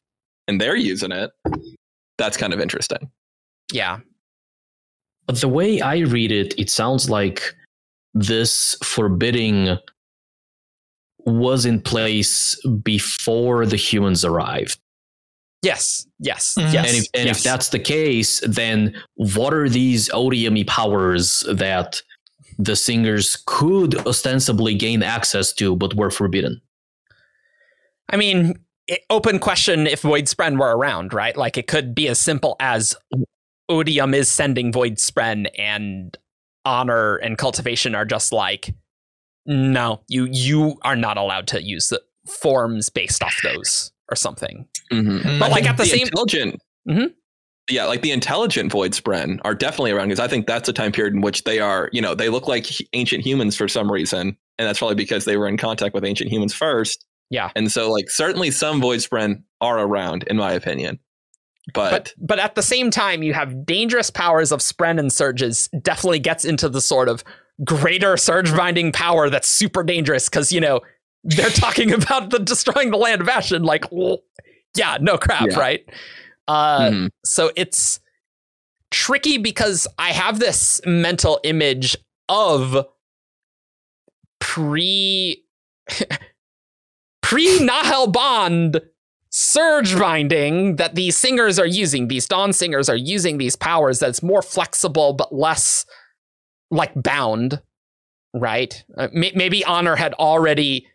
and they're using it, that's kind of interesting. yeah But the way I read it, it sounds like this forbidding was in place before the humans arrived. Yes yes Mhm. yes and if, and yes. if that's the case, then what are these odium powers that the singers could ostensibly gain access to but were forbidden? I mean, open question if Void Spren were around, right? Like it could be as simple as Odium is sending Void Spren and honor and cultivation are just like, no, you you are not allowed to use the forms based off those or something. Mm. But I like at the same intelligent, Mhm. yeah, like the intelligent void spren are definitely around because I think that's a time period in which they are, you know, they look like ancient humans for some reason, and that's probably because they were in contact with ancient humans first. Yeah. and so like certainly some void spren are around, in my opinion, but, but but at the same time you have dangerous powers of spren and surges definitely gets into the sort of greater surge binding power that's super dangerous because you know they're talking about the destroying the land of ashyn like yeah no crap Yeah. right uh Mhm. so it's tricky because i have this mental image of pre pre nahel bond surge binding that these singers are using these dawn singers are using these powers that's more flexible but less like bound right uh, may- maybe honor had already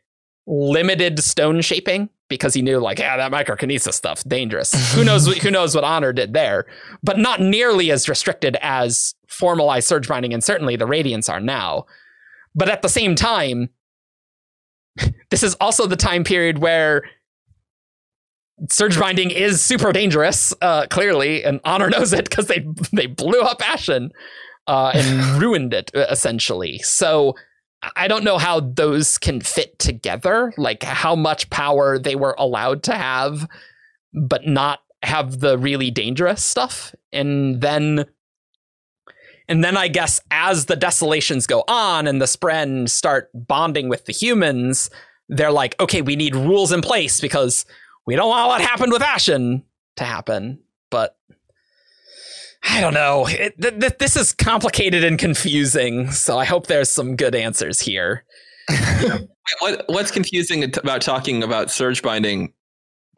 limited stone shaping because he knew like yeah that microkinesis stuff dangerous. Who knows who knows what honor did there but not nearly as restricted as formalized surge binding and certainly the radiants are now. But at the same time this is also the time period where surge binding is super dangerous uh clearly and honor knows it because they they blew up ashyn uh and ruined it uh, essentially. So i don't know how those can fit together like how much power they were allowed to have but not have the really dangerous stuff and then and then I guess as the desolations go on and the Spren start bonding with the humans, they're like, okay, we need rules in place because we don't want what happened with Ashyn to happen. But I don't know. It, th- th- this is complicated and confusing. So I hope there's some good answers here. what what's confusing about talking about surge binding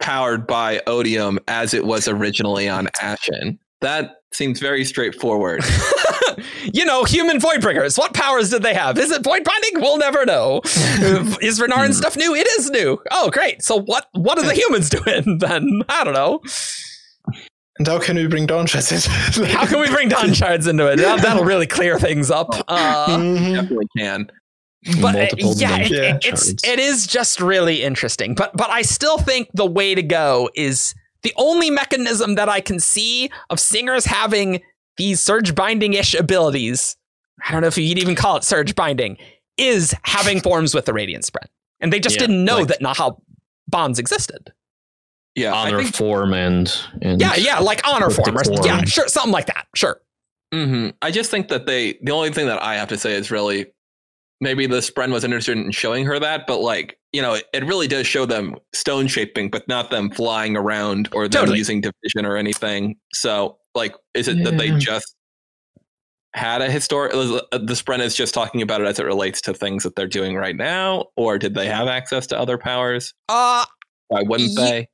powered by odium as it was originally on Ashyn? That seems very straightforward. you know, human Voidbringers. What powers did they have? Is it void binding? We'll never know. is Renarin hmm. stuff new? It is new. Oh, great. So what? What are the humans doing then? I don't know. And how can we bring Dawn Shards into it? How can we bring Dawn Shards into it? That, that'll really clear things up. Uh, Mhm. Definitely can. but uh, yeah, it, Yeah. it- it's it is just really interesting. But but I still think the way to go is the only mechanism that I can see of singers having these surge binding ish abilities. I don't know if you'd even call it surge binding. Is having forms with the radiant spren, and they just Yeah, didn't know like- that Nahel bonds existed. Yeah, I honor think form and, and Yeah, yeah, like honor form, or, Cryptic yeah, sure, something like that. Sure. hmm I just think that they the only thing that I have to say is really maybe the Spren was interested in showing her that, but like you know, it, it really does show them stone shaping, but not them flying around or them Totally. using division or anything. So like, is it that they just had a historic? The Spren is just talking about it as it relates to things that they're doing right now, or did they have access to other powers? Uh, Why wouldn't Ye- they?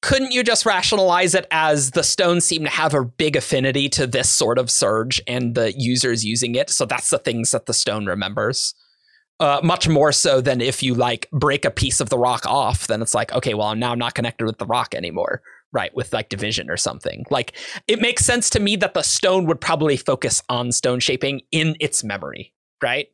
Couldn't you just rationalize it as the stones seem to have a big affinity to this sort of surge and the users using it? So that's the things that the stone remembers. Uh, much more so than if you like break a piece of the rock off, then it's like, okay, well, now I'm not connected with the rock anymore, right? With like division or something. Like it makes sense to me that the stone would probably focus on stone shaping in its memory, right?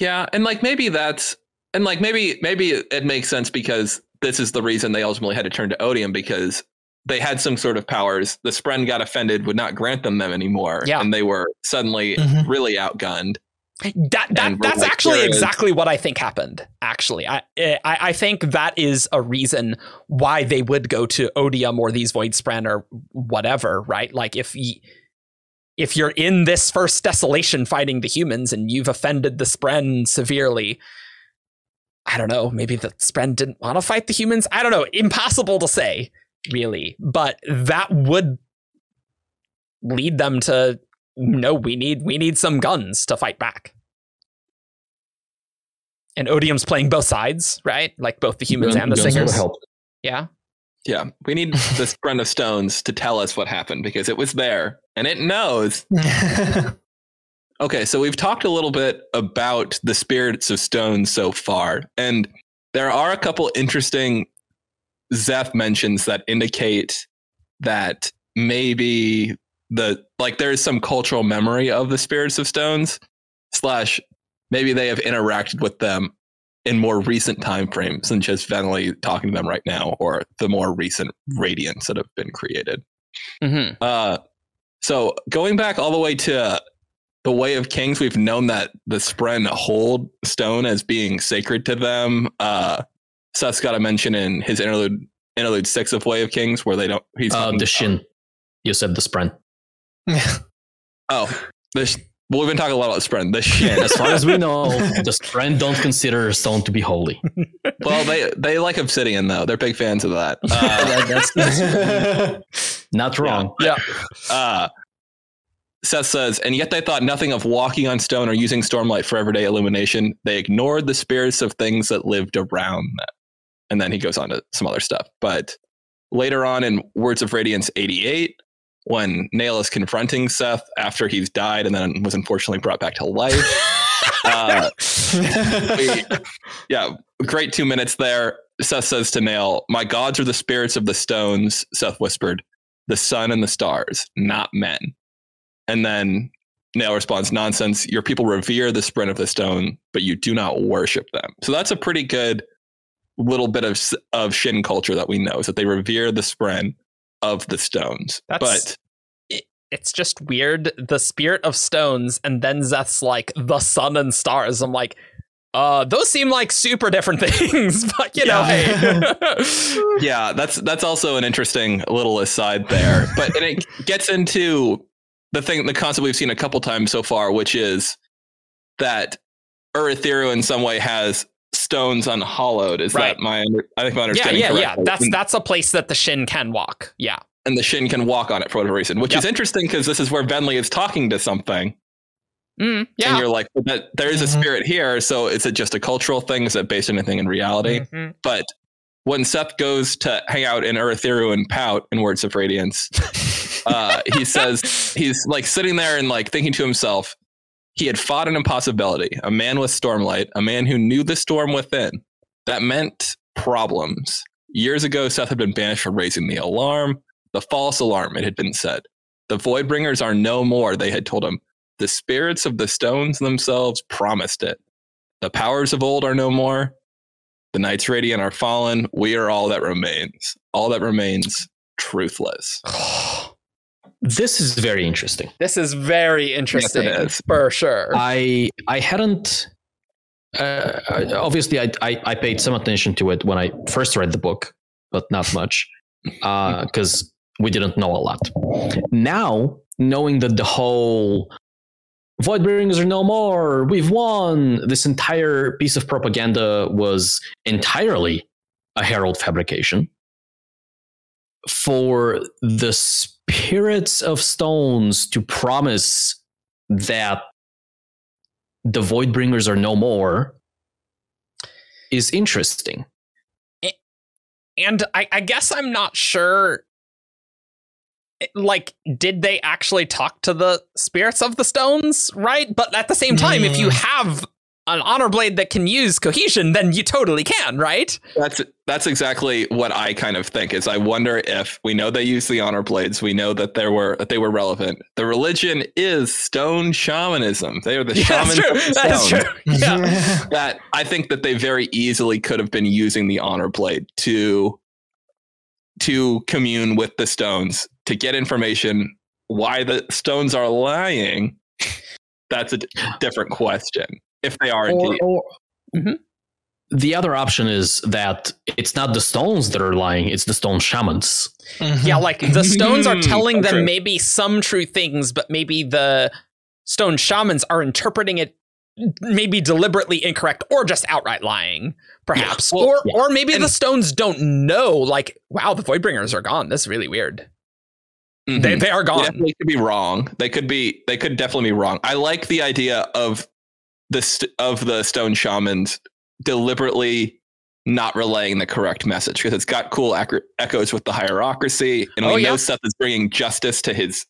Yeah, and like maybe that's and like maybe maybe it makes sense because this is the reason they ultimately had to turn to Odium because they had some sort of powers. The Spren got offended, would not grant them them anymore, Yeah. and they were suddenly Mhm. really outgunned. That that that's like, actually exactly what I think happened. Actually, I, I I think that is a reason why they would go to Odium or these Void Spren or whatever, right? Like if y- if you're in this first desolation fighting the humans and you've offended the Spren severely, I don't know. Maybe the Spren didn't want to fight the humans. I don't know. Impossible to say, really. But that would lead them to no. We need we need some guns to fight back. And Odium's playing both sides, right? Like both the humans and the singers. help. Yeah, yeah. We need the Spren of Stones to tell us what happened because it was there and it knows. Okay, so we've talked a little bit about the spirits of stone so far, and there are a couple interesting Szeth mentions that indicate that maybe the like there is some cultural memory of the spirits of stones, slash maybe they have interacted with them in more recent time frames than just Venli talking to them right now, or the more recent radiants that have been created. Mhm. Uh, so going back all the way to the Way of Kings, we've known that the Spren hold stone as being sacred to them. Uh, Szeth's got a mention in his interlude, interlude six of Way of Kings, where they don't. He's Uh, talking the about- shin. You said the spren. Oh, the sh- well, we've been talking a lot about Spren. The shin. As far as we know, the spren don't consider stone to be holy. well, they they like obsidian though. They're big fans of that. Uh, That- that's, that's not wrong. Yeah. Uh, Szeth says, and yet they thought nothing of walking on stone or using stormlight for everyday illumination. They ignored the spirits of things that lived around them. And then he goes on to some other stuff. But later on in Words of Radiance 88, when Nale is confronting Szeth after he's died and then was unfortunately brought back to life, uh, we- yeah, great two minutes there. Szeth says to Nale, My gods are the spirits of the stones, Szeth whispered, the sun and the stars, not men. And then Nale responds, Nonsense, your people revere the spren of the stone, but you do not worship them. So that's a pretty good little bit of, of Shin culture that we know is that they revere the spren of the stones. That's- but It's just weird. The spirit of stones, and then Szeth's like the sun and stars. I'm like, uh, those seem like super different things, but you know, Yeah. hey. yeah, that's that's also an interesting little aside there. But and it gets into the thing, the concept we've seen a couple times so far, which is that Urithiru in some way has stones unhollowed. Is Right. that my? I think my yeah, understanding. yeah, yeah. correct? That's that's a place that the Shin can walk. Yeah. and the Shin can walk on it for whatever reason, which Yep. is interesting because this is where Venli is talking to something, Mm, and you're like, but there is a Mhm. spirit here. So is it just a cultural thing? Is it based on anything in reality? Mhm. But when Szeth goes to hang out in Urithiru and pout in Words of Radiance, uh, he says he's like sitting there and like thinking to himself, he had fought an impossibility, a man with stormlight, a man who knew the storm within. That meant problems. Years ago, Szeth had been banished for raising the alarm. The false alarm, it had been said. The Voidbringers are no more, they had told him. The spirits of the stones themselves promised it. The powers of old are no more. The Knights Radiant are fallen. We are all that remains. All that remains truthless. This is very interesting. this is very interesting is. for sure. I I hadn't. Uh, obviously, I, I I paid some attention to it when I first read the book, but not much, because we didn't know a lot. Now, knowing that the whole void Voidbringers are no more, we've won. This entire piece of propaganda was entirely a herald fabrication. For the spirits of stones to promise that the void bringers are no more is interesting. and I, I guess I'm not sure. eh, Like, did they actually talk to the spirits of the stones? Right, but at the same time, if you Mm. have an honor blade that can use cohesion, then you totally can, right? That's that's exactly what I kind of think is I wonder if we know they use the honor blades, we know that there were that they were relevant. The religion is stone shamanism. They are the Yeah, that's true. That's true. Yeah. that I think that they very easily could have been using the honor blade to to commune with the stones to get information why the stones are lying that's a d- different question if they are Or, indeed or Mhm. the other option is that it's not the stones that are lying; it's the stone shamans. Yeah, like the stones are Hmm, telling them true. maybe some true things, but maybe the stone shamans are interpreting it maybe deliberately incorrect or just outright lying, perhaps. well, or yeah. or maybe the stones don't know, like, wow, the Voidbringers are gone. This is really weird. Mhm. They, they are They gone. they could be wrong they could be they could definitely be wrong i like the idea of the st- of the stone shamans deliberately not relaying the correct message because it's got cool ec- echoes with the hierarchy and we Oh, know Szeth is bringing justice to his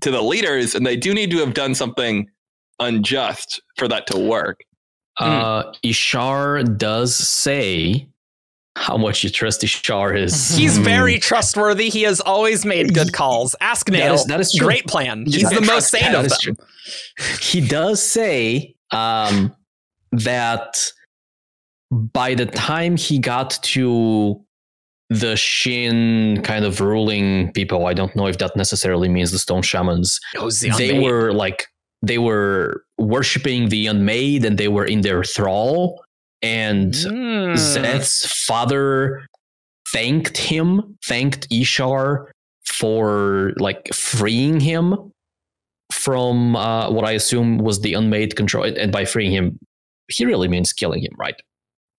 to the leaders and they do need to have done something unjust for that to work Uh, Ishar does say how much you trust Ishar is. He's Hmm. very trustworthy. He has always made good calls. Ask That Nale. is- that is true. Great plan. You He's the most sane of them. true. He does say um, that by the time he got to the Shin kind of ruling people, I don't know if that necessarily means the Stone Shamans. The They unmade. were like they were worshiping the unmade, and they were in their thrall. And Hmm. Szeth's father thanked him, thanked Ishar for like freeing him from uh, what I assume was the unmade control. And by freeing him, he really means killing him, right?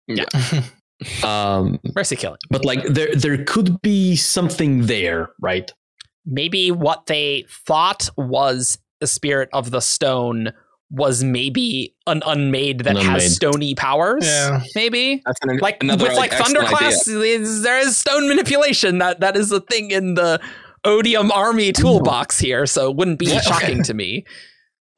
Yeah. um, Mercy killing. but like there, there could be something there, right? maybe what they thought was the spirit of the stone was maybe an unmade that An unmade. has stony powers. Yeah. Maybe that's an, like another with like excellent Thunderclasts, is- there is stone manipulation. That that is a thing in the Odium army toolbox here, so it wouldn't be shocking to me.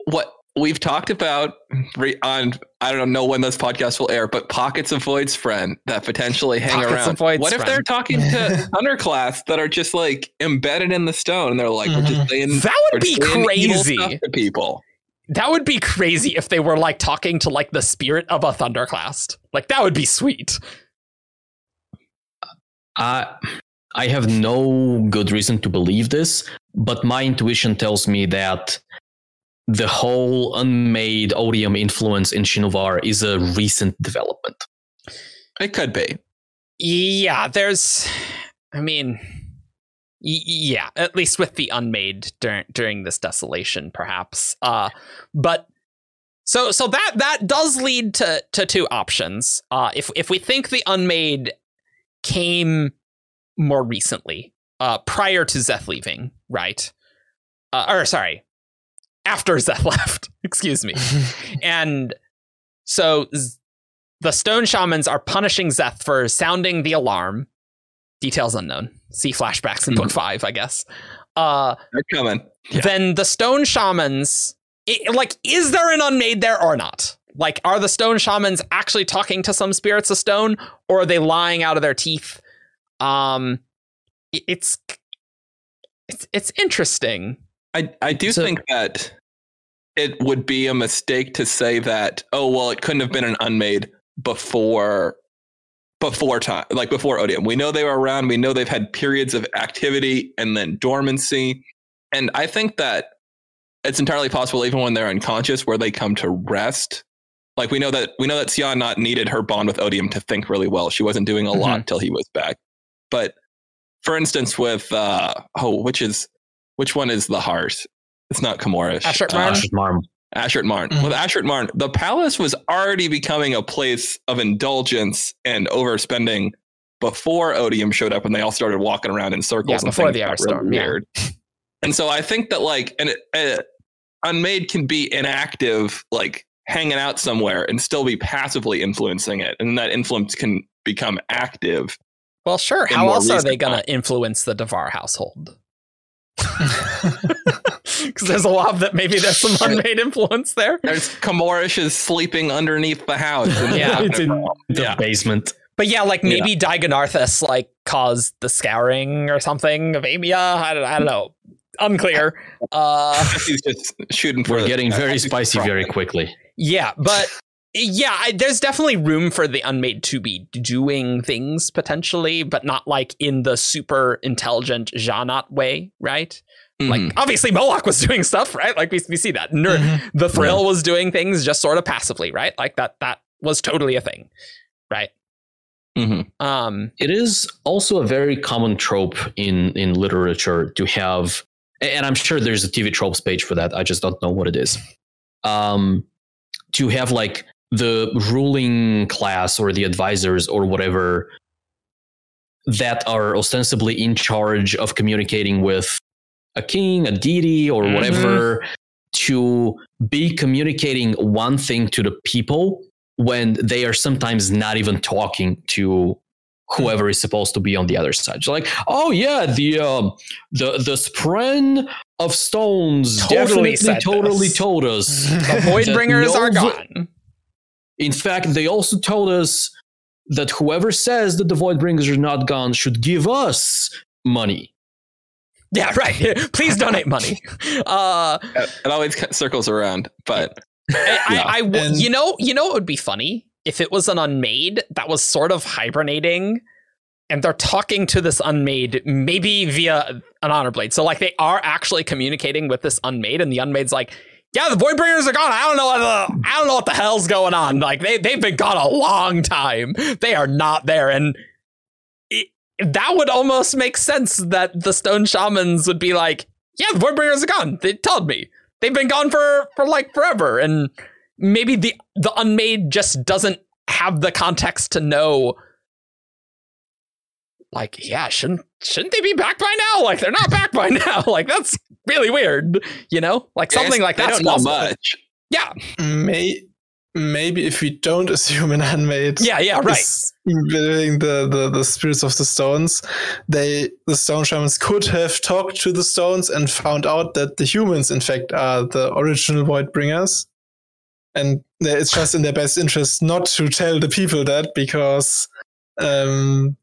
what we've talked about re- on I don't know when this podcast will air, but pockets of Void Spren that potentially hang Pockets around. of Void's what if friend. they're talking to underclass that are just like embedded in the stone and they're like, we're just mm-hmm. saying That we're would be just saying evil crazy. stuff to people. That would be crazy if they were like talking to like the spirit of a thunderclast. Like that would be sweet. I I have no good reason to believe this, but my intuition tells me that the whole unmade odium influence in Shinovar is a recent development. It could be. Yeah, there's. I mean, y- yeah, at least with the unmade during during this desolation, perhaps. Uh, but so so that that does lead to to two options. Uh, if if we think the unmade came more recently, uh, prior to Szeth leaving, right? Uh, or sorry, after Szeth left. Excuse me. And so Z- the stone shamans are punishing Szeth for sounding the alarm. Details unknown. See flashbacks in book five, I guess. Uh, They're coming. Yeah. Then the stone shamans, i like, is there an unmade there or not? Like, are the stone shamans actually talking to some spirits of stone, or are they lying out of their teeth? Um, it's it's it's interesting. I I do So- think that it would be a mistake to say that oh well it couldn't have been an unmade before before time like before Odium. We know they were around. We know they've had periods of activity and then dormancy, and I think that it's entirely possible even when they're unconscious where they come to rest. Like we know that we know that Sja-anat needed her bond with Odium to think really well. She wasn't doing a lot till he was back. But for instance, with uh oh, which is which one is the heart? It's not Chemoarish. Ashert Uh, Marn? Ashert Marm. Ashertmarn. Mhm. With Ashertmarn, the palace was already becoming a place of indulgence and overspending before Odium showed up and they all started walking around in circles. Yeah, and before the got Everstorm, really yeah. weird. And so I think that like an uh, unmade can be inactive, like hanging out somewhere and still be passively influencing it, and that influence can become active. Well, sure. How more else are they going to influence the Davar household? Because there's a lot that maybe there's some unmade influence there. There's Chemoarish is sleeping underneath the house. and Yeah. talking It's in the Yeah. basement. But yeah, like maybe Dai-Gonarthis like caused the scouring or something of Aimia. I don't, I don't know. Unclear. Uh, He's just shooting for We're getting very spicy trying. very quickly. yeah, but yeah, I, there's definitely room for the unmade to be doing things potentially, but not like in the super intelligent Sja-anat way, right? Like Mhm. obviously Moelach was doing stuff, right? Like we, we see that. Ner- Mhm. the Thrill was doing things just sort of passively, right? Like that that was totally a thing, right? Mhm. Um, It is also a very common trope in in literature to have, and I'm sure there's a TV tropes page for that. I just don't know what it is. Um, to have like the ruling class or the advisors or whatever that are ostensibly in charge of communicating with a king, a deity, or Mhm. whatever, to be communicating one thing to the people when they are sometimes not even talking to whoever is supposed to be on the other side. Like, oh yeah, the um, the the spren of stones Totally definitely totally this. told us. the Voidbringers no are gone. In fact, they also told us that whoever says that the Voidbringers are not gone should give us money. Yeah, right. Please donate money. Uh, it always circles around, but I, Yeah. I, I w- And- you know, you know, it would be funny if it was an unmade that was sort of hibernating, and they're talking to this unmade, maybe via an honor blade. So like they are actually communicating with this unmade, and the unmade's like, "Yeah, the Voidbringers are gone. I don't know what the, I don't know what the hell's going on. Like they they've been gone a long time. They are not there." And it, that would almost make sense that the Stone Shamans would be like, "Yeah, the Voidbringers are gone. They told me." they've been gone for for like forever and maybe the the unmade just doesn't have the context to know like yeah shouldn't shouldn't they be back by now? Like they're not back by now. Like that's really weird you know? Like something like that's don't much. yeah. May, maybe if we don't assume an unmade yeah yeah right. building the, the, the spirits of the stones, they the stone shamans could have talked to the stones and found out that the humans, in fact, are the original void bringers. And it's just in their best interest not to tell the people that because um,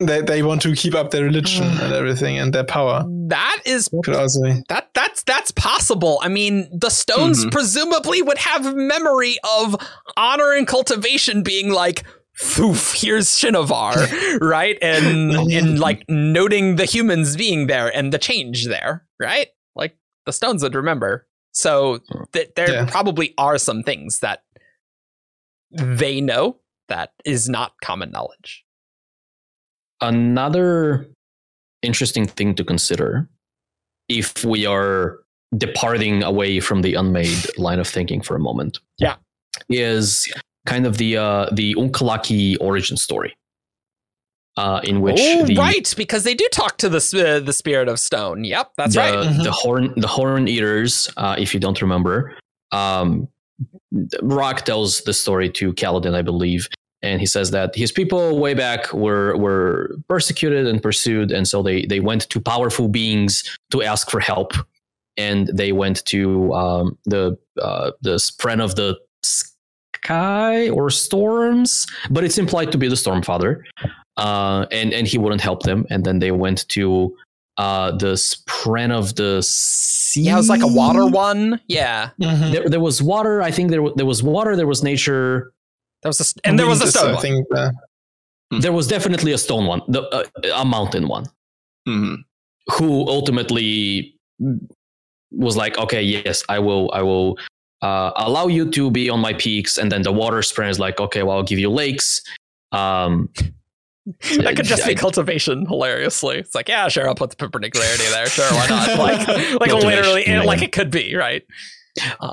they they want to keep up their religion and everything and their power. that is Could also be. that that's that's possible. I mean, the stones Mhm. presumably would have memory of honor and cultivation being like, "Foof, here's Shinovar," right? And and like noting the humans being there and the change there, right? Like the stones would remember. So th- there Yeah. probably are some things that they know that is not common knowledge. Another interesting thing to consider if we are departing away from the unmade line of thinking for a moment. Yeah. Is kind of the uh the Unkalaki origin story. Uh, in which oh, the right, because they do talk to the uh, the spirit of stone. Yep, that's the, right. Mhm. The horn, the horn eaters. Uh, if you don't remember, um, Rock tells the story to Kaladin, I believe, and he says that his people way back were were persecuted and pursued, and so they they went to powerful beings to ask for help, and they went to um, the uh, the spren of the sky or storms, but it's implied to be the storm father. Uh, and and he wouldn't help them, and then they went to uh, the spren of the sea. Yeah, it was like a water one. Yeah, Mhm. There, there was water. I think there there was water. There was nature. There was a st- and there was a stone I one. think, uh, There was definitely a stone one, the, uh, a mountain one. Mhm. who ultimately was like, okay, yes, I will, I will uh, allow you to be on my peaks, and then the water spren is like, okay, well, I'll give you lakes. Um, that could just be I- cultivation. Hilariously, it's like, yeah, sure, I'll put the perpendicularity there. Sure, why not? Like, like literally, yeah. like it could be right.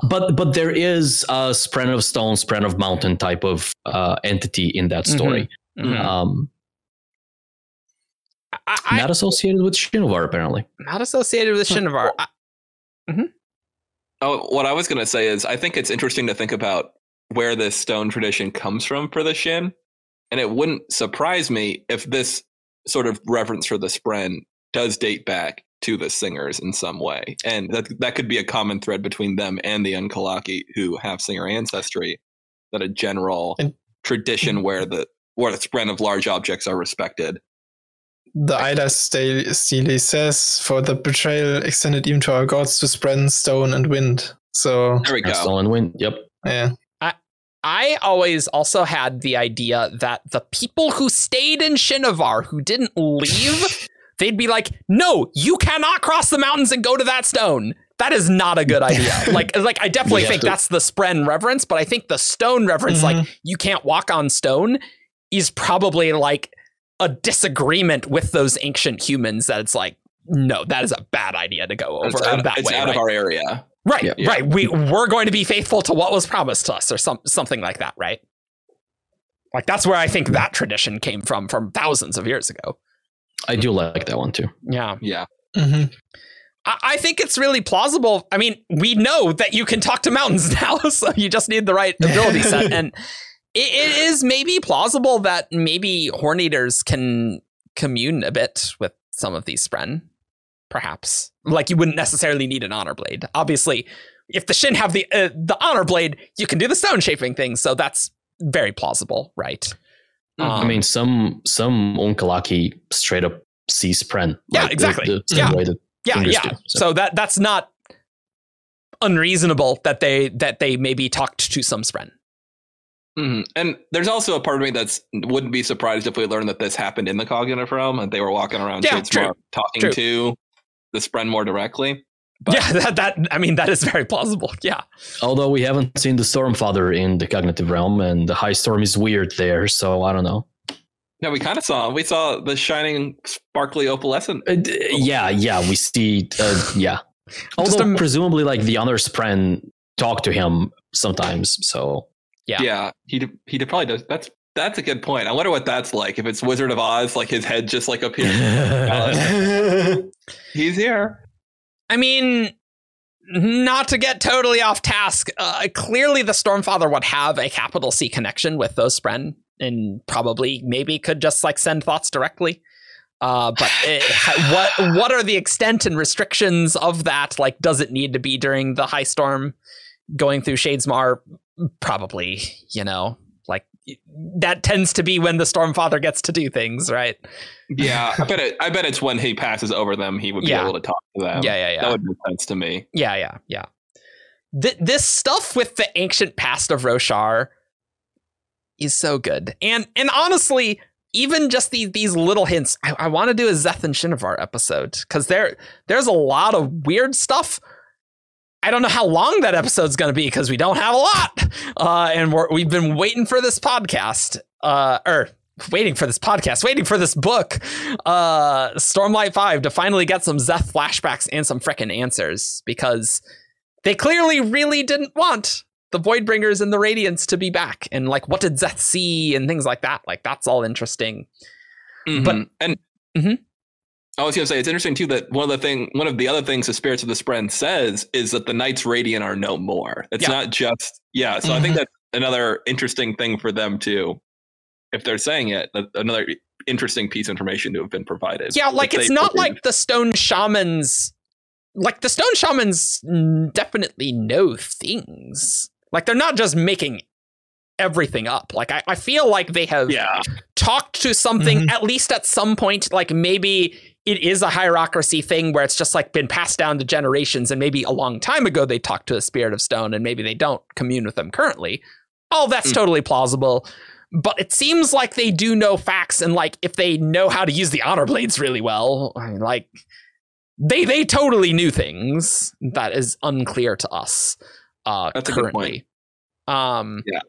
But but there is a spren of stone, spren of mountain type of uh, entity in that story, Mhm. um, I, I, not associated with Shinovar apparently. not associated with Shinovar. I- Oh, what I was going to say is, I think it's interesting to think about where this stone tradition comes from for the Shin, and it wouldn't surprise me if this sort of reference for the Spren does date back to the singers in some way, and that that could be a common thread between them and the Unkalaki, who have singer ancestry. That a general And- tradition where the where the spren of large objects are respected. the Eila Stele Stele says, for the betrayal extended even to our gods to spren stone, and wind. So, There we go. stone and wind. Yep. yeah. I always also had the idea that the people who stayed in Shinovar who didn't leave, they'd be like, "No, you cannot cross the mountains and go to that stone." That is not a good idea. like, like I definitely have think that's the Spren reverence, but I think the stone reverence, Mhm. like you can't walk on stone, is probably like a disagreement with those ancient humans. That it's like, no, that is a bad idea to go over It's out, that it's way. out right? of our area. Right, Yeah. right. We we're going to be faithful to what was promised to us, or some something like that, right? Like that's where I think that tradition came from, from thousands of years ago. I do like that one too. Yeah, Yeah. hmm I, I think it's really plausible. I mean, we know that you can talk to mountains now, so you just need the right ability set, and it, it is maybe plausible that maybe horn eaters can commune a bit with some of these spren, perhaps. Like you wouldn't necessarily need an honor blade. Obviously, if the Shin have the uh, the honor blade, you can do the stone shaping thing. So that's very plausible, right? Mhm. I mean, some some Unkalaki straight up see spren. Yeah, like the- exactly. the same Yeah. way yeah, yeah. do, so. so. that that's not unreasonable that they that they maybe talked to some spren. Mhm. And there's also a part of me that's wouldn't be surprised if we learned that this happened in the cognitive realm and they were walking around Yeah, Shadesmar talking true. to the Spren more directly. But- yeah, that that I mean that is very plausible. Yeah. Although we haven't seen the Stormfather in the cognitive realm, and the High Storm is weird there, so I don't know. No, we kind of saw we saw the shining, sparkly opalescent. Uh, d- yeah, yeah, we see. Uh, yeah, Just although a- presumably, like the other Spren talk to him sometimes. So Yeah. Yeah, he d- he probably does. That's that's a good point. I wonder what that's like. If it's Wizard of Oz, like his head just like appears. He's here. I mean, not to get totally off task, uh, clearly the Stormfather would have a capital C connection with those Spren and probably maybe could just like send thoughts directly. Uh, but it, what what are the extent and restrictions of that? Like, does it need to be during the high storm going through Shadesmar? Probably, you know, that tends to be when the Stormfather gets to do things, right? Yeah, I bet it. I bet it's when he passes over them, he would be Yeah. able to talk to them. yeah, yeah, yeah. That would make sense to me. Yeah, yeah, yeah. Th- this stuff with the ancient past of Roshar is so good, and and honestly, even just these these little hints, I, I want to do a Szeth and Shinovar episode because there there's a lot of weird stuff. I don't know how long that episode's going to be because we don't have a lot, uh, and we're, we've been waiting for this podcast, uh, or waiting for this podcast, waiting for this book, uh, Stormlight Five, to finally get some Szeth flashbacks and some frickin' answers because they clearly really didn't want the Voidbringers and the Radiants to be back, and like what did Szeth see and things like that. Like that's all interesting. But- Mhm. and Mhm. I was going to say it's interesting too that one of the thing, one of the other things the spirits of the Spren says is that the Knights Radiant are no more. It's Yeah. not just yeah. So I think Mhm. that's another interesting thing for them too. If they're saying it, another interesting piece of information to have been provided. Yeah, like it's not believe. like the Stone Shamans. Like the Stone Shamans definitely know things. Like they're not just making everything up. Like I, I feel like they have yeah. talked to something Mhm. at least at some point like maybe it is a hierarchy thing where it's just like been passed down to generations and maybe a long time ago they talked to a spirit of stone and maybe they don't commune with them currently. All that's Mm. totally plausible. But it seems like they do know facts and like if they know how to use the honor blades really well, I mean, like they they totally knew things that is unclear to us uh That's a good point. currently. Um Yeah.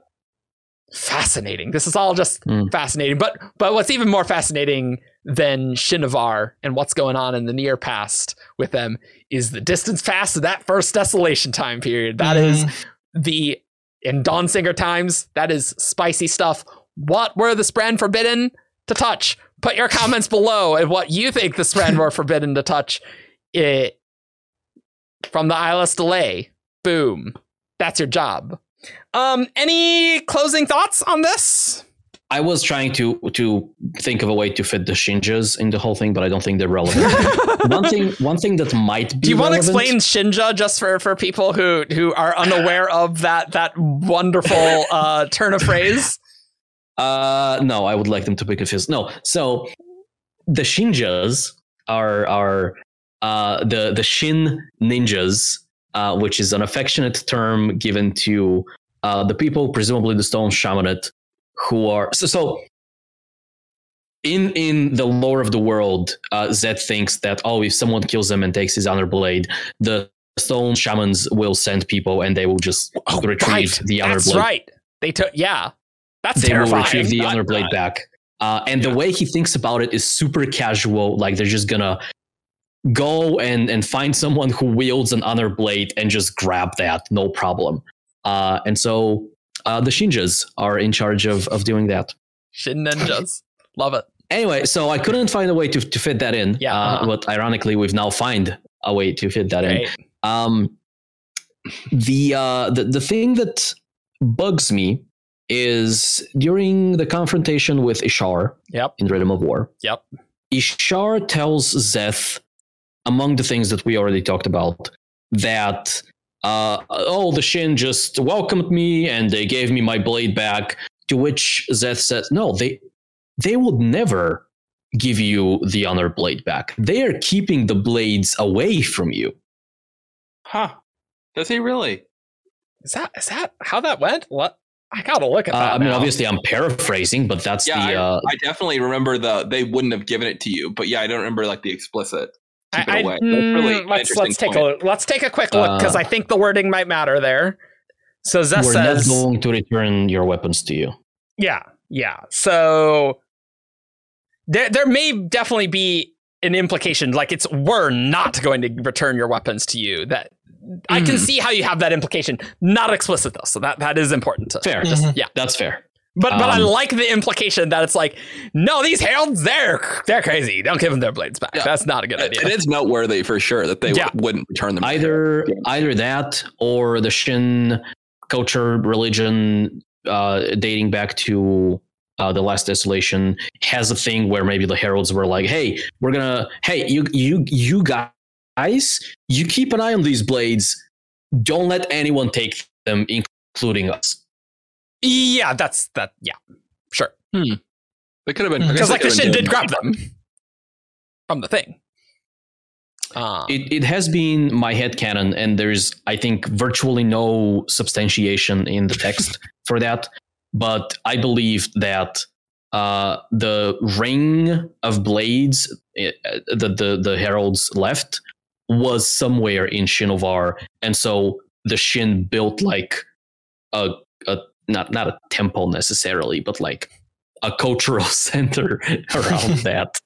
Fascinating. This is all just Mm. fascinating. But but what's even more fascinating than Shinovar and what's going on in the near past with them is the distance past that first desolation time period. That is the in Dawn Singer times. That is spicy stuff. What were the Spren forbidden to touch? Put your comments below and what you think the Spren were forbidden to touch. It from the Eila Stele. Boom. That's your job. Um, any closing thoughts on this? I was trying to to think of a way to fit the Shinjas in the whole thing, but I don't think they're relevant. one thing one thing that might be Do you want to explain Shinja just for, for people who, who are unaware of that that wonderful uh, turn of phrase? Uh, no, I would like them to be confused. No, so the Shinjas are are uh, the the Shin ninjas, uh, which is an affectionate term given to uh, the people, presumably the Stone Shamanate, who are so so. In in the lore of the world, uh, Szeth thinks that oh, if someone kills him and takes his honor blade, the stone shamans will send people and they will just retrieve the honor Oh, That's blade right. They took yeah. That's they terrifying. will retrieve the Not honor blade back. Uh, and the way he thinks about it is super casual. Like they're just gonna go and and find someone who wields an honor blade and just grab that, no problem. Uh, and so uh, the Shinjas are in charge of of doing that. Shin ninjas. Love it. Anyway, so I couldn't find a way to, to fit that in. Yeah, Uh, uh-huh. But ironically, we've now find a way to fit that in. Um, the uh, the the thing that bugs me is during the confrontation with Ishar Yep. in Rhythm of War. Yep. Ishar tells Szeth, among the things that we already talked about, that uh, oh, the Shin just welcomed me and they gave me my blade back. To which Szeth says, no, they they would never give you the honor blade back. They are keeping the blades away from you. Huh. Does he really? Is that is that how that went? What I gotta look at Uh, that. I mean, now. obviously, I'm paraphrasing, but that's Yeah, the. Uh, I definitely remember the they wouldn't have given it to you, but yeah, I don't remember like the explicit. Keep I, it away. I, That's really mm, let's let's take point. a let's take a quick look because Uh, I think the wording might matter there. So Szeth we're says, not going to return your weapons to you. Yeah, yeah. So there there may definitely be an implication, like it's we're not going to return your weapons to you. That I can Mhm. see how you have that implication, not explicit though. So that that is important to Fair. Just, Mhm. yeah, That's fair. But but I Um, like the implication that it's like, no, these heralds, they're they're crazy. Don't give them their blades back. Yeah. That's not a good idea. it is noteworthy for sure that they Yeah. w- wouldn't return them. Either Yeah. either that or the Shin culture religion uh, dating back to uh, the last desolation has a thing where maybe the heralds were like, "Hey, we're gonna, hey, you you you guys, you keep an eye on these blades. Don't let anyone take them, including us." Yeah, that's that. Yeah, sure. They could have been Because like the could've shit did grab them from the thing. Um, It, it has been my head canon, and there's, I think, virtually no substantiation in the text for that. But I believe that uh, the ring of blades uh, that the, the heralds left was somewhere in Shinovar, and so the Shin built like a, a not not a temple necessarily, but like a cultural center around that.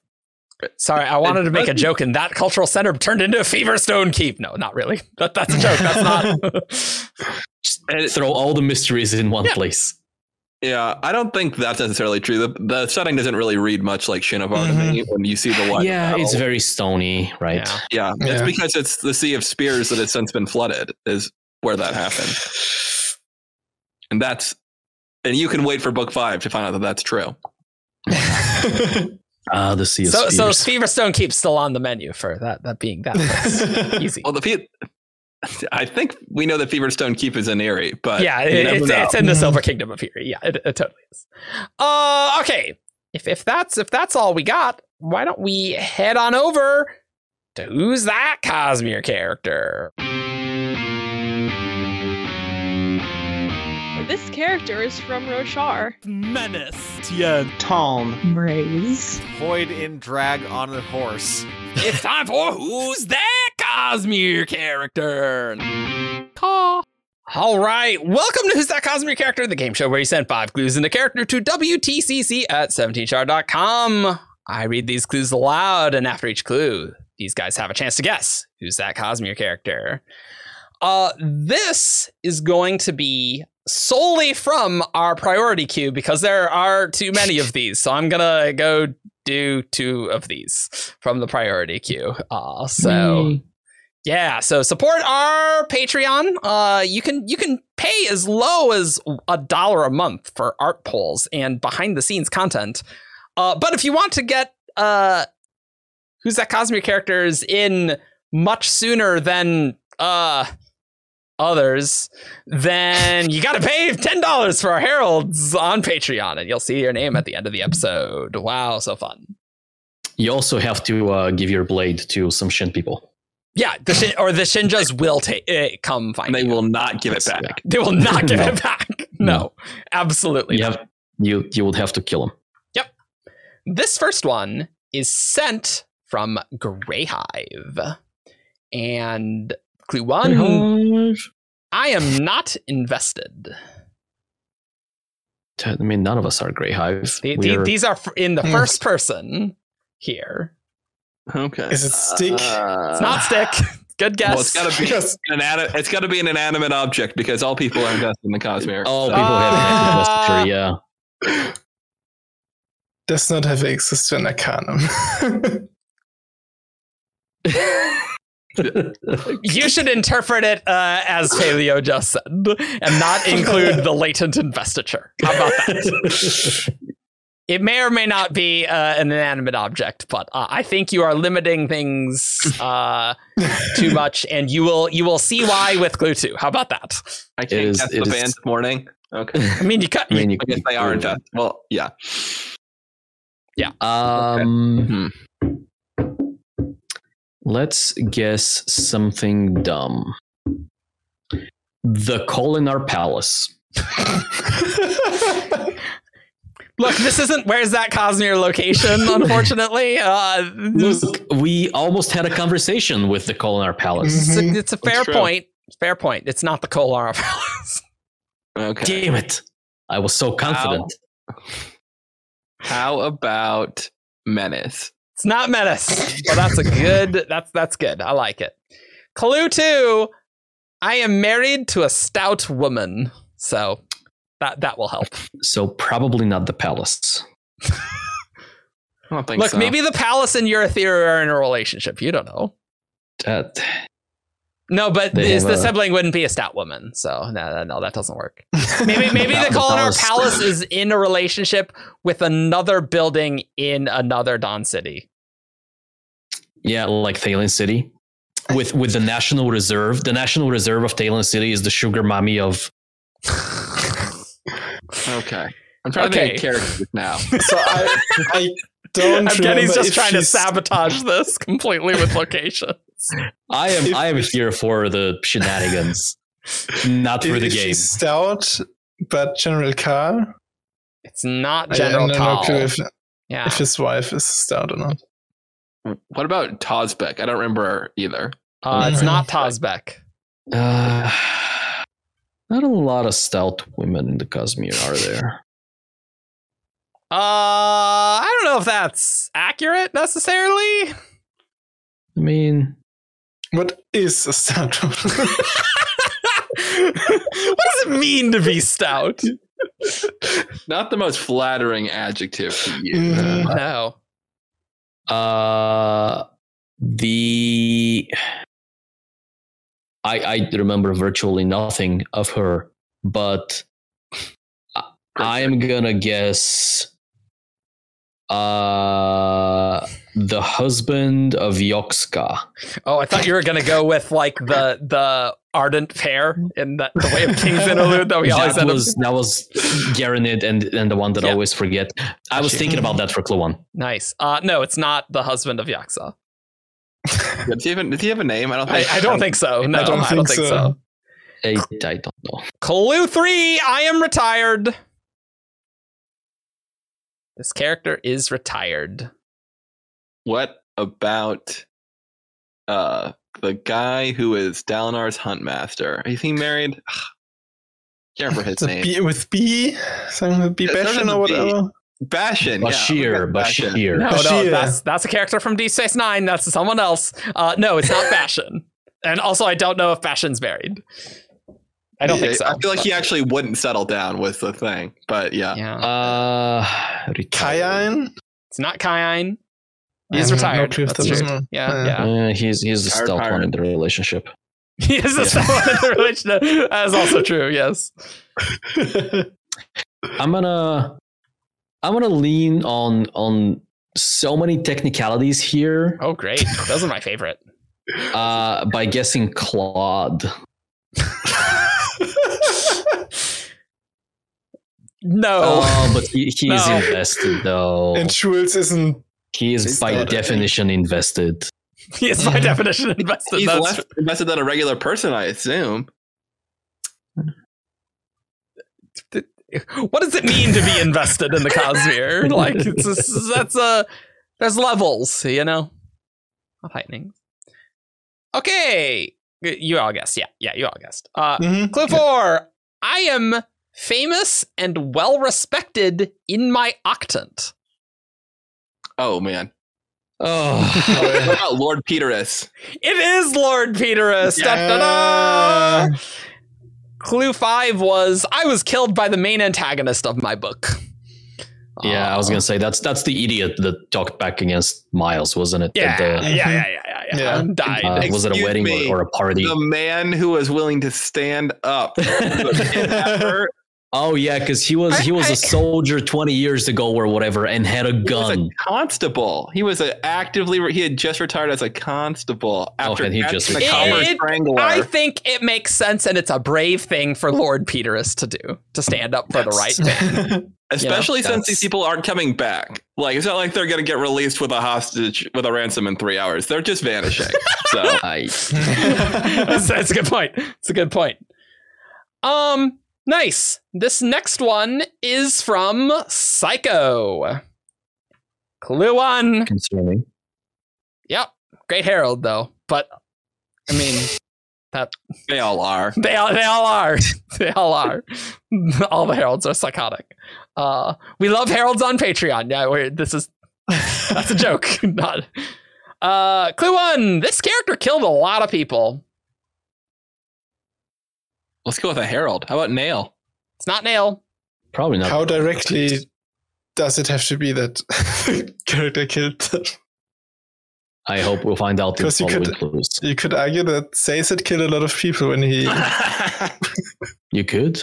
Sorry, I wanted to make a joke, and that cultural center turned into a Feverstone Keep. No, not really. That, that's a joke. That's not. Just throw all the mysteries in one Yeah. place. Yeah, I don't think that's necessarily true. The, the setting doesn't really read much like Shinovar to me mm-hmm. when you see the one. Yeah, it's very stony, right? Yeah. yeah, It's Yeah. because it's the Sea of Spears that has since been flooded is where that happened, and that's and you can wait for book five to find out that that's true. Ah, the sea of So, so Feverstone Keep's still on the menu for that. That being that easy. Well, the Fe- I think we know that Feverstone Keep is in Iri, but yeah, it, it's, it's in the. Silver Kingdom of here. Yeah, it, it totally is. Uh, okay. If if that's if that's all we got, why don't we head on over to who's that Cosmere character? This character is from Roshar. Menace. Tien. Tom. Braze. Void in drag on a horse. it's time for who's that Cosmere character? Caw. All right, welcome to Who's That Cosmere Character, the game show where you send five clues in a character to WTCC at 17thshard.com. I read these clues aloud, and after each clue, these guys have a chance to guess who's that Cosmere character. Uh, this is going to be solely from our priority queue because there are too many of these. So I'm gonna go do two of these from the priority queue. Uh, so yeah, so support our Patreon. Uh, you can you can pay as low as a dollar a month for art polls and behind the scenes content. Uh, but if you want to get uh, who's that Cosmere characters in much sooner than uh others, then you got to pay ten dollars for our heralds on Patreon, and you'll see your name at the end of the episode. Wow, so fun! You also have to uh, give your blade to some Shin people. Yeah, the shin, or the Shinjas will take uh, come find They you. will not give it Yeah. back. They will not give No. it back. No, absolutely. You not. have you you would have to kill them. Yep. This first one is sent from Greyhive. And clue one I am not invested. I mean, none of us are Grey Hive. The- the- We're- these are in the Hmm. first person here. Okay. Is it stick? It's not stick. Good guess. Well, it's got to be Because- an inani- It's got to be an inanimate object because all people are invested in the Cosmere. oh, So- people have Ah. an yeah. Does not have access to an arcanum. You should interpret it uh, as Paleo just said and not include the latent investiture. How about that? It may or may not be uh, an inanimate object, but uh, I think you are limiting things uh, too much, and you will you will see why with Glue Two. How about that? I can't is- guess it the is- band this morning. Okay. I mean, you cut. I mean, you I guess they are invested. Well, yeah. Yeah. Um, Hmm. Let's guess something dumb. The Kholinar Palace. Look, this isn't where's that Cosmere location. Unfortunately, uh, Look, we almost had a conversation with the Kholinar Palace. it's, a, it's a fair point. Fair point. It's not the Kolar Palace. Okay. Damn it! I was so confident. How about Menace? It's not menace, but that's a good. That's that's good. I like it. Clue two. I am married to a stout woman, so that that will help. So probably not the palace. I don't think Look, so. maybe the palace and Urithiru are in a relationship. You don't know. That No, but is the a- sibling wouldn't be a stout woman, so no, no, no that doesn't work. Maybe maybe The the Kholinar palace- Palace is in a relationship with another building in another Don city. yeah, like Thaylen City. With with the National Reserve. The National Reserve of Thaylen City is the sugar mommy of Okay. I'm trying to Okay. think of characters now. so I, I don't Evgeny's remember just if trying to sabotage this completely with location. I am If- I am here for the shenanigans. Not for if the she's game. stout, but General Khal. It's not General I don't know clue if, yeah. if his wife is stout or not. What about Tozbek? I don't remember either. Uh, it's Mhm. not Tozbek. Uh, not a lot of stout women in the Cosmere, are there? Uh, I don't know if that's accurate necessarily. I mean, What is a stout? what does it mean to be stout? Not the most flattering adjective to use. Mhm. No. uh, the I I remember virtually nothing of her, but I, I am gonna guess uh the husband of Yokska. Oh, I thought you were gonna go with like the the ardent pair in that the way of King's interlude that we always that end up. was that was Garanid and and the one that I always forget. I was thinking about that for clue one. Nice. Uh, no, it's not the husband of Yokska. Does he even? Does he have a name? I don't I, think. I don't think so. No, I don't don't, think think, so. so. I, I don't know. Clue three. I am retired. This character is retired. What about uh the guy who is Dalinar's huntmaster? Is he married? Can't remember his name. B, with B, something with B Yeah, it starts Bashin with or a B. whatever. Bashin. yeah, Bashir, look at Bashir. No, no, that's that's a character from D Space Nine. That's someone else. Uh, no, it's not Bashin. And also, I don't know if Bashin's married. I don't think so. I feel like but- he actually wouldn't settle down with the thing, but yeah. Yeah, Uh, Kyan? it's not Kyan. He's have no retired. clue That's that true. Yeah, Yeah. yeah. Uh, he's he's the Tired stealth one in the relationship. He is a someone in the relationship. That is also true. Yes. I'm gonna I'm gonna lean on on so many technicalities here Oh, great. Those are my favorite. uh, by guessing Claude. No. Oh, but he, he is No. invested though. and Schultz isn't. He is by dead, I think. definition invested. he is by definition invested. He's That's less invested than a regular person, I assume. what does it mean to be invested in the Cosmere? Like it's just, that's a there's levels, you know, of heightening. Okay, you all guessed. Yeah, yeah, you all guessed. Uh, Mhm. clue four: I am famous and well respected in my octant. Oh man. Oh, what about Lord Peterus? It is Lord Peterus. Da, da, da. Clue five was I was killed by the main antagonist of my book. yeah. I was gonna say that's that's the idiot that talked back against Miles, wasn't it? Yeah, At yeah, the- yeah, yeah, yeah, yeah, Yeah. And died. uh, was it a wedding me, or, or a party? The man who was willing to stand up. to a kidnapper. oh yeah, because he was he was I- a soldier twenty years ago or whatever, and had a He was gun. a constable. He was a actively. He had just retired as a constable after and he just the retired. It- Strangler. I think it makes sense, and it's a brave thing for Lord Peterus to do to stand up for the right thing. Especially since that's- these people aren't coming back. Like it's not like they're gonna get released with a hostage with a ransom in three hours. They're just vanishing. so that's, that's a good point. It's a good point. Um, nice. This next one is from Psycho. Clue one. concerning. Yep. Great Herald though, but I mean, that they all are. they all they all are. They all are. all the heralds are psychotic. Uh, we love heralds on Patreon. Yeah, we're, this is that's a joke. Not. Uh, clue one. This character killed a lot of people. Let's go with a herald. How about Nale? It's not Nale. Probably not. How directly does it have to be that character killed them? I hope we'll find out Because you could- clues. You could argue that Sazed killed a lot of people when he. You could.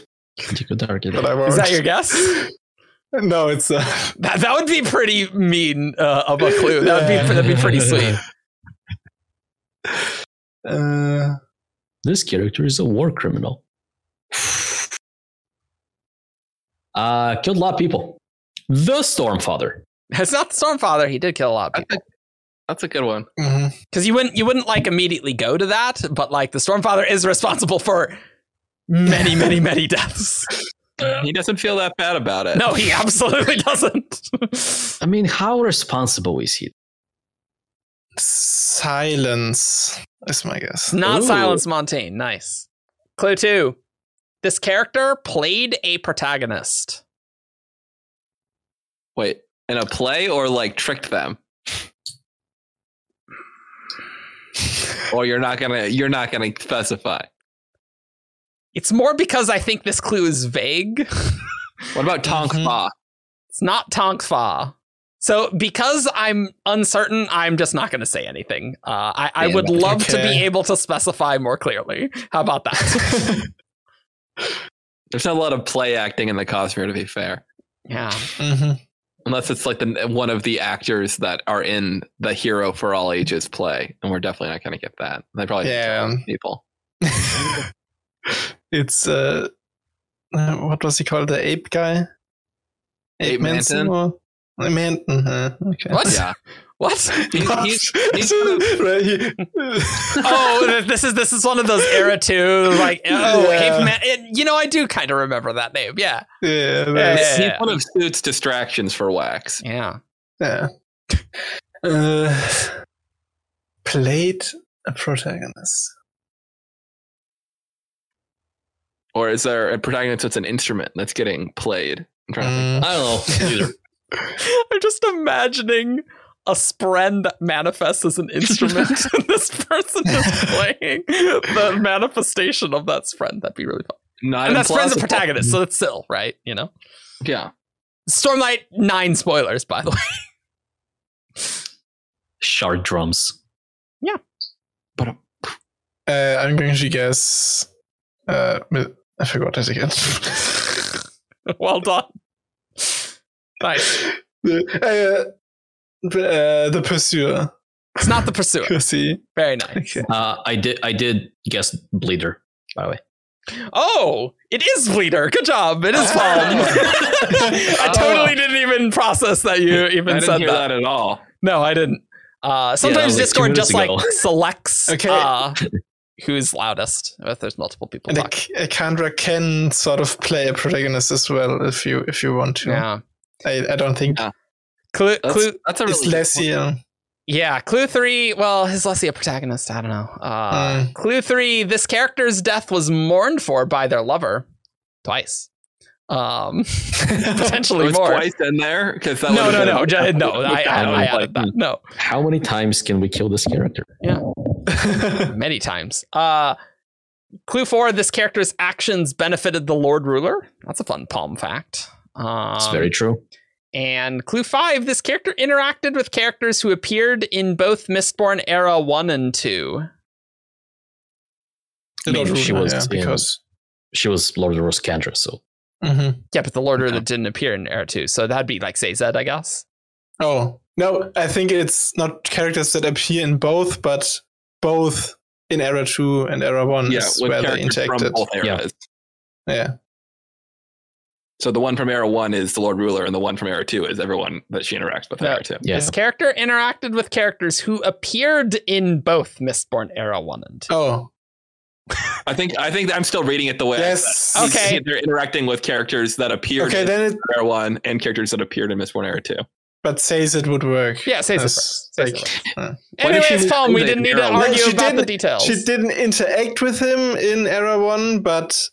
You could argue But that. I won't. Is that your guess? No, it's. Uh, That that would be pretty mean uh, of a clue. That would be that'd be pretty sweet. uh, This character is a war criminal. Uh, killed a lot of people. The Stormfather. It's not the Stormfather. He did kill a lot of That's people. a, that's a good one. mhm. Because you wouldn't you wouldn't like immediately go to that, but like the Stormfather is responsible for many many many deaths. He doesn't feel that bad about it. No, he absolutely doesn't. I mean, how responsible is he? Silence is my guess. not Ooh. Silence Montaigne. Nice. Clue two. This character played a protagonist. Wait, in a play or like tricked them? or you're not gonna you're not gonna specify. It's more because I think this clue is vague. What about Tonk Mhm. Fah? It's not Tonk Fah. So because I'm uncertain, I'm just not going to say anything. Uh, I, I would love to be able to specify more clearly. How about that? There's not a lot of play acting in the Cosmere, to be fair. yeah. Mhm. Unless it's like the one of the actors that are in the Hero for All Ages play, and we're definitely not going to get that. They probably Yeah. people. it's uh, uh, what was he called? The ape guy? Ape Manson? Manton? Or? Manton, uh, okay. What? Yeah. What? He's- he's- he's one of- Right, he- oh, this is this is one of those era two like oh Yeah. Ape Man- it, you know I do kind of remember that name. Yeah. yeah, Yeah, He's one of Suit's distractions for Wax. Yeah. yeah. Uh, played a protagonist. Or is there a protagonist that's an instrument that's getting played? I'm trying to think. Mm, I don't know. I'm just imagining a spren that manifests as an instrument and this person is playing the manifestation of that spren. That'd be really fun. Not and that spren's a protagonist, so it's still, right? You know? Yeah. Stormlight, nine spoilers, by the way. Shard drums. Yeah but uh, I'm going to guess. Uh, I forgot it again. well done. Nice. the, uh, the pursuer. It's not the pursuer. Because he. Very nice. Okay. Uh, I did. I did guess bleeder. By the way, Oh, it is Bleeder. Good job. It is fun. I totally didn't even process that you I even didn't said hear that. that. at all. No, I didn't. Uh, sometimes like two Discord minutes just like selects Okay. uh, who's loudest if there's multiple people And a, talking. a kandra can sort of play a protagonist as well if you if you want to. Yeah. I, I don't think Yeah. Clue, That's, clue, that's a really it's good point. yeah, Clue 3. Well, is Lessie a protagonist? I don't know. Uh, Mm. Clue 3 this character's death was mourned for by their lover twice. Um, potentially more. twice in there because that No, would've no, been- no, j- no. I, I, I was added that. No. how many times can we kill this character? Yeah, many times. Uh, clue four: This character's actions benefited the Lord Ruler. That's a fun Paalm fact. Um, It's very true. And clue five: This character interacted with characters who appeared in both Mistborn Era one and two. I mean, she was yeah, in- because. She was Lord of the Roscandra, so Mhm. Yeah, but the Lord Ruler Okay. didn't appear in Era two, so that'd be like Zed, I guess. Oh no, I think it's not characters that appear in both, but both in Era Two and Era One Yeah, is where they characters from interacted. both Yeah. Yeah. So the one from Era One is the Lord Ruler, and the one from Era Two is everyone that she interacts with in Era Two. yeah. This character interacted with characters who appeared in both Mistborn Era one and two. Oh I think I think I'm still reading it the way. Yes. Okay. they're interacting with characters that appeared Okay, in then it Era One and characters that appeared in Mistborn Era Two. but says it would work. Yeah, says it As, first. Says like, it uh, Why did she Anyways, leave Tom, we didn't need to argue she about the details. She didn't interact with him in Era One, but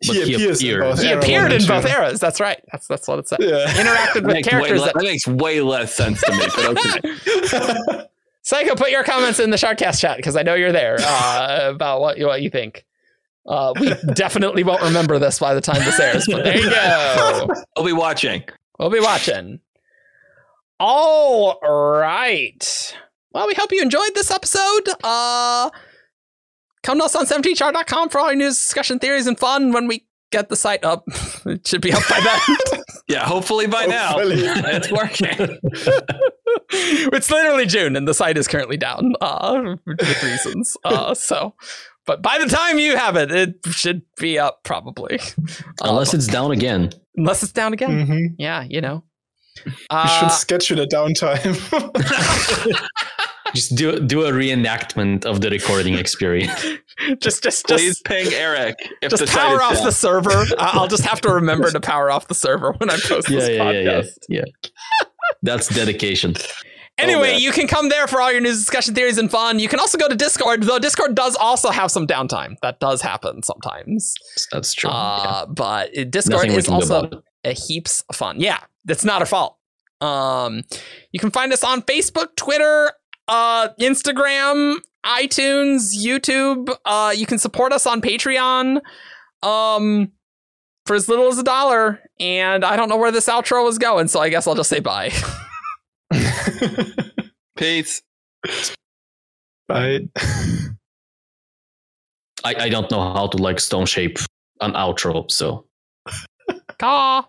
he he appears in appeared. both. He Era appeared in both eras. That's right. That's that's what it said. Yeah. Interacted That with makes, way, characters le- that that makes way less sense to me, but okay. Psycho, put your comments in the Shardcast chat because I know you're there uh, about what you, what you think. Uh, we definitely won't remember this by the time this airs, but there you go. We'll be watching. We'll be watching. All right. Well, we hope you enjoyed this episode. Uh, come to us on 17thshard.com for all your news, discussion, theories, and fun when we get the site up. it should be up by then. Yeah, hopefully by Hopefully. now it's working. it's literally June, and the site is currently down uh, with reasons. Uh, so, but by the time you have it, it should be up probably. Uh, Unless it's down again. unless it's down again. Mhm. Yeah, you know. We Uh, should schedule a downtime. Just do do a reenactment of the recording experience. just, just, Please just, ping Eric if just the power off down. the server. I- I'll just have to remember to power off the server when I post yeah, this yeah, yeah, podcast. yeah, yeah. That's dedication. Anyway, man. you can come there for all your news, discussion, theories, and fun. You can also go to Discord, though Discord does also have some downtime. That does happen sometimes. That's true. yeah. Uh, But Discord Nothing is also a heaps of fun. Yeah, that's not our fault. Um, you can find us on Facebook, Twitter, uh, Instagram, iTunes, YouTube. Uh, you can support us on Patreon. Um, for as little as a dollar. And I don't know where this outro is going, so I guess I'll just say bye. Peace. Bye. I, I don't know how to like stone shape an outro, so Caw.